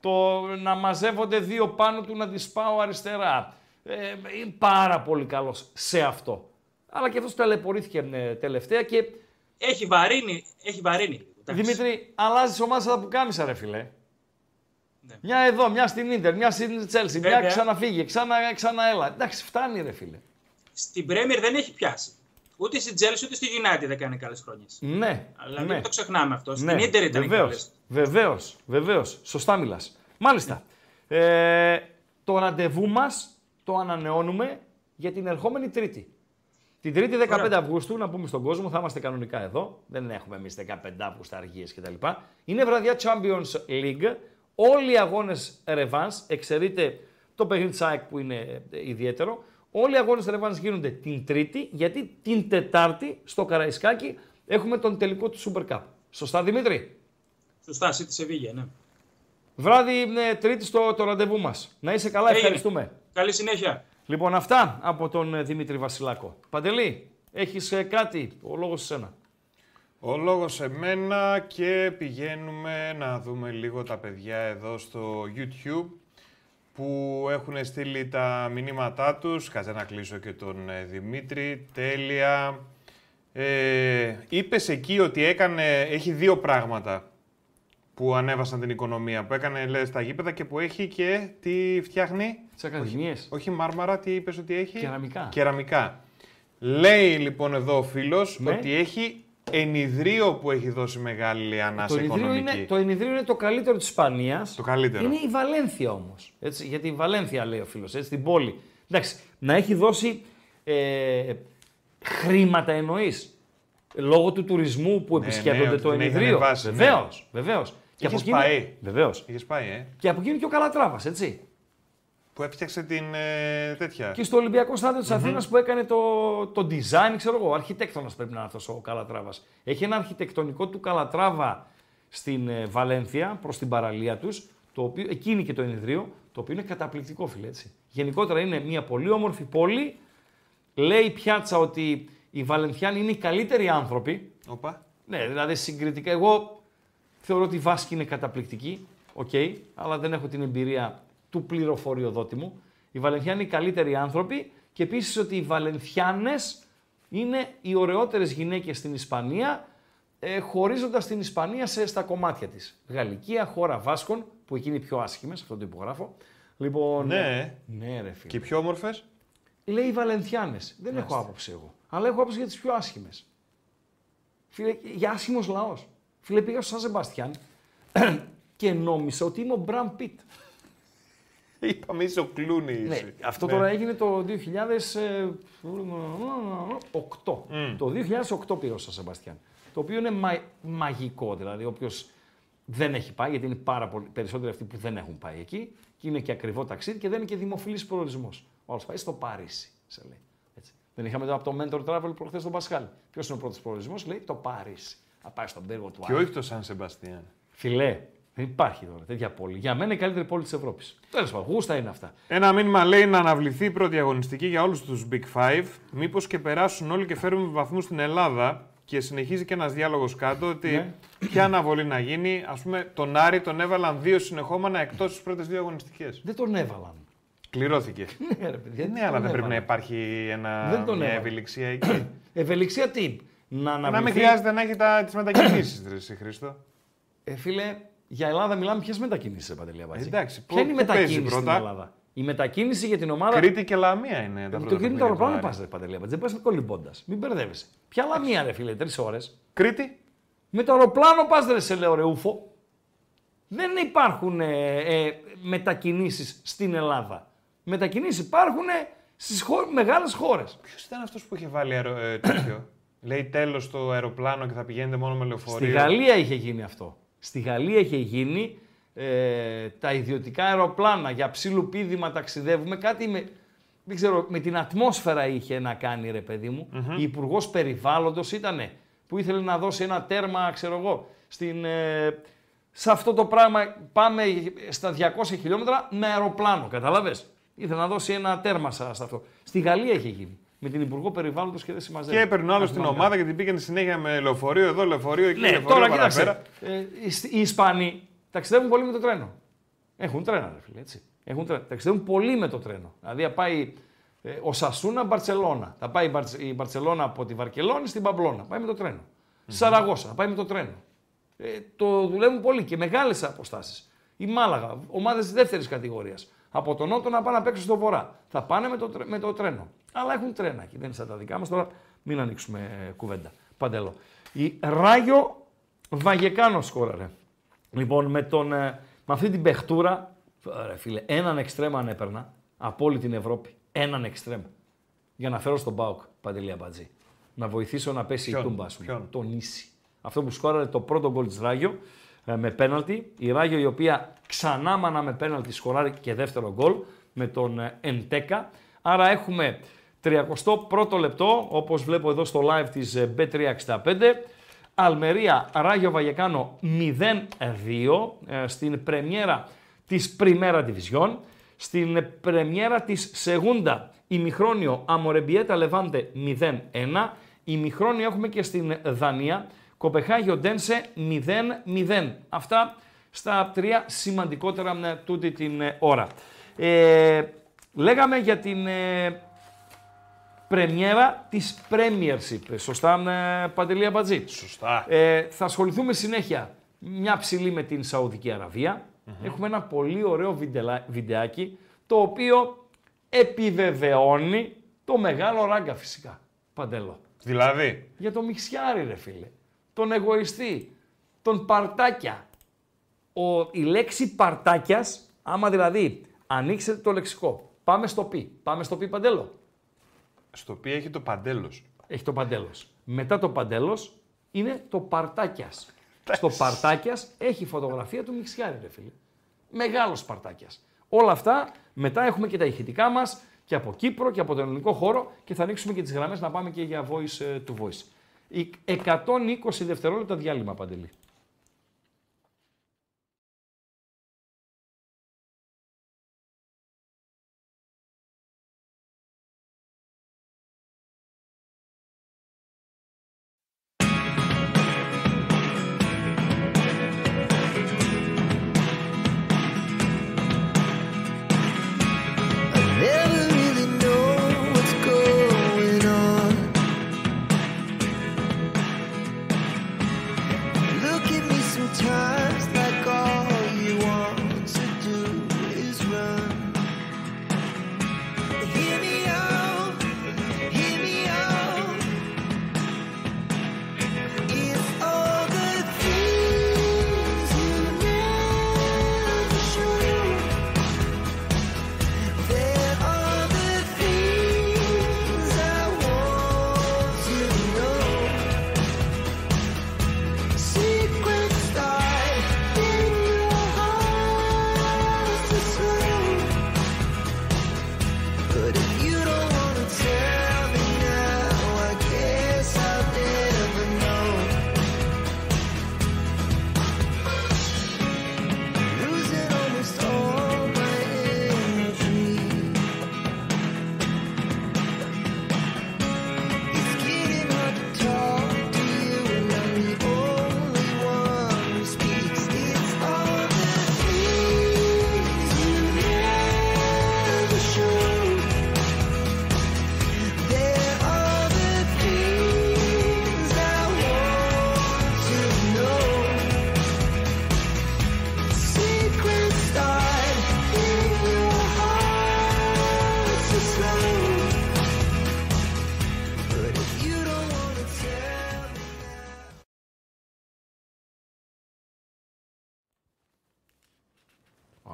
Speaker 6: Το να μαζεύονται δύο πάνω του να τη πάω αριστερά. Ε, είναι πάρα πολύ καλός σε αυτό. Αλλά και αυτός ταλαιπωρήθηκε ε, τελευταία
Speaker 7: και. Έχει βαρύνει. Έχει βαρύνει. Δημήτρη, αλλάζεις ομάδα που κάμισα, ρε φιλέ. Ναι. Μια εδώ, μια στην ντερ, μια στην Τσέλσι, μια ξαναφύγει, ξανά, ξανά Εντάξει, φτάνει ρε φίλε. Στην Πρέμιερ δεν έχει πιάσει. Ούτε στη Chelsea ούτε στη United δεν κάνει καλές χρονιές. Ναι. Αλλά ναι. μην το ξεχνάμε αυτό. Στην ναι. ήταν βεβαίω. Βεβαίως. Βεβαίως. Σωστά μιλάς. Μάλιστα. Ε, το ραντεβού μας το ανανεώνουμε για την ερχόμενη Τρίτη. Την Τρίτη 15 Αυγούστου, να πούμε στον κόσμο, θα είμαστε κανονικά εδώ. Δεν έχουμε εμείς 15 Αυγούστου αργίε κτλ. Είναι βραδιά Champions League. Όλοι οι αγώνες ρεβάν. Εξαιρείται το παιχνίδι της που είναι ε, ιδιαίτερο. Όλοι οι αγώνες ρεβάνς γίνονται την Τρίτη, γιατί την Τετάρτη στο Καραϊσκάκι έχουμε τον τελικό του Super Cup. Σωστά, Δημήτρη. Σωστά, εσύ τη Σεβίγια, ναι. Βράδυ είναι Τρίτη στο το ραντεβού μας. Να είσαι καλά, ευχαριστούμε. Καλή συνέχεια. Λοιπόν, αυτά από τον ε, Δημήτρη Βασιλάκο. Παντελή, έχεις ε, κάτι, ο λόγος σε σένα. Ο λόγος σε μένα και πηγαίνουμε να δούμε λίγο τα παιδιά εδώ στο YouTube που έχουν στείλει τα μηνύματά τους. Κάτσε να κλείσω και τον ε, Δημήτρη. Τέλεια. Ε, Είπες εκεί ότι έκανε, έχει δύο πράγματα που ανέβασαν την οικονομία. Που έκανε λέει τα γήπεδα και που έχει και τι φτιάχνει. Τις ακαδημίες. Όχι, μάρμαρα, τι είπες ότι έχει. Κεραμικά. Κεραμικά. Λέει λοιπόν εδώ ο φίλος ναι. ότι έχει ενιδρίο που έχει δώσει μεγάλη ανάσα το οικονομική. Είναι, το ενιδρίο είναι το καλύτερο της Ισπανίας, Το καλύτερο. Είναι η Βαλένθια όμως. Γιατί η Βαλένθια λέει ο φίλος, έτσι την πόλη. Εντάξει, να έχει δώσει ε, χρήματα εννοείς. Λόγω του τουρισμού που ναι, επισκέπτονται ναι, το ενιδρίο. Ναι. Βεβαίως, βεβαίως. Και από πάει. Βεβαίως. πάει, ε. Και από εκείνη και ο Καλατράβας, έτσι. Που έφτιαξε την ε, τέτοια. Και στο Ολυμπιακό Στάδιο της mm Αθήνας που έκανε το, το design, ξέρω εγώ. Αρχιτέκτονας πρέπει να είναι αυτός ο Καλατράβας. Έχει ένα αρχιτεκτονικό του Καλατράβα στην ε, Βαλένθια προς την παραλία τους. Το οποίο, εκείνη και το ενεδρείο, το οποίο είναι καταπληκτικό, φίλε έτσι. Γενικότερα είναι μια πολύ όμορφη πόλη. Λέει η πιάτσα ότι οι Βαλενθιάνοι είναι οι καλύτεροι άνθρωποι. Οπα. Ναι, δηλαδή συγκριτικά. Εγώ θεωρώ ότι η Βάσκη είναι καταπληκτική. Οκ, okay, αλλά δεν έχω την εμπειρία του πληροφοριοδότη μου. Οι Βαλενθιάνοι οι καλύτεροι άνθρωποι και επίσης ότι οι Βαλενθιάνες είναι οι ωραιότερες γυναίκες στην Ισπανία, ε, χωρίζοντας την Ισπανία σε, στα κομμάτια της. Γαλλικία, χώρα Βάσκων, που εκεί είναι οι πιο άσχημες, αυτό το υπογράφω. Λοιπόν, ναι, ναι, ρε φίλε. Και οι πιο όμορφες. Λέει οι Βαλενθιάνες. Δεν έχω άποψη εγώ. Αλλά έχω άποψη για τις πιο άσχημες. Φίλε, για άσχημος λαός. Φίλε, πήγα στο Σαν Σεμπαστιάν [CLEARS THROAT] και νόμισα ότι είμαι ο Μπραν Πιτ. Είπαμε είσαι ο Κλούνι. Ναι, αυτό ναι. τώρα έγινε το 2008. Mm. Ε, το 2008 πήγα Σαν Σεμπαστιάν. Το οποίο είναι μαγικό. Δηλαδή, όποιος δεν έχει πάει, γιατί είναι πάρα περισσότεροι αυτοί που δεν έχουν πάει εκεί, και είναι και ακριβό ταξίδι και δεν είναι και δημοφιλής προορισμός. Ο πάει στο Παρίσι, σε λέει. Έτσι. Δεν είχαμε εδώ από το Mentor Travel προχθές τον Πασχάλη. Ποιος είναι ο πρώτος προορισμός, λέει το Παρίσι. Θα πάει στον πύργο του
Speaker 8: Και όχι το Σαν Σεμπαστιάν.
Speaker 7: Φιλέ, δεν υπάρχει τώρα τέτοια πόλη. Για μένα είναι η καλύτερη πόλη της Ευρώπης. Τέλος πάντων, γούστα είναι αυτά.
Speaker 8: Ένα μήνυμα λέει να αναβληθεί η πρώτη αγωνιστική για όλους τους Big Five. Μήπως και περάσουν όλοι και φέρουμε βαθμούς στην Ελλάδα. Και συνεχίζει και ένας διάλογος κάτω ότι ναι. ποια αναβολή να γίνει. Ας πούμε, τον Άρη τον έβαλαν δύο συνεχόμενα εκτός τι πρώτες δύο αγωνιστικές.
Speaker 7: Δεν τον έβαλαν.
Speaker 8: Κληρώθηκε.
Speaker 7: [LAUGHS] ναι,
Speaker 8: ναι, αλλά δεν πρέπει να υπάρχει ένα, ευελιξία εκεί.
Speaker 7: [CLEARS THROAT] ευελιξία τι.
Speaker 8: Να, αναβληθεί... να μην χρειάζεται να έχει τις [CLEARS THROAT] μετακινήσεις, Χρήστο.
Speaker 7: Ε, φίλε, για Ελλάδα μιλάμε ποιες μετακινήσεις, Παντελή Αμπατζή. Εντάξει,
Speaker 8: Ποια είναι
Speaker 7: η μετακίνηση
Speaker 8: στην Ελλάδα.
Speaker 7: Η μετακίνηση για την ομάδα.
Speaker 8: Κρήτη και Λαμία είναι τα ε,
Speaker 7: Το Κρήτη το πάνω πα, Παντελή Αμπατζή. Δεν πας κολυμπώντας. Μην μπερδεύεσαι. Ποια Λαμία, ρε φίλε, τρεις ώρες.
Speaker 8: Κρήτη.
Speaker 7: Με το αεροπλάνο πας, δεν σε λέω, ρε Δεν υπάρχουν ε, ε, μετακινήσεις στην Ελλάδα. Μετακινήσεις υπάρχουν ε, στις μεγάλες χώρες.
Speaker 8: Ποιος ήταν αυτός που είχε βάλει αερο... Ε, τέτοιο. [COUGHS] Λέει τέλος το αεροπλάνο και θα πηγαίνετε μόνο με λεωφορείο.
Speaker 7: Στη Γαλλία είχε γίνει αυτό. Στη Γαλλία είχε γίνει ε, τα ιδιωτικά αεροπλάνα για πίδημα ταξιδεύουμε, κάτι με, δεν ξέρω, με την ατμόσφαιρα είχε να κάνει ρε παιδί μου. Mm-hmm. Υπουργός Περιβάλλοντος ήτανε που ήθελε να δώσει ένα τέρμα, ξέρω εγώ, στην, ε, σε αυτό το πράγμα πάμε στα 200 χιλιόμετρα με αεροπλάνο, καταλάβες. Ήθελε να δώσει ένα τέρμα σε αυτό. Στη Γαλλία είχε γίνει με την Υπουργό Περιβάλλοντος και δεν συμμαζεύει.
Speaker 8: Και έπαιρνε άλλο στην ομάδα γιατί την πήγαινε συνέχεια με λεωφορείο εδώ, λεωφορείο εκεί. Ναι, λεωφορείο, τώρα κοίταξε. Ε,
Speaker 7: οι Ισπανοί ταξιδεύουν πολύ με το τρένο. Έχουν τρένα, ρε φίλε, Ταξιδεύουν πολύ με το τρένο. Δηλαδή πάει ε, ο Σασούνα Μπαρσελώνα. Θα πάει η Μπαρσελώνα από τη Βαρκελόνη στην Παμπλώνα. Πάει με το τρενο Στη Σαραγώσα, πάει με το τρένο. Ε, το δουλεύουν πολύ και μεγάλες αποστάσεις. Η Μάλαγα, ομάδες δεύτερης κατηγορίας από τον Νότο να πάνε να παίξουν στο Βορρά. Θα πάνε με το, με το τρένο. Αλλά έχουν τρένα εκεί, δεν είναι σαν τα δικά μας. Τώρα μην ανοίξουμε ε, κουβέντα. Παντελώ. Η Ράγιο Βαγεκάνο σκόραρε. Λοιπόν, με, τον, ε, με αυτή την παιχτούρα, ρε φίλε, έναν εξτρέμα ανέπαιρνα από όλη την Ευρώπη. Έναν εξτρέμα. Για να φέρω στον Πάοκ, Παντελία Μπατζή. Να βοηθήσω να πέσει ποιον, η τούμπα,
Speaker 8: σου.
Speaker 7: το νήσι. Αυτό που σκόραρε το πρώτο γκολ της Ράγιο ε, με πέναλτι. Η Ράγιο η οποία ξανά μάνα με πέναλτι σκοράρει και δεύτερο γκολ με τον ε, Εντέκα. Άρα έχουμε 31ο λεπτό, όπως βλέπω εδώ στο live της B365. Ε, Αλμερία Ράγιο Βαγεκάνο 0-2 στην πρεμιέρα της Πριμέρα Division. Στην πρεμιέρα της Σεγούντα ημιχρόνιο Αμορεμπιέτα Λεβάντε 0-1. Ημιχρόνιο έχουμε και στην Δανία κοπεχαγη ντενσε Οντένσε 0-0. Αυτά στα τρία σημαντικότερα τούτη την ε, ώρα. Ε, λέγαμε για την ε, πρεμιέρα της Premiership. Σωστά, ε, Παντελία Μπατζή.
Speaker 8: Σωστά.
Speaker 7: Ε, θα ασχοληθούμε συνέχεια μια ψηλή με την Σαουδική Έχουμε ένα πολύ ωραίο βιντελα, βιντεάκι, το οποίο επιβεβαιώνει το μεγάλο ράγκα φυσικά, Παντελό.
Speaker 8: Δηλαδή.
Speaker 7: Για το μιξιάρι ρε φίλε τον εγωιστή, τον παρτάκια. Ο, η λέξη παρτάκιας, άμα δηλαδή ανοίξετε το λεξικό, πάμε στο πι, πάμε στο πι παντέλο.
Speaker 8: Στο πι έχει το παντέλος.
Speaker 7: Έχει το παντέλος. Μετά το παντέλος είναι το παρτάκιας. στο παρτάκιας έχει φωτογραφία του Μιξιάρη, ρε φίλε. Μεγάλος παρτάκιας. Όλα αυτά, μετά έχουμε και τα ηχητικά μας, και από Κύπρο και από τον ελληνικό χώρο και θα ανοίξουμε και τις γραμμές να πάμε και για voice ε, to voice. 120 δευτερόλεπτα διάλειμμα, Παντελή.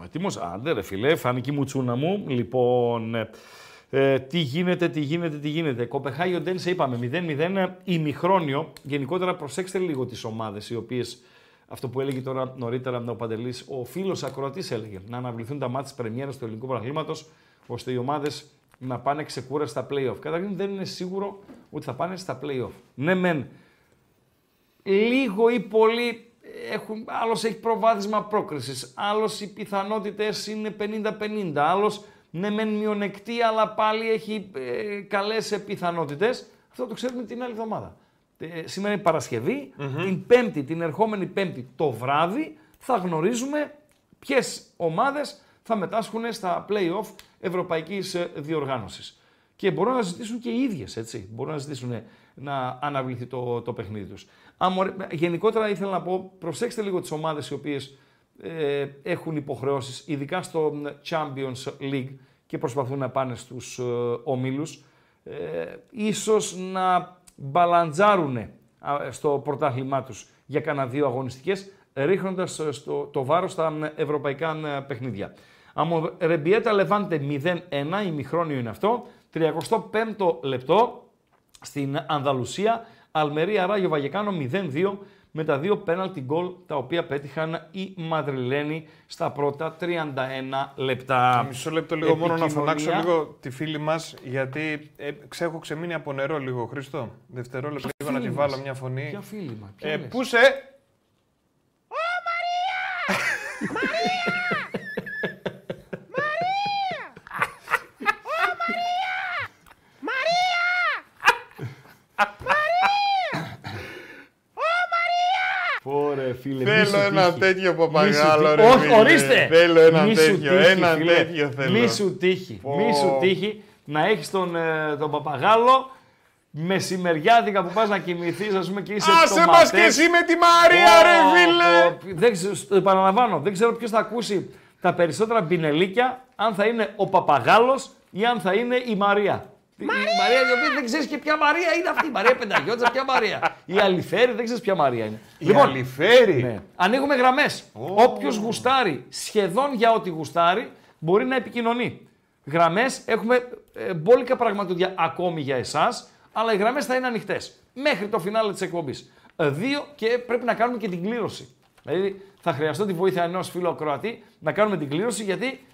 Speaker 7: έτοιμος. Άντε, ρε φιλέ, φάνηκε η μουτσούνα μου. Λοιπόν, ε, ε, τι γίνεται, τι γίνεται, τι γίνεται. σε Οντένσε είπαμε 0-0 ε, ημιχρόνιο. Γενικότερα προσέξτε λίγο τις ομάδες, οι οποίες... Αυτό που έλεγε τώρα νωρίτερα ο Παντελής, ο φίλος ακροατής έλεγε να αναβληθούν τα μάτια τη Πρεμιέρα του Ελληνικού Παραθλήματο ώστε οι ομάδες να πάνε ξεκούρα στα play-off. Καταρχήν δεν είναι σίγουρο ότι θα πάνε στα playoff. Ναι, μεν. Λίγο ή πολύ έχουν, άλλος έχει προβάδισμα πρόκρισης, άλλος οι πιθανότητες είναι 50-50, άλλος ναι μεν μειονεκτή αλλά πάλι έχει ε, καλές πιθανότητες. Αυτό το ξέρουμε την άλλη εβδομάδα. Ε, σήμερα είναι την Πέμπτη, την ερχόμενη Πέμπτη το βράδυ θα γνωρίζουμε ποιες ομάδες θα μετάσχουν στα play-off ευρωπαϊκής ε, διοργάνωσης. Και μπορούν να ζητήσουν και οι ίδιες, έτσι. Μπορούν να ζητήσουν ε, να αναβληθεί το, το παιχνίδι τους. Γενικότερα ήθελα να πω, προσέξτε λίγο τις ομάδες οι οποίες ε, έχουν υποχρεώσεις, ειδικά στο Champions League και προσπαθούν να πάνε στους ε, ομίλους, ε, ίσως να μπαλαντζάρουν στο πρωτάθλημά τους για κανένα δύο αγωνιστικές, ρίχνοντας ε, στο, το βάρος στα ευρωπαϊκά παιχνίδια. Αμορεμπιέτα Λεβάντε 0-1, ημιχρόνιο είναι αυτό, λεπτό στην Ανδαλουσία, Αλμερία Ράγιο Βαγεκάνο 0-2 με τα δύο πέναλτι γκολ τα οποία πέτυχαν οι Μαδριλένοι στα πρώτα 31 λεπτά.
Speaker 8: Μισό λεπτό λίγο μόνο να φωνάξω λίγο τη φίλη μας γιατί ε, ξέχω ξεμείνει από νερό λίγο Χρήστο. Δευτερόλεπτο λίγο να τη βάλω μια φωνή.
Speaker 7: Ποια φίλη μας. Ε, πού Ω Μαρία! [LAUGHS] Μαρία!
Speaker 8: Θέλω ένα τέτοιο παπαγάλο. Όχι,
Speaker 7: ορίστε. Θέλω
Speaker 8: ένα τέτοιο. Ένα
Speaker 7: τέτοιο θέλω. Μη σου τύχει. Μη σου τύχει να έχεις τον, ε, τον παπαγάλο μεσημεριάτικα που πας να κοιμηθείς, ας πούμε, και είσαι Άσε μας και
Speaker 8: εσύ με τη Μαρία, ρε φίλε!
Speaker 7: δεν ξέρω, επαναλαμβάνω, δεν ξέρω ποιος θα ακούσει τα περισσότερα μπινελίκια, αν θα είναι ο παπαγάλος ή αν θα είναι η Μαρία. Μαρία! Η Μαρία η δεν ξέρεις και ποια Μαρία είναι αυτή. Η Μαρία Πενταγιώτσα, ποια Μαρία. Η Αλιφέρη δεν ξέρεις ποια Μαρία είναι.
Speaker 8: Η λοιπόν, Αλιφέρη. Ναι.
Speaker 7: Ανοίγουμε γραμμές. Oh. Όποιος γουστάρει, σχεδόν για ό,τι γουστάρει, μπορεί να επικοινωνεί. Γραμμές έχουμε ε, μπόλικα πραγματούδια ακόμη για εσάς, αλλά οι γραμμές θα είναι ανοιχτές. Μέχρι το φινάλε της εκπομπής. Ε, δύο και πρέπει να κάνουμε και την κλήρωση. Δηλαδή θα χρειαστώ τη βοήθεια ενός φίλου ακροατή να κάνουμε την κλήρωση γιατί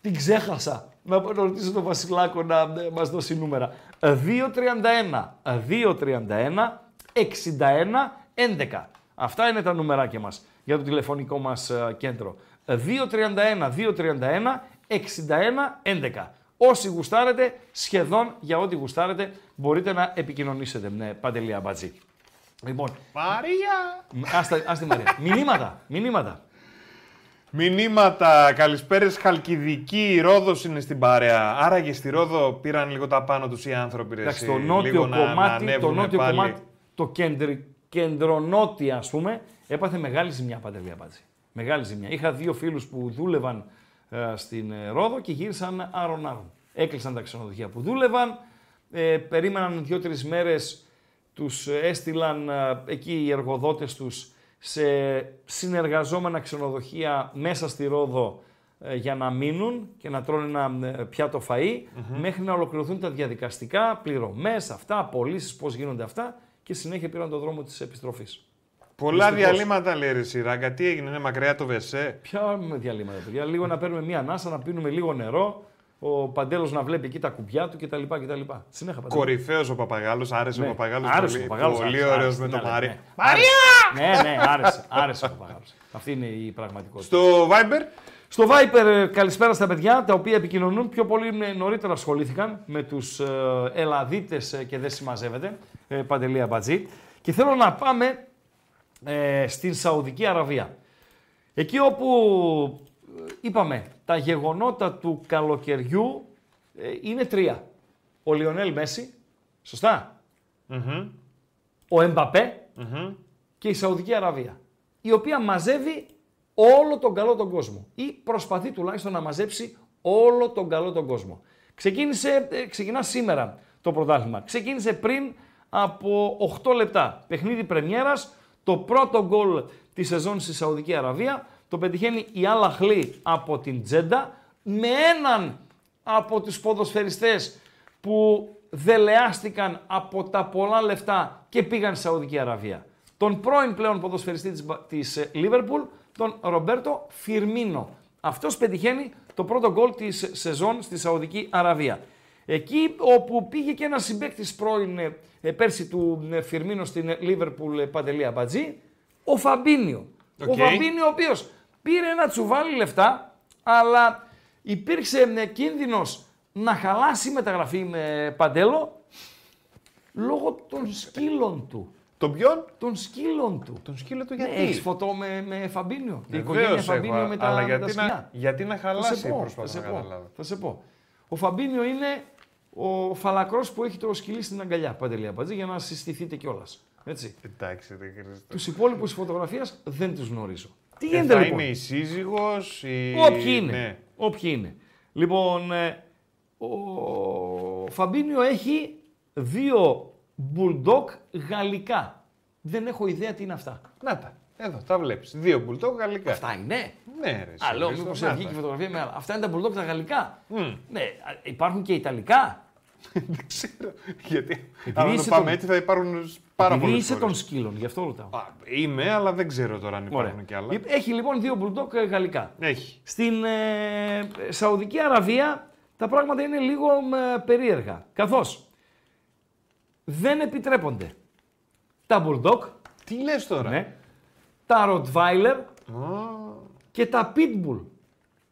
Speaker 7: την ξέχασα να ρωτήσω τον Βασιλάκο να ε, μας δώσει νούμερα. 2-31, 2-31, 61, 11. Αυτά είναι τα νούμεράκια μας για το τηλεφωνικό μας ε, κέντρο. 31 2 31 Όσοι γουστάρετε, σχεδόν για ό,τι γουστάρετε, μπορείτε να επικοινωνήσετε με Παντελία Μπατζή. Λοιπόν,
Speaker 8: Μαρία!
Speaker 7: Α Μαρία. μηνύματα, μηνύματα.
Speaker 8: Μηνύματα, καλησπέρες. Χαλκιδική, Ρόδο είναι στην παρέα. Άραγε στη Ρόδο πήραν λίγο τα πάνω τους οι άνθρωποι.
Speaker 7: Εντάξει, το νότιο λίγο κομμάτι, να, το, νότιο πάλι. κομμάτι το κέντρο, κεντρονότια, ας πούμε, έπαθε μεγάλη ζημιά παντελή απάντηση. Μεγάλη ζημιά. Είχα δύο φίλους που δούλευαν ε, στην ε, Ρόδο και γύρισαν άρον-άρον. Έκλεισαν τα ξενοδοχεία που δούλευαν, ε, περίμεναν δύο-τρει μέρες, τους ε, έστειλαν εκεί οι εργοδότες τους σε συνεργαζόμενα ξενοδοχεία μέσα στη Ρόδο ε, για να μείνουν και να τρώνε ένα ε, πιάτο μέχρι να ολοκληρωθούν τα διαδικαστικά, πληρωμές, αυτά, πωλήσεις, πώς γίνονται αυτά και συνέχεια πήραν τον δρόμο της επιστροφής.
Speaker 8: Πολλά διαλύματα λέει ρε Σιράγκα. Τι έγινε, είναι μακριά το Βεσέ.
Speaker 7: Ποια διαλύματα, παιδιά. Λίγο να παίρνουμε μία ανάσα, να πίνουμε λίγο νερό, ο Παντέλος να βλέπει εκεί τα κουμπιά του κτλ. κτλ.
Speaker 8: Κορυφαίος ο Παπαγάλος, άρεσε ο ναι, Παπαγάλος. Άρεσε ο Παπαγάλος. Πολύ ωραίο με τον Μαρία.
Speaker 7: Ναι. Ναι, ναι, άρεσε. άρεσε ο Παπαγάλος. Αυτή είναι η πραγματικότητα.
Speaker 8: Στο Viper.
Speaker 7: Στο Viper ε, καλησπέρα στα παιδιά, τα οποία επικοινωνούν πιο πολύ ε, νωρίτερα ασχολήθηκαν με τους ε, Ελλαδίτες και δεν συμμαζεύεται. Παντελή Μπατζή. Και θέλω να πάμε στην Σαουδική Αραβία. Εκεί όπου είπαμε τα γεγονότα του καλοκαιριού ε, είναι τρία. Ο Λιονέλ Μέση, ο εμπαπε και η Σαουδική Αραβία, η οποία μαζεύει όλο τον καλό τον κόσμο ή προσπαθεί τουλάχιστον να μαζέψει όλο τον καλό τον κόσμο. Ξεκίνησε, ε, ξεκινά σήμερα το πρωτάθλημα. Ξεκίνησε πριν από 8 λεπτά. Παιχνίδι πρεμιέρας, το πρώτο γκολ της σεζόν στη Σαουδική Αραβία. Το πετυχαίνει η Αλαχλή από την Τζέντα με έναν από τους ποδοσφαιριστές που δελεάστηκαν από τα πολλά λεφτά και πήγαν στη Σαουδική Αραβία. Τον πρώην πλέον ποδοσφαιριστή της ε, Λίβερπουλ, τον Ρομπέρτο Φιρμίνο. Αυτός πετυχαίνει το πρώτο γκολ της σεζόν στη Σαουδική Αραβία. Εκεί όπου πήγε και ένας συμπέκτη πρώην ε, ε, πέρσι του Φιρμίνο στην Λίβερπουλ Παντελία Μπατζή, ο Φαμπίνιο. Ο Φαμπίνιο ο οποίος πήρε ένα τσουβάλι λεφτά, αλλά υπήρξε ε, κίνδυνος να χαλάσει η μεταγραφή με παντέλο λόγω των σκύλων του.
Speaker 8: Τον ποιον?
Speaker 7: Των σκύλων του.
Speaker 8: Τον σκύλο του ναι, γιατί. Έχεις
Speaker 7: φωτό με, με Φαμπίνιο. Την οικογένεια Φαμπίνιο με τα, αλλά γιατί, σκυλιά. να, γιατί να χαλάσει θα σε πω, θα, σε πω, θα σε πω. Ο Φαμπίνιο είναι ο φαλακρός που έχει το σκυλί στην αγκαλιά. Παντελή Αμπατζή για να συστηθείτε κιόλας.
Speaker 8: Έτσι. Εντάξει, δεν Τους
Speaker 7: υπόλοιπους φωτογραφίας δεν τους γνωρίζω.
Speaker 8: Τι ε, γίνεται θα λοιπόν. Είναι η σύζυγος. Η...
Speaker 7: Όποιοι είναι. Ναι. Όποιοι είναι. Λοιπόν, ε, ο Φαμπίνιο έχει δύο μπουλντοκ γαλλικά. Δεν έχω ιδέα τι είναι αυτά.
Speaker 8: Να τα. Εδώ τα βλέπεις. Δύο μπουλντοκ γαλλικά.
Speaker 7: Αυτά είναι.
Speaker 8: Ναι, ρε.
Speaker 7: Αλλιώ, μήπω βγήκε φωτογραφία με άλλα. Αυτά είναι τα μπουλντοκ τα γαλλικά. Mm. Ναι, υπάρχουν και ιταλικά
Speaker 8: δεν ξέρω. Γιατί. Αν το πάμε έτσι θα υπάρχουν πάρα πολλές. Είσαι
Speaker 7: των σκύλων, γι' αυτό ρωτάω.
Speaker 8: Είμαι, αλλά δεν ξέρω τώρα αν υπάρχουν κι άλλα.
Speaker 7: Έχει λοιπόν δύο μπουλντόκ ε, γαλλικά.
Speaker 8: Έχει.
Speaker 7: Στην ε, Σαουδική Αραβία τα πράγματα είναι λίγο ε, περίεργα. Καθώς δεν επιτρέπονται τα μπουλντόκ.
Speaker 8: Τι λες τώρα. Ναι.
Speaker 7: τα ροτβάιλερ και τα πίτμπουλ.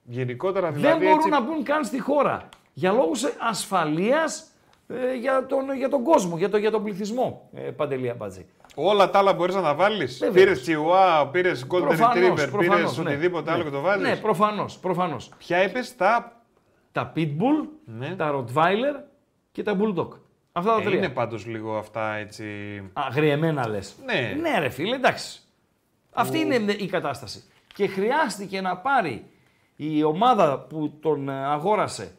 Speaker 8: Γενικότερα
Speaker 7: δηλαδή. Δεν μπορούν να μπουν καν στη χώρα για λόγους ασφαλείας ε, για, τον, για τον κόσμο, για, το, για τον πληθυσμό, ε, Παντελή
Speaker 8: Όλα τα άλλα μπορείς να τα βάλεις. Ε, πήρε Chihuahua, πήρε Golden Retriever, πήρε ναι. οτιδήποτε άλλο και το βάλει.
Speaker 7: Ναι, προφανώς. Προφανώς.
Speaker 8: Ποια είπες, τα.
Speaker 7: Τα Pitbull, ναι. τα Rottweiler και τα Bulldog.
Speaker 8: Αυτά
Speaker 7: τα
Speaker 8: ε, τρία. είναι πάντως λίγο αυτά έτσι.
Speaker 7: Αγριεμένα λες. Ναι. ναι, ρε φίλε, εντάξει. Αυτή είναι η κατάσταση. Και χρειάστηκε να πάρει η ομάδα που τον αγόρασε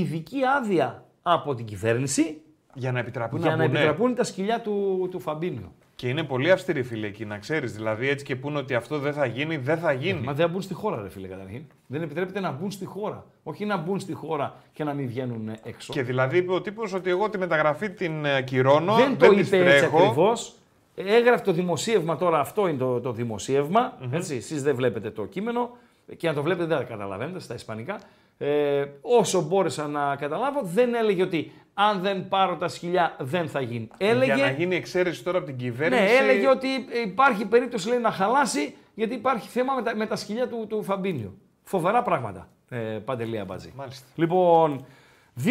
Speaker 7: ειδική άδεια από την κυβέρνηση
Speaker 8: για να
Speaker 7: επιτραπούν, για τα σκυλιά του, του Φαμπίνιο.
Speaker 8: Και είναι πολύ αυστηρή φίλε εκεί, να ξέρεις. Δηλαδή, έτσι και πούνε ότι αυτό δεν θα γίνει, δεν θα γίνει. Ε,
Speaker 7: μα δεν μπουν στη χώρα, ρε φίλε, καταρχήν. Δεν επιτρέπεται να μπουν στη χώρα. Όχι να μπουν στη χώρα και να μην βγαίνουν έξω.
Speaker 8: Και δηλαδή είπε ο τύπος ότι εγώ τη μεταγραφή την ε, κυρώνω. Δεν, δεν το είπε έτσι
Speaker 7: Έγραφε το δημοσίευμα τώρα, αυτό είναι το, το δημοσίευμα. Mm-hmm. Εσείς δεν βλέπετε το κείμενο και αν το βλέπετε δεν καταλαβαίνετε στα ισπανικά ε, όσο μπόρεσα να καταλάβω, δεν έλεγε ότι αν δεν πάρω τα σκυλιά δεν θα γίνει. Έλεγε, Για
Speaker 8: να γίνει εξαίρεση τώρα από την ναι, κυβέρνηση.
Speaker 7: Ναι, έλεγε ότι υπάρχει περίπτωση λέει, να χαλάσει γιατί υπάρχει θέμα με τα, με τα σκυλιά του, του Φαμπίνιο. Φοβερά πράγματα, ε, παντελια μπατζη Αμπατζή. Μάλιστα. Λοιπόν, 231-231-61-11,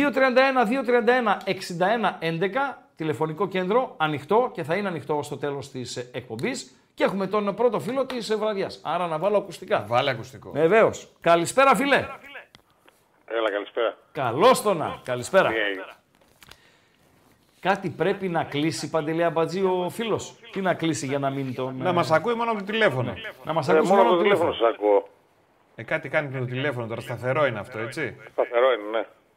Speaker 7: τηλεφωνικό κέντρο, ανοιχτό και θα είναι ανοιχτό στο τέλος της ε, εκπομπής. Και έχουμε τον πρώτο φίλο της ε, βραδιάς, άρα να βάλω ακουστικά.
Speaker 8: Βάλε ακουστικό.
Speaker 7: Βεβαίως. Καλησπέρα Καλησπέρα, φίλε.
Speaker 9: Έλα, καλησπέρα.
Speaker 7: Καλώς το να. Καλησπέρα. Κάτι πρέπει να κλείσει, Παντελή Αμπατζή, ο φίλος. Τι να κλείσει για να μείνει το. Να
Speaker 8: μας ακούει μόνο από το τηλέφωνο. Να μας ε, ακούει μόνο από το τηλέφωνο. Σας ακούω. Ε, κάτι κάνει με το τηλέφωνο τώρα. Σταθερό είναι αυτό, έτσι.
Speaker 9: Σταθερό είναι,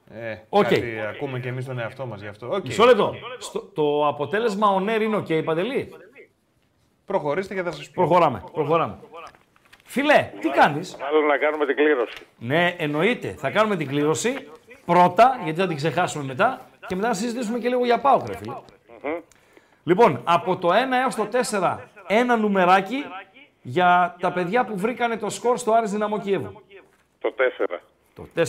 Speaker 8: ναι. Ε, okay. κάτι ακούμε και εμείς τον εαυτό μας γι' αυτό. Okay.
Speaker 7: Μισό λεπτό. Το αποτέλεσμα ο Νέρ είναι οκ, okay, Παντελή.
Speaker 8: Προχωρήστε
Speaker 7: και θα σας
Speaker 8: πω. Προχωράμε.
Speaker 7: Προχωράμε. Φιλέ, τι κάνεις?
Speaker 9: Μάλλον να κάνουμε την κλήρωση.
Speaker 7: Ναι, εννοείται. Θα κάνουμε την κλήρωση πρώτα, γιατί θα την ξεχάσουμε μετά και μετά να συζητήσουμε και λίγο για πάω, ρε φιλε Λοιπόν, από το 1 έως το 4, ένα νούμεράκι για τα παιδιά που βρήκανε το σκορ στο Άρης Δυναμό
Speaker 9: Το 4.
Speaker 7: Το 4.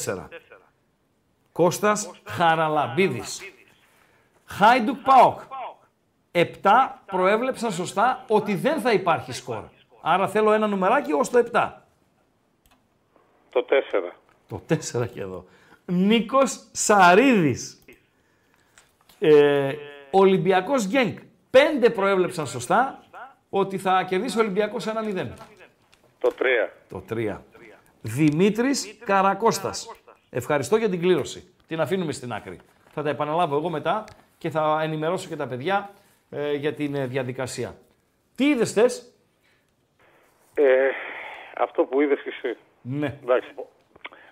Speaker 7: Κώστας Χαραλαμπίδης. Χάιντουκ Πάοκ. 7 προέβλεψαν σωστά ότι δεν θα υπάρχει σκορ. Άρα θέλω ένα νουμεράκι ως το
Speaker 9: 7. Το 4.
Speaker 7: Το 4 και εδώ. Νίκος Σαρίδης. Ε, Ολυμπιακός Γκένκ. Πέντε προέβλεψαν σωστά ότι θα κερδίσει ο ολυμπιακος ένα 1-0. Το 3. Το 3. Δημήτρης Καρακώστας. Ευχαριστώ για την κλήρωση. Την αφήνουμε στην άκρη. Θα τα επαναλάβω εγώ μετά και θα ενημερώσω και τα παιδιά ε, για την ε, διαδικασία. Τι είδες θες,
Speaker 9: ε, αυτό που είδες εσύ.
Speaker 7: Ναι.
Speaker 9: Εντάξει.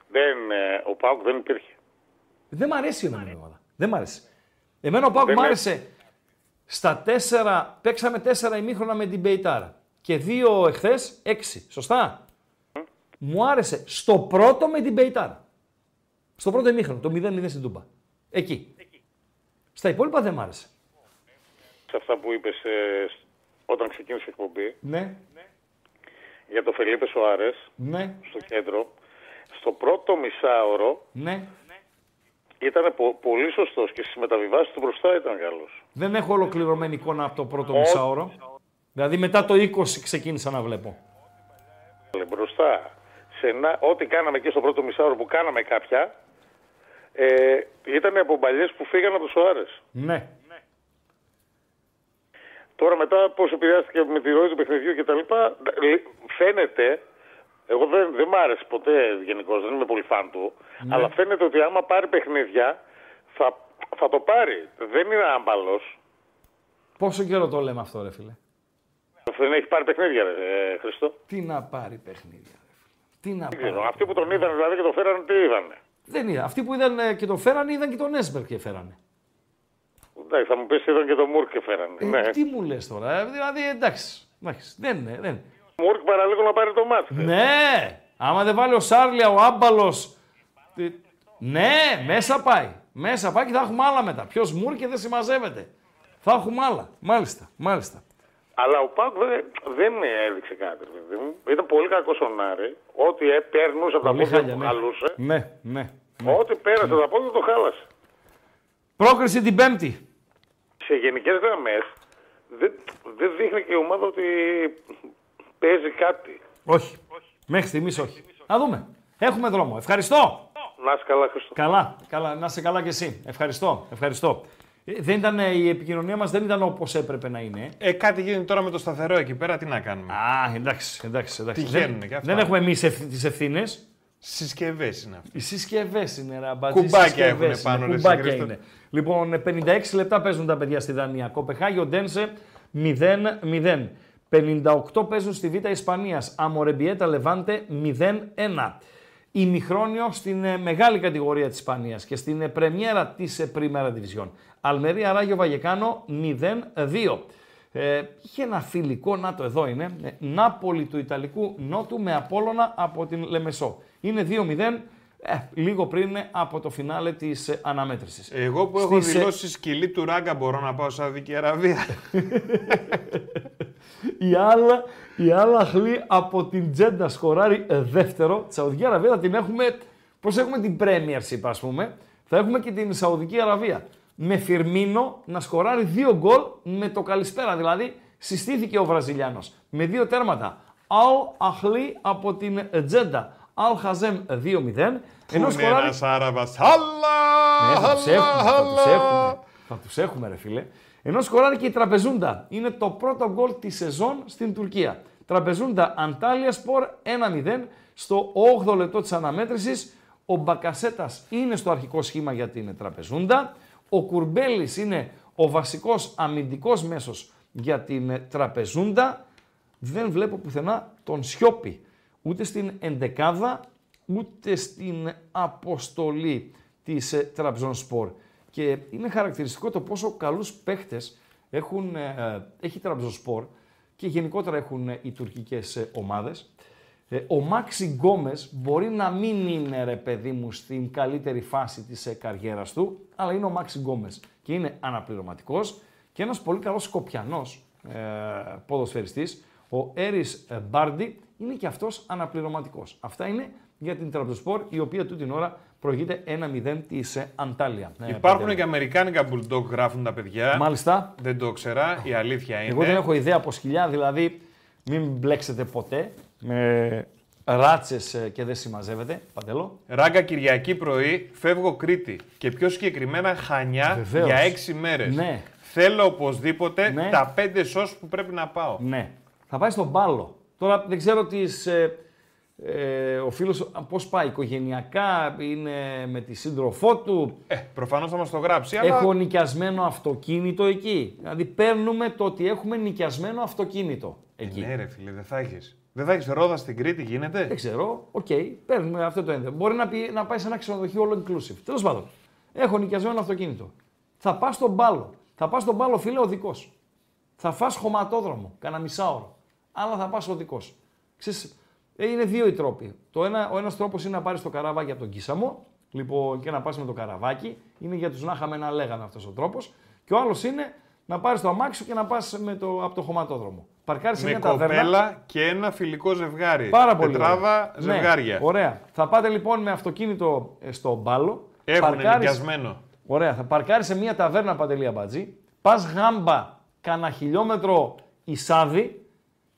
Speaker 9: Δεν, ε, ο Πάουκ δεν υπήρχε.
Speaker 7: Δεν μ' αρέσει η ομάδα. Δεν μ' αρέσει. Εμένα ο Πάουκ μ' άρεσε. Στα τέσσερα, παίξαμε τέσσερα ημίχρονα με την Πεϊτάρα. Και δύο εχθές, έξι. Σωστά. Mm. Μου άρεσε στο πρώτο με την Πεϊτάρα. Στο πρώτο ημίχρονο, το 0-0 στην Τούμπα. Εκεί. Στα υπόλοιπα δεν μ' άρεσε.
Speaker 9: Σε αυτά που είπες ε, όταν ξεκίνησε η εκπομπή,
Speaker 7: ναι. ναι
Speaker 9: για τον Φελίπε Σοάρες ναι. στο κέντρο. Στο πρώτο μισάωρο ναι. ήταν πολύ σωστός και στις μεταβιβάσεις του μπροστά ήταν καλός.
Speaker 7: Δεν έχω ολοκληρωμένη εικόνα από το πρώτο Ο... μισάωρο. Δηλαδή μετά το 20 ξεκίνησα να βλέπω.
Speaker 9: Μπροστά. ό,τι κάναμε και στο πρώτο μισάωρο που κάναμε κάποια, ε, ήταν από παλιέ που φύγανε από του Σοάρες. Ναι. Τώρα μετά πώς επηρεάστηκε με τη ροή του παιχνιδιού κτλ. Φαίνεται, εγώ δεν, δεν μ' άρεσε ποτέ γενικώς, δεν είμαι πολύ φαν του, ναι. αλλά φαίνεται ότι άμα πάρει παιχνίδια θα, θα το πάρει. Δεν είναι άμπαλος.
Speaker 7: Πόσο καιρό το λέμε αυτό, ρε φίλε.
Speaker 9: Δεν έχει πάρει παιχνίδια, ρε, ε, Χριστό.
Speaker 7: Τι να πάρει παιχνίδια. Τι να πάρει. Ξέρω. Αυτοί που τον είδαν δηλαδή και τον φέρανε, τι είδανε. Δεν είδα. Αυτοί που είδαν και το φέρανε, είδαν και τον Έσμπερ και φέρανε. Εντάξει, θα μου πεις είδαν και το Μουρκ και φέρανε. Ε, ναι. Τι μου λες τώρα, ε, δηλαδή εντάξει. εντάξει δεν είναι. Δεν. Μουρκ παραλίγο να πάρει το μάτι. Ναι, άμα δεν βάλει ο Σάρλια, ο Άμπαλος. Ναι, μέσα πάει. Μέσα πάει και θα έχουμε άλλα μετά. Ποιος Μουρκ και δεν συμμαζεύεται. Θα έχουμε άλλα. Μάλιστα, μάλιστα. Αλλά ο Πάουκ δεν, δεν έδειξε κάτι. Ήταν πολύ κακός ο Νάρη. Ό,τι ε, παίρνουσε από τα πόδια του ναι. χαλούσε. Ναι, ναι. ναι. Ό,τι πέρασε ναι. από τα πόδια το χάλασε. Πρόκριση την Πέμπτη σε γενικές γραμμές δεν, δείχνει και η ομάδα ότι παίζει κάτι. Όχι. όχι. Μέχρι στιγμής όχι. Να δούμε. Έχουμε δρόμο. Ευχαριστώ. Να είσαι καλά, Χριστό. Καλά, καλά. Να είσαι καλά κι εσύ. Ευχαριστώ. Ευχαριστώ. Ε, δεν ήταν, ε, η επικοινωνία μας δεν ήταν όπως έπρεπε να είναι. Ε, κάτι γίνεται τώρα με το σταθερό εκεί πέρα, τι να κάνουμε. Α, εντάξει, εντάξει. εντάξει. Τι δεν, δεν έχουμε εμείς τις ευθύνες. Συσκευές είναι αυτό. Οι συσκευές είναι ραμπατζή. Κουμπάκια έχουν πάνω είναι, κουμπάκια Λοιπόν, 56 λεπτά παίζουν τα παιδιά στη Δανία. Κοπεχάγη, ο Ντένσε 0-0. 58 παίζουν στη Β' Ισπανίας. Αμορεμπιέτα Λεβάντε 0-1. Ημιχρόνιο στην ε, μεγάλη κατηγορία της Ισπανίας και στην ε, πρεμιέρα της ε, Πριμέρα Division. Αλμερία Ράγιο Βαγεκάνο 0-2. Ε, είχε ένα φιλικό, να το εδώ είναι, Νάπολη του Ιταλικού
Speaker 10: Νότου με Απόλλωνα από την Λεμεσό. Είναι 2-0 ε, λίγο πριν από το φινάλε της ε, αναμέτρησης. Εγώ που έχω Στις... Ε, δηλώσει σκυλή του ράγκα μπορώ να πάω Σαουδική Αραβία. [LAUGHS] η άλλα, η άλλα χλή από την Τζέντα σκοράρει δεύτερο. Τη Σαουδική Αραβία θα την έχουμε. Πώς έχουμε την Premiership, ας πούμε, θα έχουμε και την Σαουδική Αραβία. Με Φιρμίνο να σκοράρει δύο γκολ με το καλησπέρα. Δηλαδή συστήθηκε ο Βραζιλιάνος με δύο τέρματα. Αου Αχλή από την Τζέντα. Αλ Χαζέμ 2-0. Ενώ σκοράρει. Ένας Άραβας. Αλλά, Ναι, θα τους έχουμε, θα τους έχουμε, ρε φίλε. Ενώ σκοράρει και η Τραπεζούντα. Είναι το πρώτο γκολ τη σεζόν στην Τουρκία. Τραπεζούντα Αντάλια Σπορ 1-0. Στο 8ο λεπτό της αναμέτρησης, ο Μπακασέτας είναι της αναμετρησης Ο μπακασετας ειναι στο αρχικο σχημα για την τραπεζουντα ο Κουρμπέλης ειναι ο βασικός αμυντικός μέσος για την Τραπεζούντα. Δεν βλέπω πουθενά τον Σιώπη ούτε στην ενδεκάδα, ούτε στην αποστολή της Τραπζόν ε, Σπορ. Και είναι χαρακτηριστικό το πόσο καλούς παίχτες έχουν, ε, ε, έχει η και γενικότερα έχουν οι τουρκικές ομάδες. Ο Μάξι γκόμες μπορεί να μην είναι, ρε παιδί μου, στην καλύτερη φάση της καριέρας του, αλλά είναι ο Μάξι Γκόμες και είναι αναπληρωματικός και ένας πολύ καλός σκοπιανός ε, ποδοσφαιριστής, ο Έρι Μπάρντι, είναι και αυτός αναπληρωματικός. Αυτά είναι για την Τραπτοσπορ, η οποία τούτη την ώρα προηγείται 1-0 τη Αντάλια.
Speaker 11: Ναι, ναι, Υπάρχουν και αμερικάνικα bulldog γράφουν τα παιδιά.
Speaker 10: Μάλιστα.
Speaker 11: Δεν το ξέρα, η αλήθεια είναι.
Speaker 10: Εγώ δεν έχω ιδέα από σκυλιά, δηλαδή μην μπλέξετε ποτέ με ράτσες ε, και δεν συμμαζεύετε, Παντελώ.
Speaker 11: Ράγκα Κυριακή πρωί, φεύγω Κρήτη και πιο συγκεκριμένα Χανιά για 6 μέρες. Ναι. Θέλω οπωσδήποτε ναι. τα πέντε σως που πρέπει να πάω.
Speaker 10: Ναι. Θα πάει στον Πάλο. Τώρα δεν ξέρω τις ε, ε, ο φίλος, πώς πάει, οικογενειακά, είναι με τη σύντροφό του.
Speaker 11: Ε, προφανώς θα μας το γράψει,
Speaker 10: αλλά... Έχω νοικιασμένο αυτοκίνητο εκεί. Δηλαδή παίρνουμε το ότι έχουμε νοικιασμένο αυτοκίνητο εκεί.
Speaker 11: Ε, ναι ρε φίλε, δεν θα έχεις. Δεν θα έχεις ρόδα στην Κρήτη, γίνεται.
Speaker 10: Δεν ξέρω. Οκ, okay. παίρνουμε αυτό το ένδεο. Μπορεί να, πει, να πάει σε ένα ξενοδοχείο all inclusive. Τέλος πάντων, έχω νοικιασμένο αυτοκίνητο. Θα πας στον μπάλο. Θα πας στον μπάλο, φίλε, δικός. Θα φας χωματόδρομο, κανένα μισάωρο αλλά θα πας δικό. Ε, είναι δύο οι τρόποι. Το ένα, ο ένας τρόπος είναι να πάρεις το καραβάκι από τον Κίσαμο λοιπόν, και να πας με το καραβάκι. Είναι για τους να είχαμε να λέγανε αυτός ο τρόπος. Και ο άλλος είναι να πάρεις το αμάξι και να πας το, από το χωματόδρομο. Παρκάρεις σε μια ταβέρνα. κοπέλα
Speaker 11: και ένα φιλικό ζευγάρι.
Speaker 10: Πάρα
Speaker 11: πολύ. Τετράδα
Speaker 10: ναι,
Speaker 11: ζευγάρια.
Speaker 10: ωραία. Θα πάτε λοιπόν με αυτοκίνητο ε, στο μπάλο.
Speaker 11: Έχουν
Speaker 10: παρκάρεις... Ωραία. Θα παρκάρεις σε μια ταβέρνα παντελή αμπατζή. Πας γάμπα κανένα χιλιόμετρο εισάδι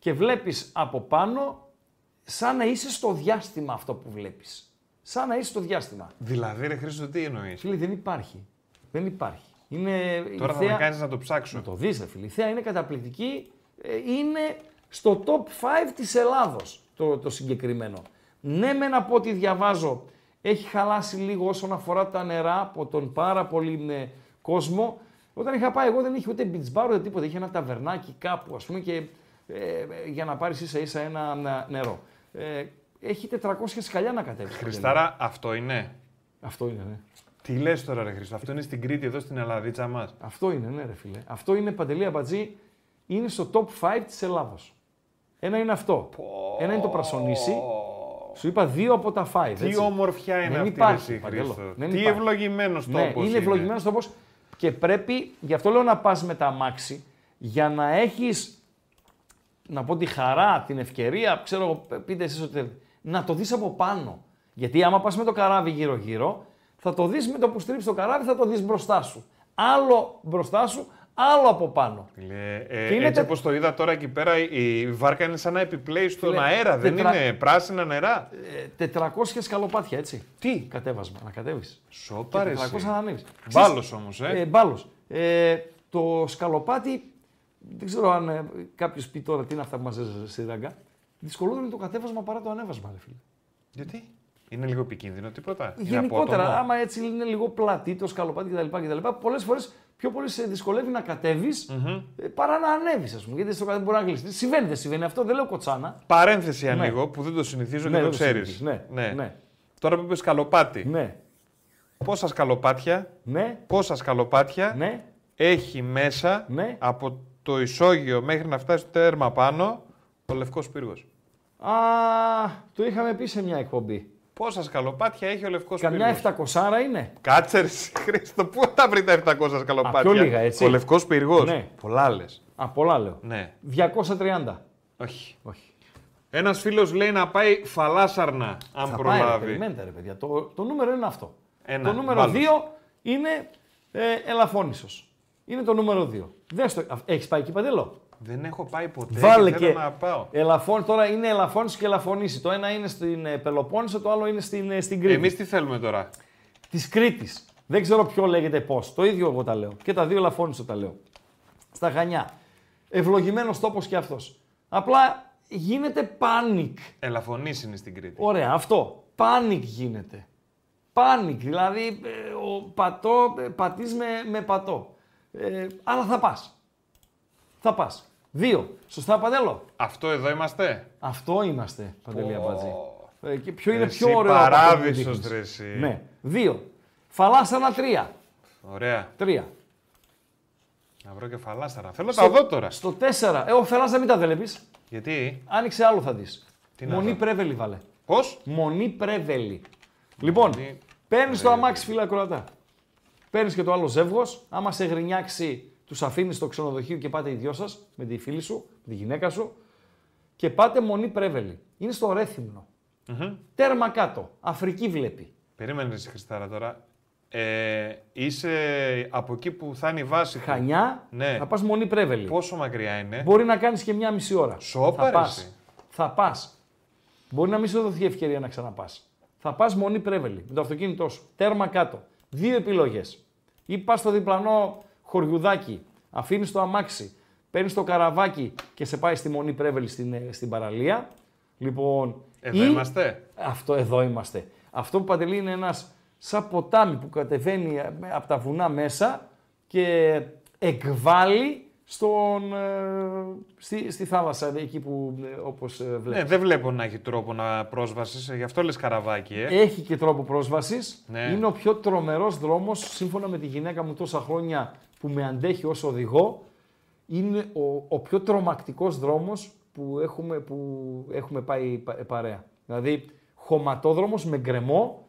Speaker 10: και βλέπεις από πάνω σαν να είσαι στο διάστημα αυτό που βλέπεις. Σαν να είσαι στο διάστημα.
Speaker 11: Δηλαδή, ρε Χρήστο, τι εννοείς.
Speaker 10: Φίλε, δεν υπάρχει. Δεν υπάρχει.
Speaker 11: Είναι Τώρα θα θέα... με κάνεις να το ψάξω.
Speaker 10: το δεις, ρε φίλε. Η θέα είναι καταπληκτική. Ε, είναι στο top 5 της Ελλάδος το, το συγκεκριμένο. Ναι, με να πω ότι διαβάζω. Έχει χαλάσει λίγο όσον αφορά τα νερά από τον πάρα πολύ ε, κόσμο. Όταν είχα πάει, εγώ δεν είχε ούτε beach bar ούτε τίποτα. Είχε ένα ταβερνάκι κάπου, ας πούμε, και ε, ε, για να πάρεις ίσα ίσα ένα ε, νερό. έχει 400 σκαλιά να κατέβει.
Speaker 11: Χριστάρα, αυτό είναι.
Speaker 10: Αυτό είναι, ναι.
Speaker 11: Τι λες τώρα, Ρε Χρήστο, αυτό είναι στην Κρήτη, εδώ στην Ελλαδίτσα μας.
Speaker 10: Αυτό είναι, ναι, ρε φίλε. Αυτό είναι παντελή αμπατζή. Είναι στο top 5 της Ελλάδος. Ένα είναι αυτό. Ένα είναι το πρασονίσι. Σου είπα δύο από τα
Speaker 11: 5. Τι έτσι. ομορφιά είναι αυτή η Δεν Τι ευλογημένος ναι, τόπος. είναι
Speaker 10: ευλογημένος τόπος και πρέπει, γι' αυτό λέω να πας με τα αμάξι, για να έχεις να πω τη χαρά, την ευκαιρία, ξέρω, πείτε εσείς ότι να το δεις από πάνω. Γιατί άμα πας με το καράβι γύρω-γύρω, θα το δεις με το που στρίψεις το καράβι, θα το δεις μπροστά σου. Άλλο μπροστά σου, άλλο από πάνω.
Speaker 11: Λε, ε, έτσι όπως το είδα τώρα εκεί πέρα, η βάρκα είναι σαν να επιπλέει στον αέρα, δεν είναι πράσινα νερά.
Speaker 10: 400 ε, έτσι.
Speaker 11: Τι.
Speaker 10: Κατέβασμα, να κατέβεις.
Speaker 11: Σοπαρες. 400 ε. να ανέβεις. Μπάλος όμως, ε. ε μπάλος.
Speaker 10: Ε, το σκαλοπάτι δεν ξέρω αν ε, κάποιος πει τώρα τι είναι αυτά που μαζεύει στη ράγκα. Δυσκολότερο είναι το κατέβασμα παρά το ανέβασμα, ρε φίλε.
Speaker 11: Γιατί? Είναι λίγο επικίνδυνο τίποτα.
Speaker 10: Γενικότερα, είναι άμα έτσι είναι λίγο πλατή το σκαλοπάτι κτλ. κτλ Πολλές φορές πιο πολύ σε δυσκολεύει να κατεβει ε, παρά να ανέβεις, ας πούμε. Γιατί στο κατέβασμα μπορεί να Συμβαίνει, δεν συμβαίνει αυτό, δεν λέω κοτσάνα.
Speaker 11: Παρένθεση ανοίγω ναι. που δεν το συνηθίζω ναι, και το ξέρει. Ναι, ναι, ναι. Τώρα που είπες σκαλοπάτι.
Speaker 10: Ναι.
Speaker 11: Πόσα σκαλοπάτια,
Speaker 10: ναι.
Speaker 11: πόσα σκαλοπάτια ναι. έχει μέσα ναι. από το ισόγειο μέχρι να φτάσει το τέρμα πάνω, ο Λευκός Πύργος.
Speaker 10: Α, το είχαμε πει σε μια εκπομπή.
Speaker 11: Πόσα σκαλοπάτια έχει ο Λευκός
Speaker 10: Πύργο. Καμιά 700 είναι.
Speaker 11: Κάτσε Χρήστο, πού θα βρει τα 700 σκαλοπάτια.
Speaker 10: λίγα, έτσι.
Speaker 11: Ο Λευκός Πύργος. Ναι. Πολλά λες.
Speaker 10: Α, πολλά λέω.
Speaker 11: Ναι.
Speaker 10: 230.
Speaker 11: Όχι. Όχι. Ένας φίλος λέει να πάει φαλάσαρνα, αν θα προλάβει. Πάει,
Speaker 10: ρε, περιμένετε, ρε παιδιά. Το, το νούμερο είναι αυτό. Ένα, το νούμερο 2 είναι ε, είναι το νούμερο 2. Δες το... Έχεις πάει εκεί παντελώ.
Speaker 11: Δεν έχω πάει ποτέ. Βάλε και. να πάω.
Speaker 10: Ελαφών, τώρα είναι ελαφώνηση και ελαφωνήσει. Το ένα είναι στην ε, Πελοπόννησο, το άλλο είναι στην, ε, στην Κρήτη.
Speaker 11: Εμείς τι θέλουμε τώρα.
Speaker 10: Της Κρήτης. Δεν ξέρω ποιο λέγεται πώς. Το ίδιο εγώ τα λέω. Και τα δύο ελαφώνησε τα λέω. Στα Χανιά. Ευλογημένος τόπος και αυτός. Απλά γίνεται πάνικ.
Speaker 11: Ελαφωνήσει είναι στην Κρήτη.
Speaker 10: Ωραία, αυτό. Πάνικ γίνεται. Πάνικ, δηλαδή ε, ο με, με πατώ. Ε, αλλά θα πας. Θα πας. Δύο. Σωστά, Παντέλο.
Speaker 11: Αυτό εδώ είμαστε.
Speaker 10: Αυτό είμαστε, Παντελή oh.
Speaker 11: Ε, και ποιο είναι εσύ πιο ωραίο. Παράδεισο,
Speaker 10: Ναι. Δύο. Φαλάσσανα,
Speaker 11: τρία. Ωραία. Τρία. Να βρω και φαλάσσαρα. Θέλω
Speaker 10: τα
Speaker 11: δω τώρα.
Speaker 10: Στο τέσσερα. Ε, ο μην
Speaker 11: τα
Speaker 10: βλέπεις.
Speaker 11: Γιατί?
Speaker 10: Άνοιξε άλλο θα δεις. Μονή να πρέβελη, βάλε.
Speaker 11: Πώς?
Speaker 10: Μονή πρέβελη. Λοιπόν, παίρνεις το αμάξι, φίλα Παίρνεις και το άλλο ζεύγος. Άμα σε γρινιάξει, τους αφήνεις στο ξενοδοχείο και πάτε οι δυο σας με τη φίλη σου, με τη γυναίκα σου και πάτε μονή πρέβελη. Είναι στο ρέθυμνο. Τέρμα κάτω. Αφρική βλέπει.
Speaker 11: Περίμενε, Χριστάρα τώρα. Ε, είσαι από εκεί που θα είναι η βάση.
Speaker 10: Χανιά, ναι. θα πας μονή πρέβελη.
Speaker 11: Πόσο μακριά είναι.
Speaker 10: Μπορεί να κάνεις και μια μισή ώρα.
Speaker 11: Σόπα, θα πα.
Speaker 10: Θα πας. Μπορεί να μην σου δοθεί ευκαιρία να ξαναπάς. Θα πας μονή πρέβελη με το αυτοκίνητό σου. Τέρμα κάτω. Δύο επιλογές. Ή πας στο διπλανό χωριουδάκι, αφήνεις το αμάξι, παίρνεις το καραβάκι και σε πάει στη μονή πρέβελη στην, ε, στην παραλία. Λοιπόν.
Speaker 11: Εδώ είμαστε.
Speaker 10: Αυτό εδώ είμαστε. Αυτό που παντελεί είναι ένας σαν ποτάμι που κατεβαίνει ε, από τα βουνά μέσα και εκβάλλει στον, ε, στη, θάλασσα, εκεί που ε, όπως
Speaker 11: βλέπετε.
Speaker 10: Ναι,
Speaker 11: δεν βλέπω να έχει τρόπο να πρόσβασης, γι' αυτό λες καραβάκι. Ε.
Speaker 10: Έχει και τρόπο πρόσβασης, ναι. Είναι ο πιο τρομερός δρόμος, σύμφωνα με τη γυναίκα μου τόσα χρόνια που με αντέχει ως οδηγό, είναι ο, ο πιο τρομακτικός δρόμος που έχουμε, που έχουμε πάει παρέα. Δηλαδή, χωματόδρομος με γκρεμό,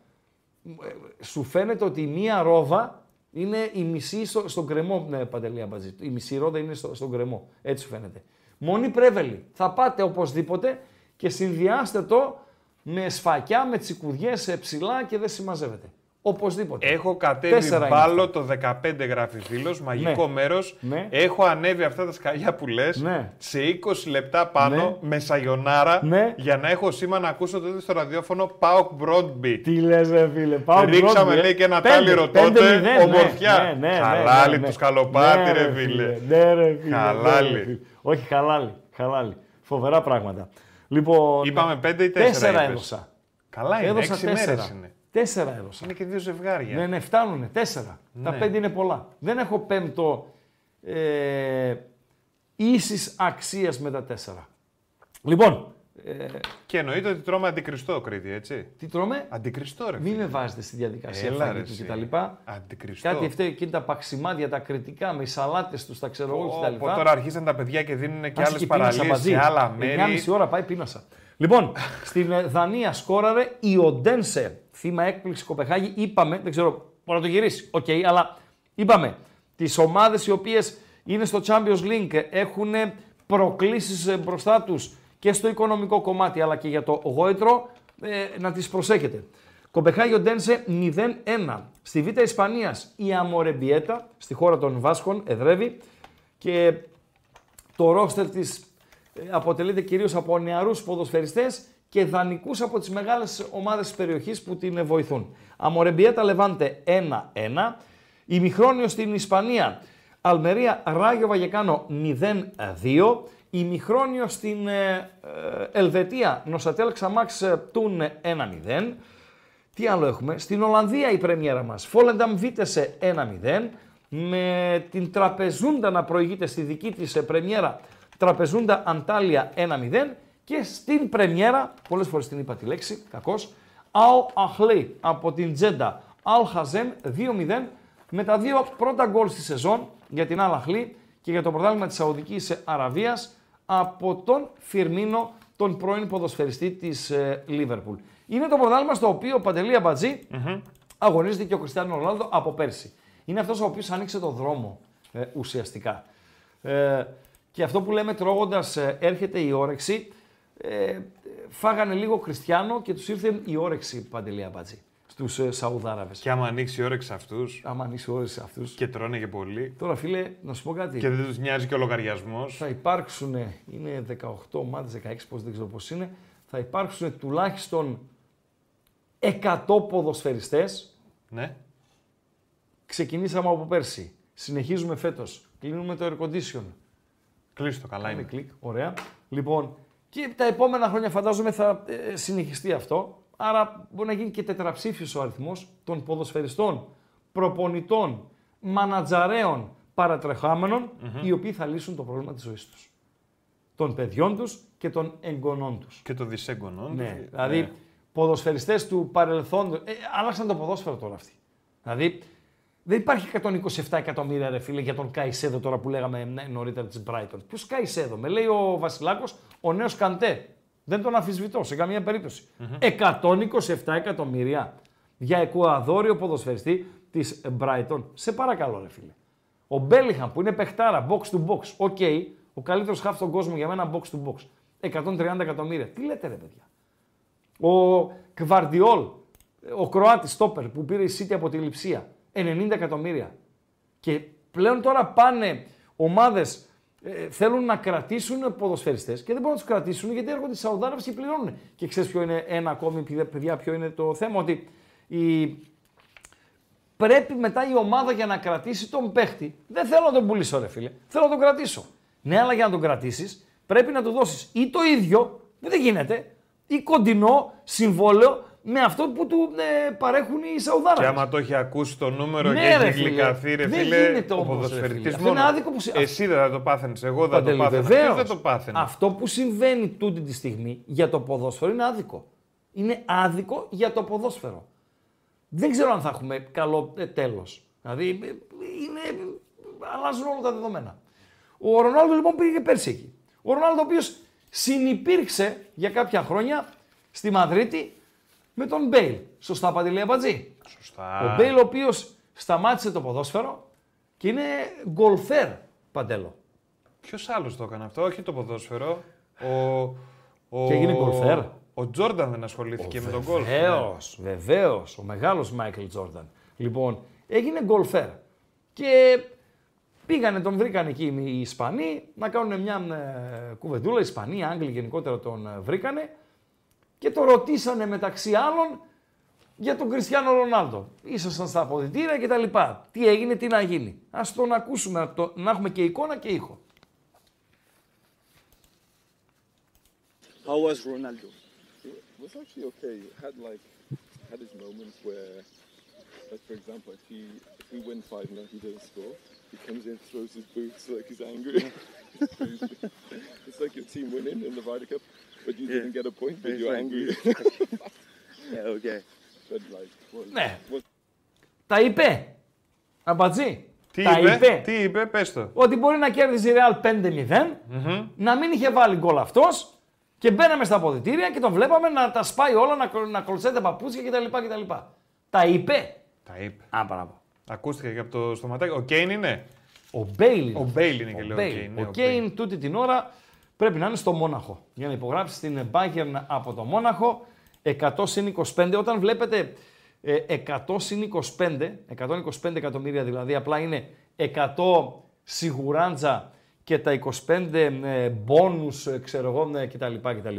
Speaker 10: σου φαίνεται ότι μία ρόβα είναι η μισή στο, στον κρεμό, ναι, Παντελή Αμπατζή. Η μισή ρόδα είναι στο, στον κρεμό. Έτσι φαίνεται. Μονή πρέβελη. Θα πάτε οπωσδήποτε και συνδυάστε το με σφακιά, με τσικουδιές ε, ψηλά και δεν συμμαζεύετε.
Speaker 11: Οπωσδήποτε. Έχω κατέβει μπάλο το 15 γράφει φίλος, μαγικό ναι. μέρος. Ναι. Έχω ανέβει αυτά τα σκαλιά που λες ναι. σε 20 λεπτά πάνω ναι. με σαγιονάρα ναι. για να έχω σήμα να ακούσω τότε στο ραδιόφωνο Πάοκ Μπρόντμπι.
Speaker 10: Τι λες, ρε φίλε, Πάοκ
Speaker 11: ε. Ρίξαμε λέει και ένα τάλιρο τότε, ομορφιά. Χαλάλι του καλοπάτι, ναι, ρε φίλε.
Speaker 10: Ναι, ρε φίλε. Χαλάλι. Όχι, χαλάλι. χαλάλι. Φοβερά πράγματα.
Speaker 11: Λοιπόν, Είπαμε πέντε ή 4. έδωσα. Καλά είναι, 6 είναι.
Speaker 10: Τέσσερα έδωσα.
Speaker 11: Είναι και δύο ζευγάρια.
Speaker 10: Ναι, ναι, φτάνουνε. Τέσσερα. Ναι. Τα πέντε είναι πολλά. Δεν έχω πέμπτο ε, ίσης αξίας με τα τέσσερα. Λοιπόν. Ε,
Speaker 11: και εννοείται ότι τρώμε αντικριστό Κρήτη, έτσι.
Speaker 10: Τι τρώμε.
Speaker 11: Αντικριστό, ρε.
Speaker 10: Μην με βάζετε στη διαδικασία Έλα,
Speaker 11: ρε,
Speaker 10: του κτλ.
Speaker 11: Αντικριστό.
Speaker 10: Κάτι αυτά εκείνη τα παξιμάδια, τα κριτικά με οι σαλάτες τους, τα ξέρω εγώ κτλ. Οπότε
Speaker 11: τώρα αρχίσαν τα παιδιά και δίνουν και άλλε παραλίε και άλλα μέρη.
Speaker 10: Μια μισή ώρα πάει πίνασα. Λοιπόν, στην ε, Δανία σκόραρε η Οντένσε θύμα έκπληξη Κοπεχάγη. Είπαμε, δεν ξέρω, μπορεί να το γυρίσει. Οκ, αλλά είπαμε, τις ομάδες οι οποίες είναι στο Champions League έχουν προκλήσεις ε, μπροστά τους και στο οικονομικό κομμάτι αλλά και για το γόητρο ε, να τις προσεχετε ο Κομπεχάγιο Ντένσε 0-1. Στη Β' Ισπανίας η Αμορεμπιέτα στη χώρα των Βάσκων εδρεύει και το ρόστερ της ε, αποτελείται κυρίως από νεαρούς ποδοσφαιριστές και δανεικούς από τις μεγάλες ομάδες της περιοχής που την βοηθούν. Αμορεμπιέτα Λεβάντε 1-1. Ημιχρόνιο στην Ισπανία. Αλμερία Ράγιο Βαγεκάνο 0-2. Ημιχρόνιο στην ε, ε, Ελβετία. Νοσατέλ Ξαμάξ ε, Τούν 1-0. Τι άλλο έχουμε. Στην Ολλανδία η πρεμιέρα μας. Φόλενταμ Βίτεσε 1-0. Με την Τραπεζούντα να προηγείται στη δική της πρεμιέρα. Τραπεζούντα Αντάλια 1-0 και στην πρεμιέρα, πολλές φορές την είπα τη λέξη, κακώς, Αο Αχλή από την Τζέντα Αλ χαζεν 2 2-0 με τα δύο πρώτα γκολ στη σεζόν για την Αλ Αχλή και για το πρωτάθλημα της Σαουδικής Αραβίας από τον Φιρμίνο, τον πρώην ποδοσφαιριστή της ε, Λίβερπουλ. Είναι το πρωτάθλημα στο οποίο ο Παντελή Αμπατζή mm-hmm. αγωνίζεται και ο Κριστιανό Ρονάλντο από πέρσι. Είναι αυτός ο οποίος άνοιξε το δρόμο ε, ουσιαστικά. Ε, και αυτό που λέμε τρώγοντας ε, έρχεται η όρεξη ε, φάγανε λίγο Χριστιανό και τους ήρθε η όρεξη παντελή αμπατζή. Στους ε, Σαουδάραβες.
Speaker 11: Και άμα ανοίξει η όρεξη αυτούς. Άμα ανοίξει η όρεξη
Speaker 10: αυτούς.
Speaker 11: Και τρώνε και πολύ.
Speaker 10: Τώρα, φίλε, να σου πω κάτι.
Speaker 11: Και δεν τους νοιάζει και ο λογαριασμός.
Speaker 10: Θα υπάρξουν, είναι 18 ομάδε, 16, πώς δεν ξέρω πώς είναι, θα υπάρξουν τουλάχιστον 100 ποδοσφαιριστές.
Speaker 11: Ναι.
Speaker 10: Ξεκινήσαμε από πέρσι. Συνεχίζουμε φέτος. Κλείνουμε το air condition.
Speaker 11: Κλείστο, καλά Κάνε
Speaker 10: είναι. Κλικ, ωραία. Λοιπόν, και τα επόμενα χρόνια φαντάζομαι θα ε, συνεχιστεί αυτό. Άρα μπορεί να γίνει και τετραψήφιος ο αριθμός των ποδοσφαιριστών, προπονητών, μανατζαρέων, παρατρεχαμενων οι οποίοι θα λύσουν το πρόβλημα της ζωής τους. Των παιδιών τους και των εγγονών τους.
Speaker 11: Και των δυσέγγονών.
Speaker 10: Ναι, ε, δηλαδή ναι. ποδοσφαιριστές του παρελθόντος. Ε, άλλαξαν το ποδόσφαιρο τώρα αυτοί. Δηλαδή δεν υπάρχει 127 εκατομμύρια ρε φίλε για τον Καϊσέδο τώρα που λέγαμε ναι, νωρίτερα της Brighton. Ποιος Καϊσέδο, με λέει ο Βασιλάκος, ο νέος Καντέ. Δεν τον αφισβητώ σε καμία 127 εκατομμύρια για εκουαδόριο ποδοσφαιριστή της Brighton. Σε παρακαλώ, ρε φίλε. Ο Μπέλιχαμ που είναι παιχτάρα, box to box. Οκ, okay, ο καλύτερος χάφ στον κόσμο για μένα, box to box. 130 εκατομμύρια. Τι λέτε, ρε παιδιά. Ο Κβαρδιόλ, ο Κροάτης Στόπερ που πήρε η City από τη Λιψία. 90 εκατομμύρια. Και πλέον τώρα πάνε ομάδες ε, θέλουν να κρατήσουν ποδοσφαιριστές και δεν μπορούν να τους κρατήσουν γιατί έρχονται οι Σαουδάραβε και πληρώνουν. Και ξέρεις ποιο είναι ένα ακόμη, παιδιά, ποιο είναι το θέμα, ότι η... πρέπει μετά η ομάδα για να κρατήσει τον παίχτη. Δεν θέλω να τον πουλήσω, ρε φίλε. Θέλω να τον κρατήσω. Ναι, αλλά για να τον κρατήσεις πρέπει να του δώσεις ή το ίδιο, δεν γίνεται, ή κοντινό συμβόλαιο με αυτό που του ε, παρέχουν οι Σαουδάραβες. Και
Speaker 11: άμα το έχει ακούσει το νούμερο ναι, και έχει
Speaker 10: γλυκαθεί,
Speaker 11: δεν γίνεται
Speaker 10: ο
Speaker 11: Αυτό είναι Άδικο που... Εσύ δεν θα το πάθαινες, εγώ δεν το πάθαινα.
Speaker 10: Βεβαίω.
Speaker 11: δεν
Speaker 10: το πάθαινες. Αυτό που συμβαίνει τούτη τη στιγμή για το ποδόσφαιρο είναι άδικο. Είναι άδικο για το ποδόσφαιρο. Δεν ξέρω αν θα έχουμε καλό ε, τέλος. Δηλαδή ε, είναι, αλλάζουν όλα τα δεδομένα. Ο Ρονάλδο λοιπόν πήγε πέρσι εκεί. Ο Ρόναλδο ο οποίος συνυπήρξε για κάποια χρόνια στη Μαδρίτη με τον Μπέιλ.
Speaker 11: Σωστά,
Speaker 10: Παντελή Αμπατζή. Σωστά. Ο Μπέιλ, ο οποίος σταμάτησε το ποδόσφαιρο και είναι γκολφέρ, Παντέλο.
Speaker 11: Ποιος άλλος το έκανε αυτό, όχι το ποδόσφαιρο. Ο, ο...
Speaker 10: Και έγινε γκολφέρ.
Speaker 11: Ο Τζόρνταν δεν ασχολήθηκε με τον γκολφ. Βεβαίω,
Speaker 10: ναι. βεβαίως. Ο μεγάλος Μάικλ Τζόρνταν. Λοιπόν, έγινε γκολφέρ. Και πήγανε, τον βρήκαν εκεί οι Ισπανοί να κάνουν μια ε, κουβεντούλα. Οι Ισπανοί, οι Άγγλοι γενικότερα τον ε, βρήκανε και το ρωτήσανε μεταξύ άλλων για τον Κριστιανό Ρονάλντο. Ήσασταν στα αποδητήρια κτλ. Τι έγινε, τι να γίνει. Ας τον ακούσουμε, να, το, να έχουμε και εικόνα και ήχο. How was Ronaldo? It was actually okay.
Speaker 12: It had like had his moments where, like for example, if he if we win five minutes he doesn't score, he comes in throws his boots like he's angry. it's like your team winning in the Ryder Cup. But you yeah. didn't get a point, but you're angry. [LAUGHS] yeah, okay. But like, well, ναι. What...
Speaker 10: Τα είπε. Αμπατζή. Τι τα είπε, είπε.
Speaker 11: Τι είπε, πες το.
Speaker 10: Ότι μπορεί να κέρδιζε η Real 5-0, mm-hmm. να μην είχε βάλει γκολ αυτός και μπαίναμε στα αποδητήρια και τον βλέπαμε να τα σπάει όλα, να, να κολτσέται παπούτσια κτλ. κτλ. Τα είπε.
Speaker 11: Τα είπε. Α, Ακούστηκε και από το στοματάκι. Ο Κέιν είναι.
Speaker 10: Ο Μπέιλ είναι.
Speaker 11: Ο Μπέιλ είναι και λέω.
Speaker 10: Ο Κέιν τούτη την ώρα πρέπει να είναι στο Μόναχο. Για να υπογράψει την Bayern από το Μόναχο, 125 Όταν βλέπετε 125 ε, 125 εκατομμύρια δηλαδή, απλά είναι 100 σιγουράντζα και τα 25 ε, μπόνους, ε, ξέρω εγώ, κτλ. κτλ.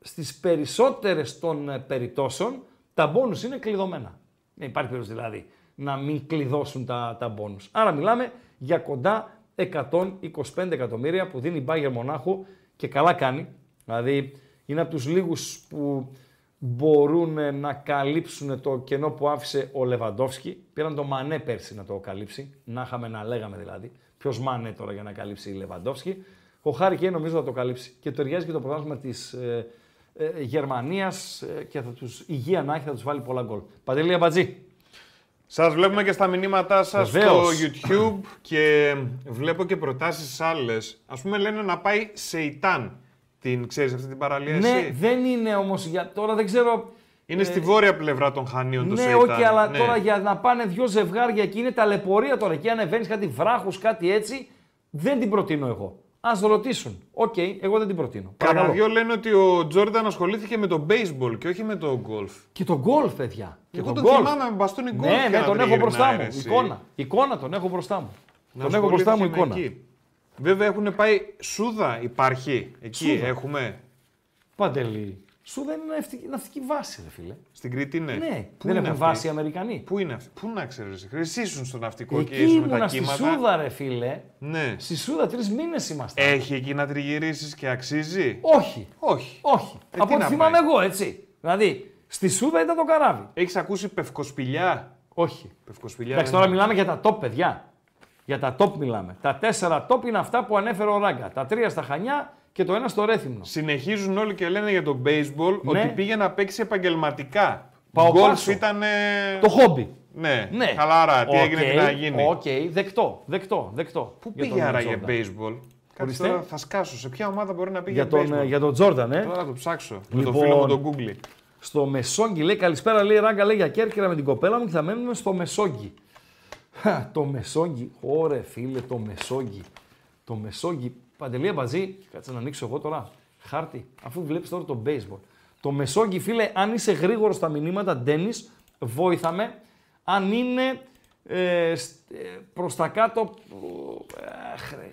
Speaker 10: Στις περισσότερες των περιπτώσεων, τα μπόνους είναι κλειδωμένα. Δεν υπάρχει περίπτωση δηλαδή να μην κλειδώσουν τα, τα μπόνους. Άρα μιλάμε για κοντά 125 εκατομμύρια που δίνει η Μπάγκερ Μονάχου και καλά κάνει. Δηλαδή είναι από τους λίγους που μπορούν ε, να καλύψουν το κενό που άφησε ο Λεβαντόφσκι. Πήραν το Μανέ πέρσι να το καλύψει. Να είχαμε να λέγαμε δηλαδή. Ποιος Μανέ τώρα για να καλύψει η Λεβαντόφσκι. Ο Χάρη και νομίζω θα το καλύψει. Και ταιριάζει και το πρόγραμμα της ε, ε, Γερμανίας Γερμανία και θα τους υγεία να θα τους βάλει πολλά γκολ. Παντελή Αμπατζή.
Speaker 11: Σας βλέπουμε και στα μηνύματά σας στο YouTube και βλέπω και προτάσεις άλλες. Ας πούμε λένε να πάει σε Ιτάν. Την ξέρεις αυτή την παραλία
Speaker 10: ναι, εσύ? δεν είναι όμως για τώρα, δεν ξέρω...
Speaker 11: Είναι ε, στη βόρεια πλευρά των Χανίων
Speaker 10: το ναι,
Speaker 11: Σεϊτάν.
Speaker 10: ναι, όχι, αλλά ναι. τώρα για να πάνε δυο ζευγάρια εκεί είναι ταλαιπωρία τώρα. Και ανεβαίνεις κάτι βράχους, κάτι έτσι, δεν την προτείνω εγώ. Ας ρωτήσουν. Οκ, εγώ δεν την προτείνω.
Speaker 11: Κανένα λένε ότι ο Τζόρνταν ασχολήθηκε με το baseball και όχι με το golf.
Speaker 10: Και
Speaker 11: το
Speaker 10: golf,
Speaker 11: παιδιά.
Speaker 10: Και
Speaker 11: εγώ τον, τον θυμάμαι με μπαστούνι golf. Ναι,
Speaker 10: ναι, τον έχω μπροστά μου. Εικόνα. Εικόνα τον έχω μπροστά μου. Να τον έχω μπροστά μου εικόνα.
Speaker 11: Βέβαια έχουν πάει σούδα, υπάρχει. Εκεί έχουμε.
Speaker 10: Παντελή σου δεν είναι ναυτική, βάση, ρε φίλε.
Speaker 11: Στην Κρήτη
Speaker 10: ναι. ναι. Πού δεν είναι έχουν βάση οι Αμερικανοί.
Speaker 11: Πού είναι αυτή. Πού να ξέρεις. Χρυσήσουν
Speaker 10: στο
Speaker 11: ναυτικό
Speaker 10: εκεί
Speaker 11: και ήσουν με τα κύματα.
Speaker 10: Στη Σούδα, ρε φίλε. Ναι. Στη Σούδα τρεις μήνες είμαστε.
Speaker 11: Έχει εκεί να τριγυρίσεις και αξίζει.
Speaker 10: Όχι.
Speaker 11: Όχι.
Speaker 10: Όχι. Ε, Από ό,τι θυμάμαι εγώ, έτσι. Δηλαδή, στη Σούδα ήταν το καράβι.
Speaker 11: Έχεις ακούσει πευκοσπηλιά.
Speaker 10: Όχι. Πευκοσπηλιά. Εντάξει, τώρα μιλάμε για τα top, παιδιά. Για τα top μιλάμε. Τα τέσσερα top είναι αυτά που ανέφερε ο Ράγκα. Τα τρία στα Χανιά, και το ένα στο Ρέθυμνο.
Speaker 11: Συνεχίζουν όλοι και λένε για το baseball ναι. ότι πήγε να παίξει επαγγελματικά. Γκολφ ήταν.
Speaker 10: Το χόμπι.
Speaker 11: Ναι, ναι. χαλάρα, τι okay, έγινε, τι να γίνει.
Speaker 10: Οκ, okay. δεκτό, δεκτό, δεκτό.
Speaker 11: Πού πήγε άραγε baseball. Κάτσε Τώρα θα σκάσω. Σε ποια ομάδα μπορεί να πήγε για τον, baseball. Ε,
Speaker 10: για τον Τζόρνταν, ε.
Speaker 11: Τώρα το ψάξω. Λοιπόν, με το λοιπόν, φίλο μου τον Google.
Speaker 10: Στο Μεσόγγι λέει καλησπέρα, λέει ράγκα, λέει για Κέρκυρα με την κοπέλα μου και θα μένουμε στο Μεσόγγι. το Μεσόγγι, ωρε φίλε, το Μεσόγγι. Το Μεσόγγι, Παντελία Μπατζή, κάτσε να ανοίξω εγώ τώρα χάρτη, αφού βλέπεις τώρα το baseball. Το μεσόγγι, φίλε, αν είσαι γρήγορος στα μηνύματα, Ντένις, βόηθαμε. Αν είναι ε, ε προς τα κάτω. Ε, αχ, ρε,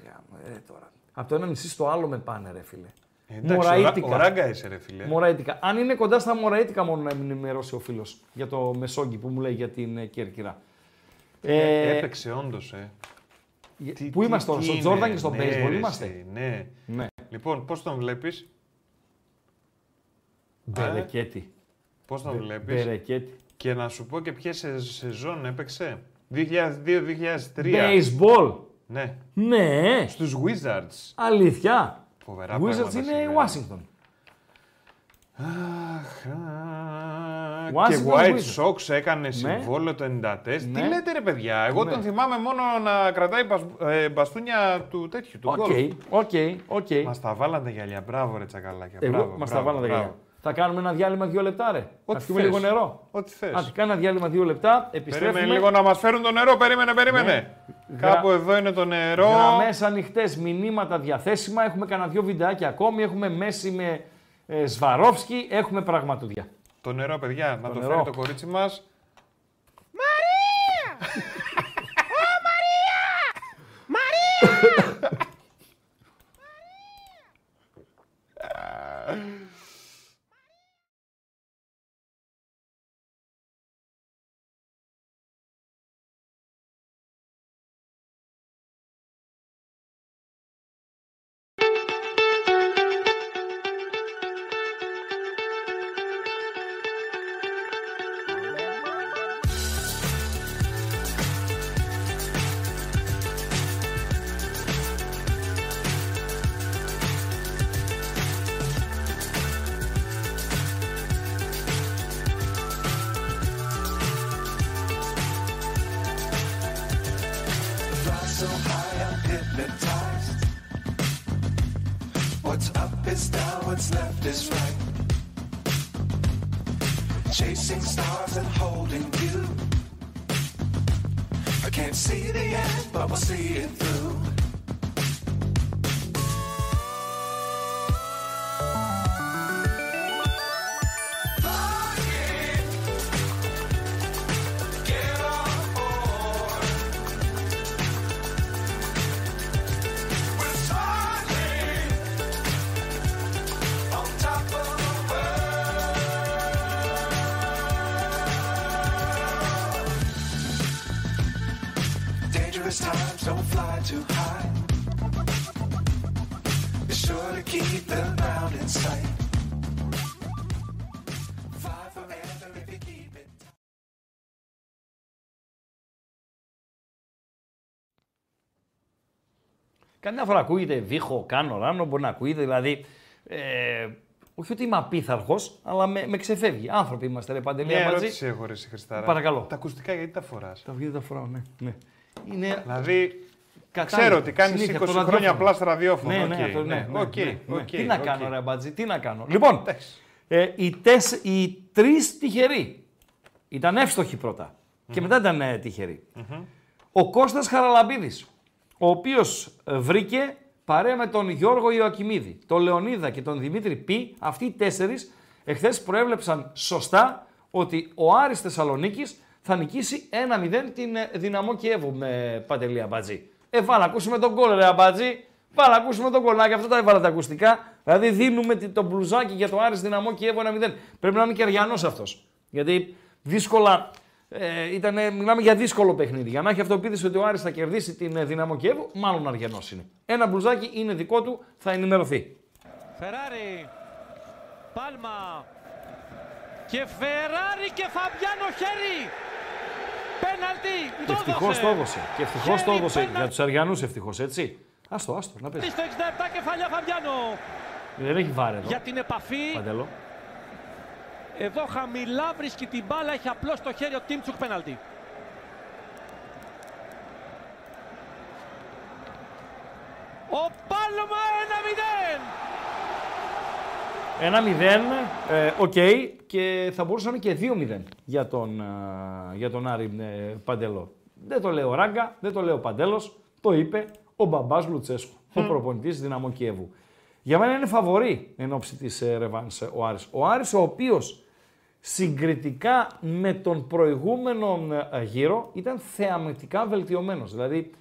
Speaker 10: ε τώρα. Από το ένα νησί στο άλλο με πάνε, ρε φίλε.
Speaker 11: Ε, εντάξει, μωραϊτικά. Ο ράγκα είσαι, ρε φίλε.
Speaker 10: Μωραϊτικά. Αν είναι κοντά στα Μωραϊτικα, μόνο να ενημερώσει ο φίλος για το μεσόγγι που μου λέει για την Κέρκυρα.
Speaker 11: Ε, έπαιξε, όντως. Ε.
Speaker 10: Πού είμαστε τώρα, στον Τζόρνταν και στον ναι, είμαστε.
Speaker 11: Ναι. ναι. Λοιπόν, πώς τον βλέπεις.
Speaker 10: Μπερεκέτη.
Speaker 11: Πώς τον βλέπεις. Μπερεκέτη. Και να σου πω και ποια σεζόν έπαιξε. 2002-2003. Baseball. Ναι.
Speaker 10: Ναι.
Speaker 11: Στους Wizards.
Speaker 10: Αλήθεια.
Speaker 11: Φοβερά Wizards
Speaker 10: είναι η Washington.
Speaker 11: Αχ, και White Sox έκανε ναι. συμβόλαιο το 94. Ναι. Τι λέτε ρε παιδιά, εγώ ναι. τον θυμάμαι μόνο να κρατάει ε, μπαστούνια του τέτοιου, του γκολ. Οκ,
Speaker 10: οκ,
Speaker 11: Μας τα βάλαν τα γυαλιά, μπράβο ρε τσακαλάκια, Εγώ, μας
Speaker 10: τα βάλαν τα γυαλιά. Θα κάνουμε ένα διάλειμμα δύο λεπτά, ρε.
Speaker 11: Ό,τι θες. λίγο νερό.
Speaker 10: Ό,τι θες. Ας κάνε ένα διάλειμμα δύο λεπτά,
Speaker 11: επιστρέφουμε. Περίμενε λίγο να μας φέρουν το νερό, περίμενε, περίμενε. Κάπου εδώ είναι το νερό.
Speaker 10: Μέσα
Speaker 11: ανοιχτές, μηνύματα
Speaker 10: διαθέσιμα. Έχουμε
Speaker 11: κανένα δύο βιντεάκια ακόμη. Έχουμε μέση με
Speaker 10: ε, Σβαρόφσκι, έχουμε πραγματούδια.
Speaker 11: Το νερό, παιδιά, να το φέρει το κορίτσι μας.
Speaker 10: Μαρία! Καμιά φορά ακούγεται βήχο, κάνω, ράνο, μπορεί να ακούγεται. Δηλαδή, ε, όχι ότι είμαι απίθαρχος, αλλά με, με ξεφεύγει. Άνθρωποι είμαστε, ρε Παντελή. Μια ερώτηση
Speaker 11: έχω, ρε Χριστάρα. Παρακαλώ. Τα ακουστικά γιατί τα φοράς.
Speaker 10: Τα βγει τα φοράω, ναι. ναι. Είναι...
Speaker 11: Δηλαδή, Κατάλητα. Ξέρω ότι κάνεις 20 χρόνια ραδιόφωνο. απλά στο ραδιόφωνο. Ναι,
Speaker 10: ναι, okay, ναι, ναι, ναι, okay,
Speaker 11: ναι okay, ναι. Τι
Speaker 10: να κάνω, ρε Μπατζή, τι να κάνω. Λοιπόν, ε, οι, τεσ, οι τρεις τυχεροί ήταν εύστοχοι πρώτα. Mm-hmm. Και μετά ήταν ε, τυχεροί. Mm-hmm. Ο Κώστας Χαραλαμπίδης, ο οποίος ε, βρήκε παρέα με τον Γιώργο Ιωακημίδη, τον Λεωνίδα και τον Δημήτρη Π. αυτοί οι τέσσερις εχθές προέβλεψαν σωστά ότι ο Άρης Θεσσαλονίκης θα νικήσει 1-0 την ε, Δυναμό Κιέβου με Πατελή Αμπατζή. Ε, βάλα, ακούσουμε τον κόλλο, ρε Αμπατζή. Βάλα, ακούσουμε τον κολλάκι, αυτό τα έβαλα τα ακουστικά. Δηλαδή, δίνουμε το μπλουζάκι για το Άρης Δυναμό Κιέβου 1-0. Πρέπει να είναι και αυτός. Γιατί δύσκολα ε, ήτανε, μιλάμε για δύσκολο παιχνίδι. Για να έχει αυτοποίθηση ότι ο Άρης θα κερδίσει την ε, Δυναμό Κιέβου, μάλλον αργενό είναι. Ένα μπλουζάκι είναι δικό του, θα ενημερωθεί.
Speaker 13: Φεράρι, Πάλμα και Φεράρι και Φαμπιάνο χέρι. Πέναλτι, το Ευτυχώς
Speaker 10: το έδωσε. Και ευτυχώς το έδωσε. Πέναλ... Για του Αριανού ευτυχώς, έτσι. Άστο, άστο, να
Speaker 13: πέσει. Στο 67 κεφαλιά Φαμπιάνο.
Speaker 10: Δεν έχει βάρε εδώ.
Speaker 13: Για την επαφή.
Speaker 10: Παντέλο.
Speaker 13: Εδώ χαμηλά βρίσκει την μπάλα, έχει απλώς το χέρι ο Τίμτσουκ πέναλτι. Ο Πάλωμα
Speaker 10: 1-0. 1-0, ε, οκ, okay, και θα μπορούσαν και 2-0 για τον, ε, για τον Άρη ε, Παντελό. Δεν το λέω Ράγκα, δεν το λέω Παντέλος, το είπε ο μπαμπάς Λουτσέσκου, mm. ο προπονητής Δυναμό Κιέβου. Για μένα είναι φαβορή εν ώψη της ε, Ρεβάνς ε, ο Άρης. Ο Άρης ο οποίος συγκριτικά με τον προηγούμενο ε, γύρο ήταν θεαμητικά βελτιωμένος. Δηλαδή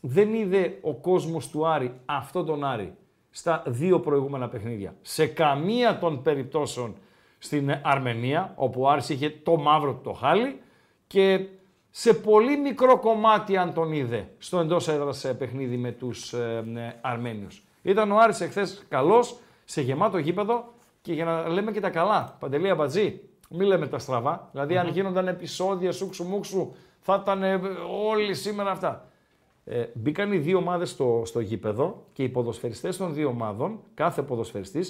Speaker 10: δεν είδε ο κόσμος του Άρη αυτό τον Άρη στα δύο προηγούμενα παιχνίδια. Σε καμία των περιπτώσεων στην Αρμενία, όπου ο Άρης είχε το μαύρο το χάλι και σε πολύ μικρό κομμάτι αν τον είδε στο εντός έδρας ε, παιχνίδι με τους ε, Αρμένιους. Ήταν ο Άρης εχθές καλός, σε γεμάτο γήπεδο και για να λέμε και τα καλά, Παντελία Μπατζή, μην λέμε τα στραβά. Δηλαδή, αν γίνονταν επεισόδια σου μουξου, θα ήταν ε, όλοι σήμερα αυτά. Ε, μπήκαν οι δύο ομάδες στο, στο γήπεδο και οι ποδοσφαιριστές των δύο ομάδων, κάθε ποδοσφαιριστής,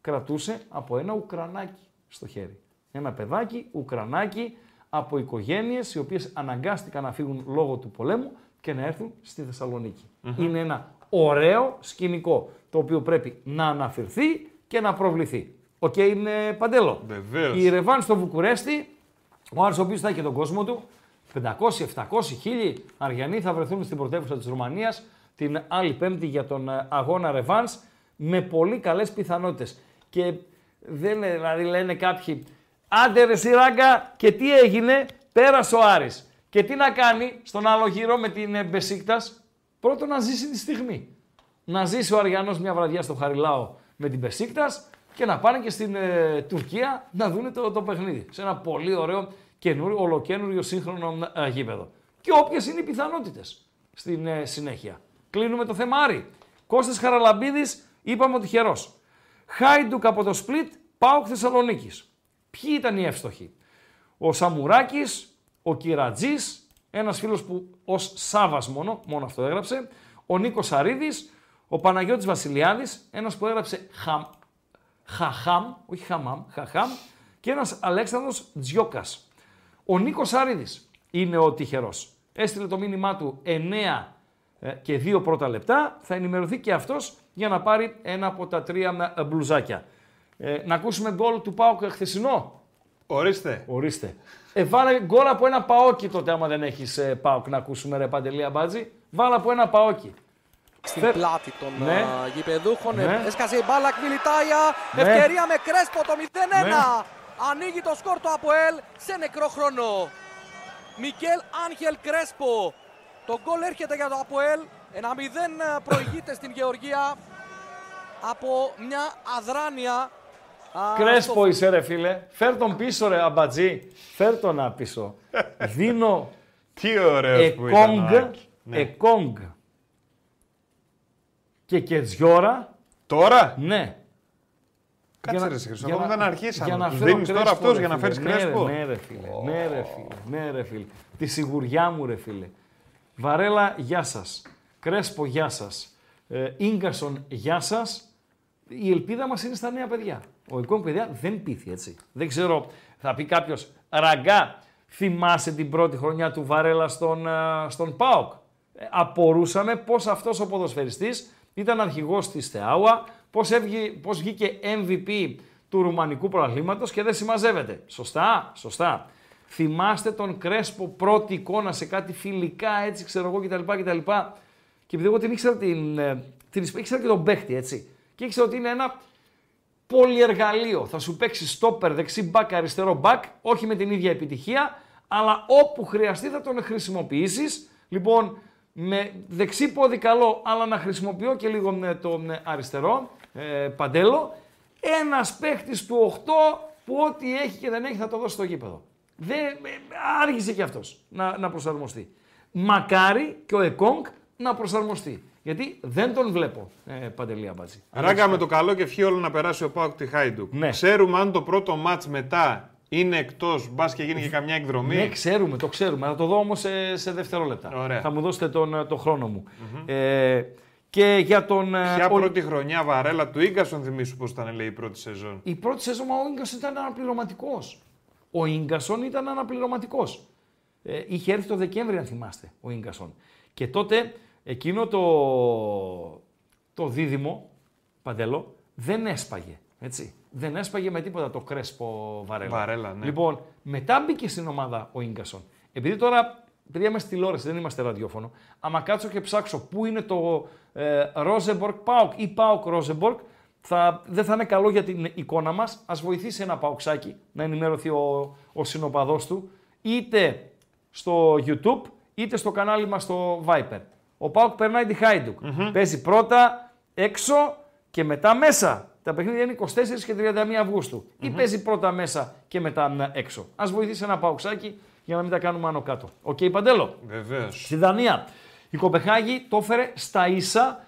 Speaker 10: κρατούσε από ένα Ουκρανάκι στο χέρι. Ένα παιδάκι, Ουκρανάκι, από οικογένειες οι οποίες αναγκάστηκαν να φύγουν λόγω του πολέμου και να έρθουν στη θεσσαλονικη Είναι ένα ωραίο σκηνικό το οποίο πρέπει να αναφερθεί και να προβληθεί. Ο okay, Κέιν Παντέλο.
Speaker 11: Η
Speaker 10: Ρεβάν στο Βουκουρέστι, ο Άρης ο οποίος θα έχει τον κόσμο του, 500, 700, 1000 Αριανοί θα βρεθούν στην πρωτεύουσα της Ρουμανίας την άλλη Πέμπτη για τον ε, αγώνα Ρεβάν με πολύ καλές πιθανότητες. Και δεν, δηλαδή λένε κάποιοι, άντε ρε και τι έγινε, πέρασε ο Άρης. Και τι να κάνει στον άλλο γύρο με την ε, Μπεσίκτας, πρώτον να ζήσει τη στιγμή. Να ζήσει ο Αριανός μια βραδιά στο Χαριλάο με την Μπεσίκτας, και να πάνε και στην ε, Τουρκία να δουν το, το παιχνίδι. Σε ένα πολύ ωραίο καινούριο, ολοκένουριο σύγχρονο ε, γήπεδο. Και όποιες είναι οι πιθανότητες στην ε, συνέχεια. Κλείνουμε το θέμα Άρη. Κώστας Χαραλαμπίδης, είπαμε ότι χερός. Χάιντουκ από το Σπλίτ, πάω Θεσσαλονίκης. Ποιοι ήταν οι εύστοχοι. Ο Σαμουράκης, ο Κυρατζή, ένας φίλος που ως Σάβας μόνο, μόνο αυτό έγραψε. Ο Νίκος Αρίδης, ο Παναγιώτης Βασιλιάδης, ένας που έγραψε χα... Χαχάμ, όχι Χαμάμ, Χαχάμ και ένας Αλέξανδρος Τζιόκας. Ο Νίκος Άρηδης είναι ο τυχερός. Έστειλε το μήνυμά του 9 ε, και 2 πρώτα λεπτά, θα ενημερωθεί και αυτός για να πάρει ένα από τα τρία ε, μπλουζάκια. Ε, να ακούσουμε γκολ του Πάουκ χθεσινό.
Speaker 11: Ορίστε.
Speaker 10: Ορίστε. Ε, βάλε γκολ από ένα παόκι τότε, άμα δεν έχεις ε, Πάουκ να ακούσουμε, ρε Παντελία Μπάτζη. Βάλε από ένα παόκι
Speaker 13: στην Φερ... πλάτη των ναι. γηπεδούχων. Ναι. Έσκασε η μπάλα, Κμιλιτάια. Ναι. Ευκαιρία με Κρέσπο το 0-1. Ναι. Ανοίγει το σκορ του Αποέλ σε νεκρό χρόνο. Μικέλ Άγχελ Κρέσπο. Το γκολ έρχεται για το Αποέλ. Ένα 0 προηγείται στην Γεωργία από μια αδράνεια.
Speaker 10: Κρέσπο είσαι ρε φίλε. Φέρ τον πίσω ρε αμπατζή. Φέρ τον απίσω. [LAUGHS] Δίνω...
Speaker 11: Τι ωραίος που
Speaker 10: και Κετζιόρα.
Speaker 11: Τώρα?
Speaker 10: Ναι.
Speaker 11: Κάτσε ρε Χρυσό, για, να, αρχίσαμε. Για να τώρα αυτός για να φέρεις ναι,
Speaker 10: κρέσπο. Ναι, ναι ρε φίλε, ναι ρε φίλε, Τη σιγουριά μου ρε φίλε. Βαρέλα, γεια σας. Κρέσπο, γεια σας. Ε, Ίγκασον, γεια σας. Η ελπίδα μας είναι στα νέα παιδιά. Ο εικόν παιδιά δεν πήθη έτσι. Δεν ξέρω, θα πει κάποιος ραγκά, θυμάσαι την πρώτη χρονιά του Βαρέλα στον, ε, στον ΠΑΟΚ. Ε, απορούσαμε πώς αυτός ο ποδοσφαιριστής ήταν αρχηγός της Θεάουα, πώς, πώς βγήκε MVP του Ρουμανικού προαθλήματος και δεν συμμαζεύεται. Σωστά, σωστά. Θυμάστε τον Κρέσπο πρώτη εικόνα σε κάτι φιλικά, έτσι ξέρω εγώ κτλ. κτλ. Και επειδή εγώ την ήξερα, την, ε, την ήξερα και τον παίχτη, έτσι. Και ήξερα ότι είναι ένα πολυεργαλείο. Θα σου παίξει stopper δεξί μπακ, αριστερό μπακ, όχι με την ίδια επιτυχία, αλλά όπου χρειαστεί θα τον χρησιμοποιήσεις. Λοιπόν, με δεξί πόδι καλό, αλλά να χρησιμοποιώ και λίγο με το αριστερό ε, παντέλο. Ένας παίχτης του 8 που ό,τι έχει και δεν έχει θα το δώσει στο γήπεδο. Δεν, ε, άργησε και αυτός να, να προσαρμοστεί. Μακάρι και ο Εκόνγκ να προσαρμοστεί. Γιατί δεν τον βλέπω, ε, Παντελή Αμπατζή.
Speaker 11: με το καλό και ευχή όλο να περάσει ο Πάουκ τη Χάιντουκ. Ναι. Ξέρουμε αν το πρώτο μάτ μετά είναι εκτός, μπας και γίνει και καμιά εκδρομή.
Speaker 10: Ναι, ξέρουμε, το ξέρουμε. Θα το δω όμως σε, σε δευτερόλεπτα. Ωραία. Θα μου δώσετε τον, ε, τον χρόνο μου. mm Ε, και για τον.
Speaker 11: Ε, Ποια ο... πρώτη χρονιά βαρέλα του γκασον θυμίσου πώς ήταν λέει, η πρώτη σεζόν. Η πρώτη σεζόν ο γκασον ήταν αναπληρωματικός. Ο γκασον ήταν αναπληρωματικός. Ε, είχε έρθει το Δεκέμβρη, αν θυμάστε, ο γκασον. Και τότε εκείνο το, το δίδυμο, παντελώ, δεν έσπαγε. Έτσι δεν έσπαγε με τίποτα το κρέσπο Βαρέλα. Βαρέλα ναι. Λοιπόν, μετά μπήκε στην ομάδα ο γκασον. Επειδή τώρα Παιδιά, είμαστε τηλεόραση, δεν είμαστε ραδιόφωνο. Άμα κάτσω και ψάξω πού είναι το Ρόζεμπορκ Rosenborg ή Pauk ΡΟΖΕΜΠΟΡΚ, θα, δεν θα είναι καλό για την εικόνα μας. Ας βοηθήσει ένα παουξάκι να ενημερωθεί ο, ο συνοπαδός του, είτε στο YouTube είτε στο κανάλι μας στο Viper. Ο Πάουκ περνάει τη Χάιντουκ. Παίζει πρώτα έξω και μετά μέσα. Τα παιχνίδια είναι 24 και 31 αυγουστου mm-hmm. Ή παίζει πρώτα μέσα και μετά έξω. Ας βοηθήσει ένα παουξάκι για να μην τα κάνουμε άνω κάτω. Οκ, okay, Παντέλο. Βεβαίως. Στη Δανία. Η Κοπεχάγη το έφερε στα ίσα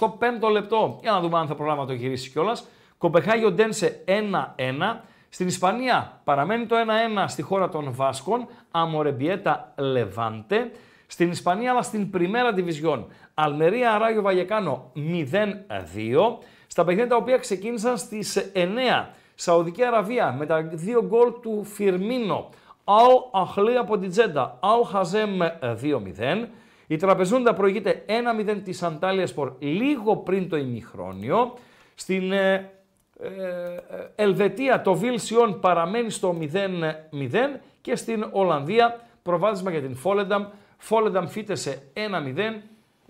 Speaker 11: 85ο λεπτό. Για να δούμε αν θα προλάβει το γυρίσει ο Κοπεχάγιο Ντένσε 1-1. Στην Ισπανία παραμένει το 1-1 στη χώρα των Βάσκων. Αμορεμπιέτα Λεβάντε. Στην Ισπανία αλλά στην Πριμέρα Division. Αλμερία Αράγιο Βαγεκάνο 0-2 στα παιχνίδια τα οποία ξεκίνησαν στις 9. Σαουδική Αραβία με τα δύο γκολ του Φιρμίνο. Αλ Αχλή από την Τζέντα. Αλ Χαζέμ 2-0. Η Τραπεζούντα προηγείται 1-0 της Αντάλια Σπορ λίγο πριν το ημιχρόνιο. Στην ε, ε, Ελβετία το Βίλσιον παραμένει στο 0-0 και στην Ολλανδία προβάδισμα για την Φόλενταμ. Φόλενταμ φύτεσε 1-0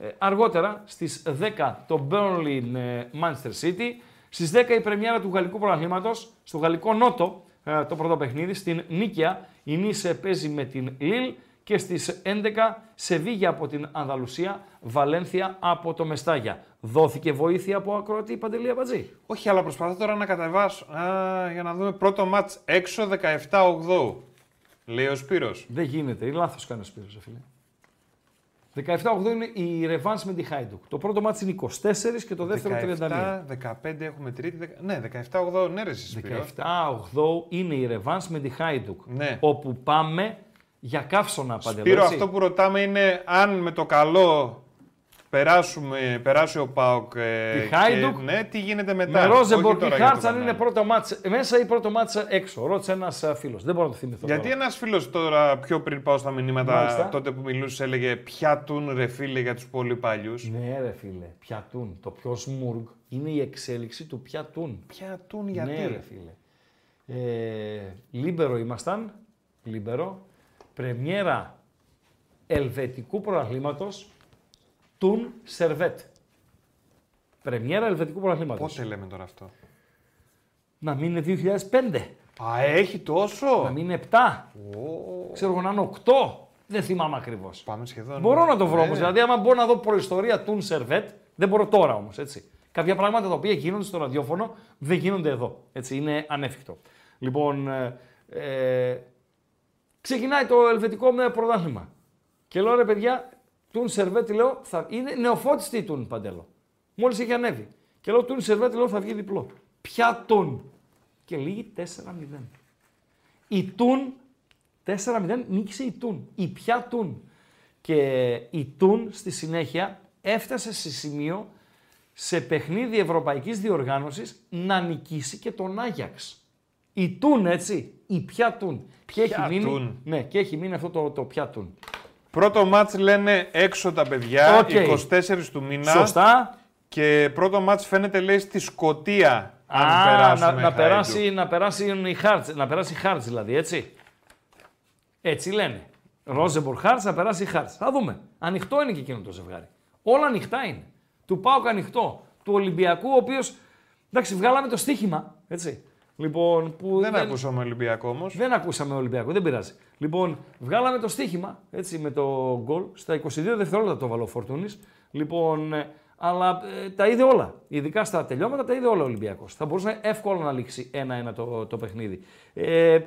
Speaker 11: ε, αργότερα στις 10 το Burnley ε, Manchester City, στις 10 η πρεμιέρα του Γαλλικού Πρωταθλήματος στο Γαλλικό Νότο ε, το πρώτο παιχνίδι στην Νίκαια. Η Νίσε παίζει με την Λίλ και στις 11 Σεβίγια από την Ανδαλουσία, Βαλένθια από το Μεστάγια. Δόθηκε βοήθεια από ακροατή παντελία Αμπατζή. Όχι, αλλά προσπαθώ τώρα να κατεβάσω. Α, για να δούμε πρώτο μάτς έξω 17-8. Λέει ο Σπύρος. Δεν γίνεται, είναι λάθος κάνει ο Σπύρος, φίλε. 17-8 είναι η Revanse με τη Χάιντουκ. Το πρώτο μάτι είναι 24 και το δεύτερο 17, 15 έχουμε τρίτη. Ναι, 17-8 ναι, ρε 17-8 είναι η Revanse με τη Χάιντουκ. Ναι. Όπου πάμε για καύσωνα παντελώ. Σπύρο, αυτό που ρωτάμε είναι αν με το καλό περάσουμε, περάσει ο Πάοκ. Ε, ναι, τι γίνεται μετά. Με Ρόζεμπορ και Χάρτ, αν είναι πρώτο μάτς μέσα ή πρώτο μάτς έξω. Ρώτησε ένας ε, φίλος. Δεν μπορώ να το θυμηθώ. Γιατί ένας φίλος τώρα, πιο πριν πάω στα μηνύματα, τότε που μιλούσες, έλεγε Πιατούν ρε φίλε για τους πολύ παλιούς. Ναι, ρε φίλε, πιατούν. Το πιο σμουργ είναι η εξέλιξη του πιατούν. Πιατούν γιατί. Ναι, ρε φίλε. Ε, λίμπερο ήμασταν. Λίμπερο. Πρεμιέρα ελβετικού προαθλήματος Τουν Σερβέτ. Πρεμιέρα Ελβετικού Πρωταθλήματος. Πότε λέμε τώρα αυτό. Να μην είναι 2005. Α, έχει τόσο. Να μην είναι 7. Oh. Ξέρω να είναι 8. Δεν θυμάμαι ακριβώς. Πάμε σχεδόν. Μπορώ ναι. να το βρω όμως. Ναι. Δηλαδή, άμα μπορώ να δω προϊστορία Τουν Σερβέτ, δεν μπορώ τώρα όμως. Κάποια πράγματα τα οποία γίνονται στο ραδιόφωνο δεν γίνονται εδώ. Έτσι, είναι ανέφικτο. Λοιπόν, ε, ε ξεκινάει το ελβετικό πρωτάθλημα. Και λέω ρε παιδιά, Τούν Σερβέτη λέω θα είναι νεοφώτιστη Τούν Παντέλο. Μόλις είχε ανέβει. Και λέω Τούν Σερβέτη λέω θα βγει διπλό. πια Τούν. Και λύγει 4-0. Η Τούν 4-0 νίκησε η Τούν. Η πια Τούν. Και η Τούν στη συνέχεια έφτασε σε σημείο σε παιχνίδι ευρωπαϊκής διοργάνωσης να νικήσει και τον Άγιαξ. Η Τούν έτσι, η πια Τούν. Και, έχει μείνει, ναι, και έχει μείνει αυτό το, το πια Τούν. Πρώτο μάτς λένε έξω τα παιδιά, 24 του μήνα. Σωστά. Και πρώτο μάτς φαίνεται λέει στη σκοτία. αν Να, να, περάσει, να, περάσει η Χάρτς, να περάσει η Χάρτς δηλαδή, έτσι. Έτσι λένε. Ρόζεμπορ Χάρτς, να περάσει η Χάρτς. Θα δούμε. Ανοιχτό είναι και εκείνο το ζευγάρι. Όλα ανοιχτά είναι. Του Πάουκ ανοιχτό. Του Ολυμπιακού, ο οποίος... Εντάξει, βγάλαμε το στοίχημα, έτσι. Λοιπόν, που δεν, δεν... ακούσαμε Ολυμπιακό όμως. Δεν ακούσαμε Ολυμπιακό, δεν πειράζει. Λοιπόν, βγάλαμε το στοίχημα, έτσι, με το γκολ. Στα 22 δευτερόλεπτα το βάλω ο Λοιπόν, ε, αλλά ε, τα είδε όλα. Ειδικά στα τελειώματα τα είδε όλα ο Ολυμπιακός. Θα μπορούσε εύκολα να λήξει ένα-ένα το, το παιχνίδι. Ε,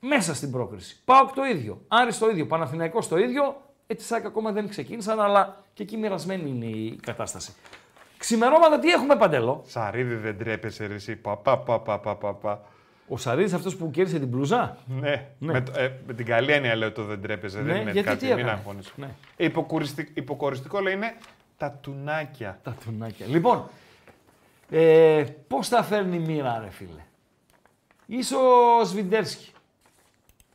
Speaker 11: μέσα στην πρόκριση. Πάοκ το ίδιο. Άρης το ίδιο. Παναθηναϊκός το ίδιο. Έτσι, ε, σαν ακόμα δεν ξεκίνησαν, αλλά και εκεί μοιρασμένη είναι η κατάσταση. Ξημερώματα τι έχουμε παντελώ. Σαρίδι δεν τρέπεσαι, ρε, εσύ. Πα, πα, πα, πα, πα, πα. Ο Σαρίδης αυτός που κέρδισε την μπλούζα. Ναι. ναι. Με, ε, με, την καλή έννοια λέω το δεν τρέπεζε. δεν ναι, είναι γιατί κάτι. μην αγχώνεις. Ναι. Υποκοριστικό, υποκοριστικό λέει είναι τα τουνάκια. Τα τουνάκια. Λοιπόν, ε, πώς θα φέρνει η μοίρα, ρε φίλε. Είσαι ο Σβιντέρσκι.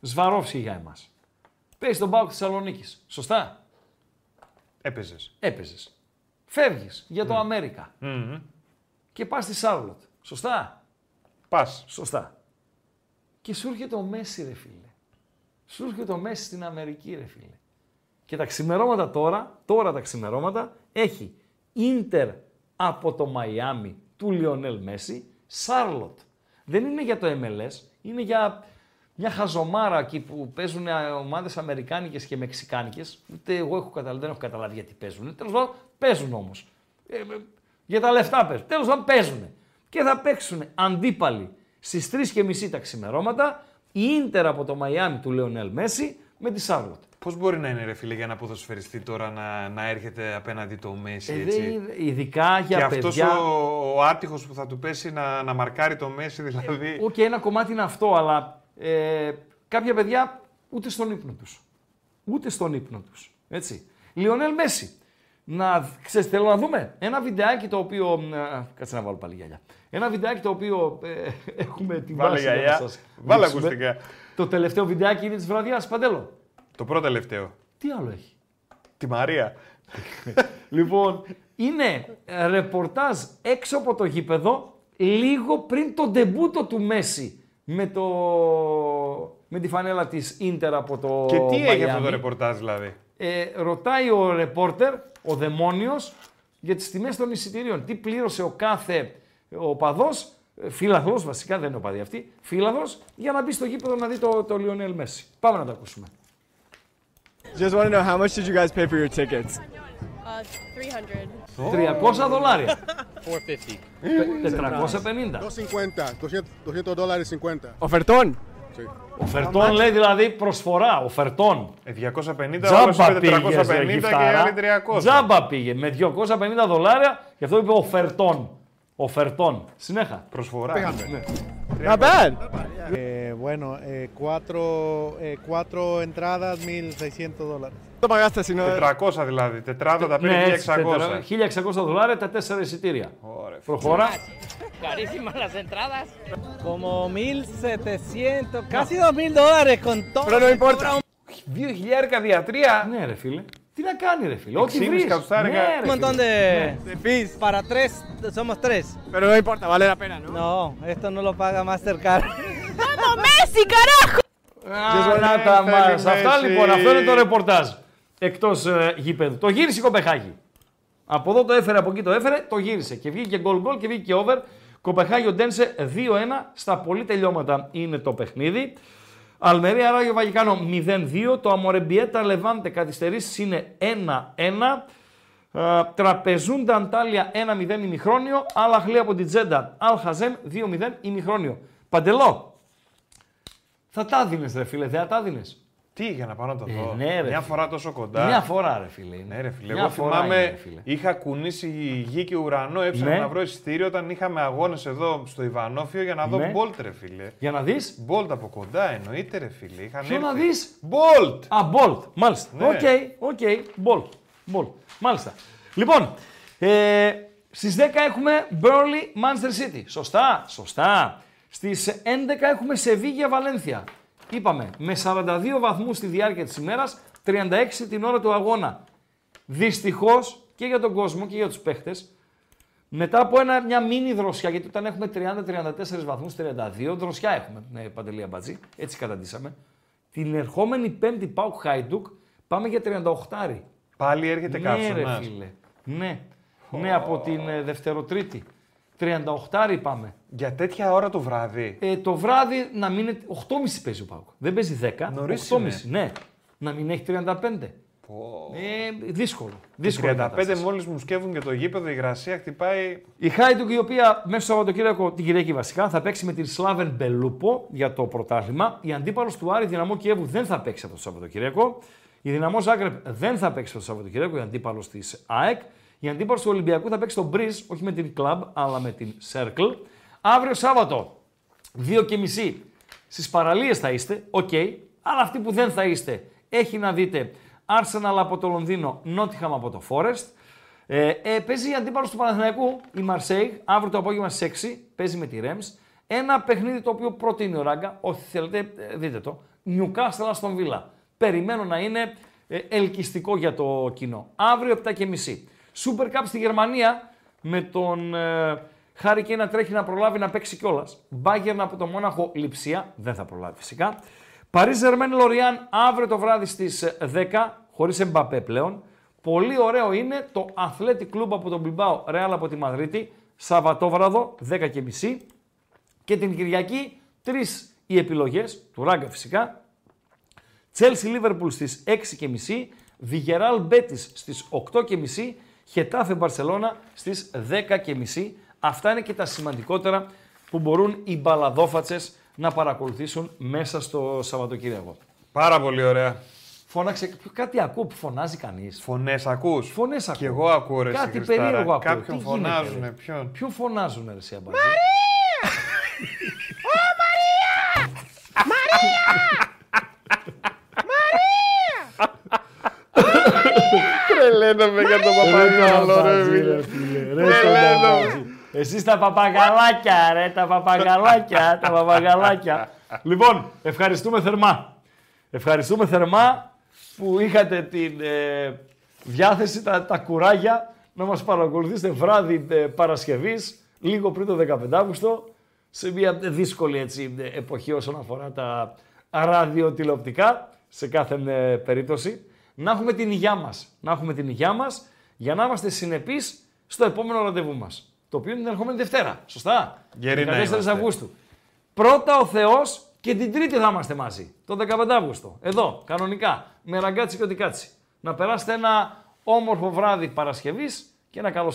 Speaker 11: Σβαρόφσκι για εμάς. Παίζεις τον τη Θεσσαλονίκης. Σωστά. Έπαιζες. Έπαιζες. Φεύγεις για το mm. Ναι. αμερικα mm-hmm. Και πας στη Σάρλοτ. Σωστά. Πας. Σωστά. Και σου έρχεται ο Μέση, ρε φίλε. Σου έρχεται ο Μέση στην Αμερική, ρε φίλε. Και τα ξημερώματα τώρα, τώρα τα ξημερώματα, έχει Ίντερ από το Μαϊάμι του Λιονέλ Μέση, Σάρλοτ. Δεν είναι για το MLS, είναι για μια χαζομάρα εκεί που παίζουν ομάδες Αμερικάνικες και Μεξικάνικες. Ούτε εγώ έχω καταλάβει, δεν έχω καταλάβει γιατί παίζουν. Τέλος πάντων, παίζουν όμως. Ε, ε, για τα λεφτά παίζουν. Τέλος πάντων, παίζουν. Και θα παίξουν αντίπαλοι Στις 3.30 τα ξημερώματα η ίντερ από το Μαϊάμι του Λεωνέλ Μέση με τη Σάρλοτ. Πώς μπορεί να είναι ρε φίλε για να ποδοσφαιριστή τώρα να, να έρχεται απέναντι το Μέση. Ε, έτσι. ειδικά για και παιδιά. Και αυτό ο, ο άτυχος που θα του πέσει να, να μαρκάρει το Μέση, ε, δηλαδή. Οκ, ένα κομμάτι είναι αυτό, αλλά ε, κάποια παιδιά ούτε στον ύπνο τους. Ούτε στον ύπνο τους. Έτσι. Λιονέλ Μέση να ξέρεις, θέλω να δούμε ένα βιντεάκι το οποίο. κάτσε να βάλω πάλι γυαλιά. Ένα βιντεάκι το οποίο ε, [LAUGHS] έχουμε τη Βάλε βάση γυαλιά. να Βάλε ακουστικά. Το τελευταίο βιντεάκι είναι της βραδιάς, παντέλο. Το πρώτο τελευταίο. Τι άλλο έχει. Τη Μαρία. [LAUGHS] λοιπόν, είναι ε, ρεπορτάζ έξω από το γήπεδο λίγο πριν το ντεμπούτο του Μέση με, το... με τη φανέλα της Ίντερ από το Και τι έχει αυτό το ρεπορτάζ δηλαδή ε, ρωτάει ο ρεπόρτερ, ο δαιμόνιος, για τις τιμές των εισιτηρίων. Τι πλήρωσε ο κάθε οπαδός, ε, φύλαθλος βασικά δεν είναι οπαδή αυτή, φύλαθλος, για να μπει στο γήπεδο να δει το, το Λιονέλ Μέση. Πάμε να το ακούσουμε. Just want to know how much did you guys pay for your tickets? Uh, 300. 300 δολάρια. 450. 450. 250. 200 δολάρια 50. Οφερτών. Sí. Ο Φερτών λέει δηλαδή προσφορά. Ο Φερτών. 250, ε, Τζάμπα πήγε 350 και άλλοι 300. Τζάμπα πήγε με 250 δολάρια και αυτό είπε ο Φερτών. Οferτών, συνεχά, προσφορά. Πέγατε. Α, bad! 4 entradas, 1600 δηλαδή, ναι, δολάρια. το 400 δηλαδή, τα 1600. 1600 τα τέσσερα εισιτήρια. Προχωρά. [LAUGHS] las entradas. 1700, casi 2000 con todo. Pero 2000 τι να κάνει, re filó? ¿Qué carga. Un montón de... de fees. Para tres, somos tres. Pero no importa, vale la pena, ¿no? No, esto no lo paga Mastercard. [LAUGHS] ¡Vamos, Messi, carajo! Ah, Νάτα ναι, ναι, μας. Ναι, Αυτά λοιπόν, αυτό είναι το ρεπορτάζ. Εκτός ε, γήπεδου. Το γύρισε η Κοπεχάγη. Από εδώ το έφερε, από εκεί το έφερε, το γύρισε. Και βγήκε γκολ γκολ και βγήκε over. Κοπεχάγη ο ντενσε Ντένσε 2-1 στα πολύ τελειώματα είναι το παιχνίδι. Αλμερία Ράγιο Βαγικάνο 0-2. Το Αμορεμπιέτα Λεβάντε καθυστερήσεις είναι 1-1. Ε, Τραπεζούντα Αντάλια 1-0 ημιχρόνιο. Αλαχλή από την Τζέντα. Αλχαζέμ 2-0 ημιχρόνιο. Παντελό. Θα τα δίνες, ρε φίλε, δεν θα τα δίνες. Τι, για να πάω να το ε, δω. Ναι, Μια φορά τόσο κοντά. Μια φορά, ρε φίλε. Ναι, ρε φίλε. Εγώ θυμάμαι, είναι, είχα κουνήσει γη και ουρανό, έψαχνα ναι. να βρω εισιτήριο όταν είχαμε αγώνες εδώ στο Ιβανόφιο για να δω ναι. Μπολτ, ρε φίλε. Για να δεις. Μπολτ από κοντά, εννοείται, ρε φίλε. Είχαν να δει. Μπολτ. Α, Μπολτ, μάλιστα. Ναι. Οκ, οκ, Μπολτ. Μάλιστα. Λοιπόν, ε, στις 10 έχουμε Burnley Manchester City. Σωστά, σωστά. Στις 11 έχουμε Σεβίγια Βαλένθια είπαμε, με 42 βαθμούς στη διάρκεια της ημέρας, 36 την ώρα του αγώνα. Δυστυχώς και για τον κόσμο και για τους παίχτες, μετά από ένα, μια μίνι δροσιά, γιατί όταν έχουμε 30-34 βαθμούς, 32, δροσιά έχουμε, ναι, Παντελία Μπατζή, έτσι καταντήσαμε. Την ερχόμενη πέμπτη Πάουκ Χάιντουκ πάμε για 38. Πάλι έρχεται ναι, κάποιος. Ναι, Ναι. από την ε, Δευτεροτρίτη. 38 είπαμε. Για τέτοια ώρα το βράδυ. Ε, το βράδυ να μην είναι. 8.30 παίζει ο Πάουκ. Δεν παίζει 10. Νωρί. 8.30. Ναι. Να μην έχει 35. Πω. Ε, δύσκολο. δύσκολο 35 μόλις μου σκεύουν και το γήπεδο, η γρασία χτυπάει. Η Χάιντουκ, η οποία μέσα στο Σαββατοκύριακο, την Κυριακή βασικά, θα παίξει με την Σλάβεν Μπελούπο για το πρωτάθλημα. Η αντίπαλος του Άρη, Δυναμό Κιέβου, δεν θα παίξει αυτό το Σαββατοκύριακο. Η Δυναμό Ζάγκρεπ δεν θα παίξει αυτό το Σαββατοκύριακο, η αντίπαλος της ΑΕΚ. Η αντίπαση του Ολυμπιακού θα παίξει τον Breeze, όχι με την Club, αλλά με την Circle. Αύριο Σάββατο, 2.30 στις παραλίες θα είστε, οκ, okay, αλλά αυτοί που δεν θα είστε, έχει να δείτε Arsenal από το Λονδίνο, Nottingham από το Forest. Ε, ε, παίζει η αντίπαλος του Παναθηναϊκού, η Marseille, αύριο το απόγευμα στις 6, παίζει με τη Rems. Ένα παιχνίδι το οποίο προτείνει ο Ράγκα, όχι θέλετε ε, δείτε το, Newcastle στον Βίλα. Περιμένω να είναι ε, ελκυστικό για το κοινό. Αύριο 7.30. Super Cup στη Γερμανία με τον ε, Χάρη και να τρέχει να προλάβει να παίξει κιόλας. Μπάγκερν από το Μόναχο Λιψία, δεν θα προλάβει φυσικά. Παρίζ Ζερμέν Λοριάν αύριο το βράδυ στις 10, χωρί Εμπαπέ πλέον. Πολύ ωραίο είναι το Αθλέτη Κλουμπ από τον Μπιμπάο Ρεάλ από τη Μαδρίτη, Σαββατόβραδο 10.30 και την Κυριακή τρεις οι επιλογές, του Ράγκα φυσικά. Τσέλσι Λίβερπουλ στις 6.30, Βιγεράλ Betis στι 8.30 Χετάφε Μπαρσελώνα στις 10.30. Αυτά είναι και τα σημαντικότερα που μπορούν οι μπαλαδόφατσες να παρακολουθήσουν μέσα στο Σαββατοκύριακο. Πάρα πολύ ωραία. Φώναξε. Κάτι ακούω που φωνάζει κανείς. Φωνές ακούς. Φωνές ακού! Κι εγώ ακούω ρε Κάτι περίεργο ακούω. Κάποιον Τι φωνάζουνε. ποιον. Ποιον φωνάζουνε ρε Μαρία! [LAUGHS] Ω Μαρία! [LAUGHS] Μαρία! με για τον Εσείς τα παπαγαλάκια, ρε, τα παπαγαλάκια, τα παπαγαλάκια. λοιπόν, ευχαριστούμε θερμά. Ευχαριστούμε θερμά που είχατε την ε, διάθεση, τα, τα κουράγια να μας παρακολουθήσετε βράδυ ε, Παρασκευής, λίγο πριν το 15 Αύγουστο, σε μια δύσκολη έτσι, ε, εποχή όσον αφορά τα ραδιοτηλεοπτικά, σε κάθε ε, περίπτωση να έχουμε την υγειά μας, Να έχουμε την υγειά μας για να είμαστε συνεπείς στο επόμενο ραντεβού μας, Το οποίο είναι την ερχόμενη Δευτέρα. Σωστά. Γερινά 14 Αυγούστου. Πρώτα ο Θεός και την Τρίτη θα είμαστε μαζί. Το 15 Αύγουστο. Εδώ, κανονικά. Με ραγκάτσι και κάτσι. Να περάσετε ένα όμορφο βράδυ Παρασκευής και ένα καλό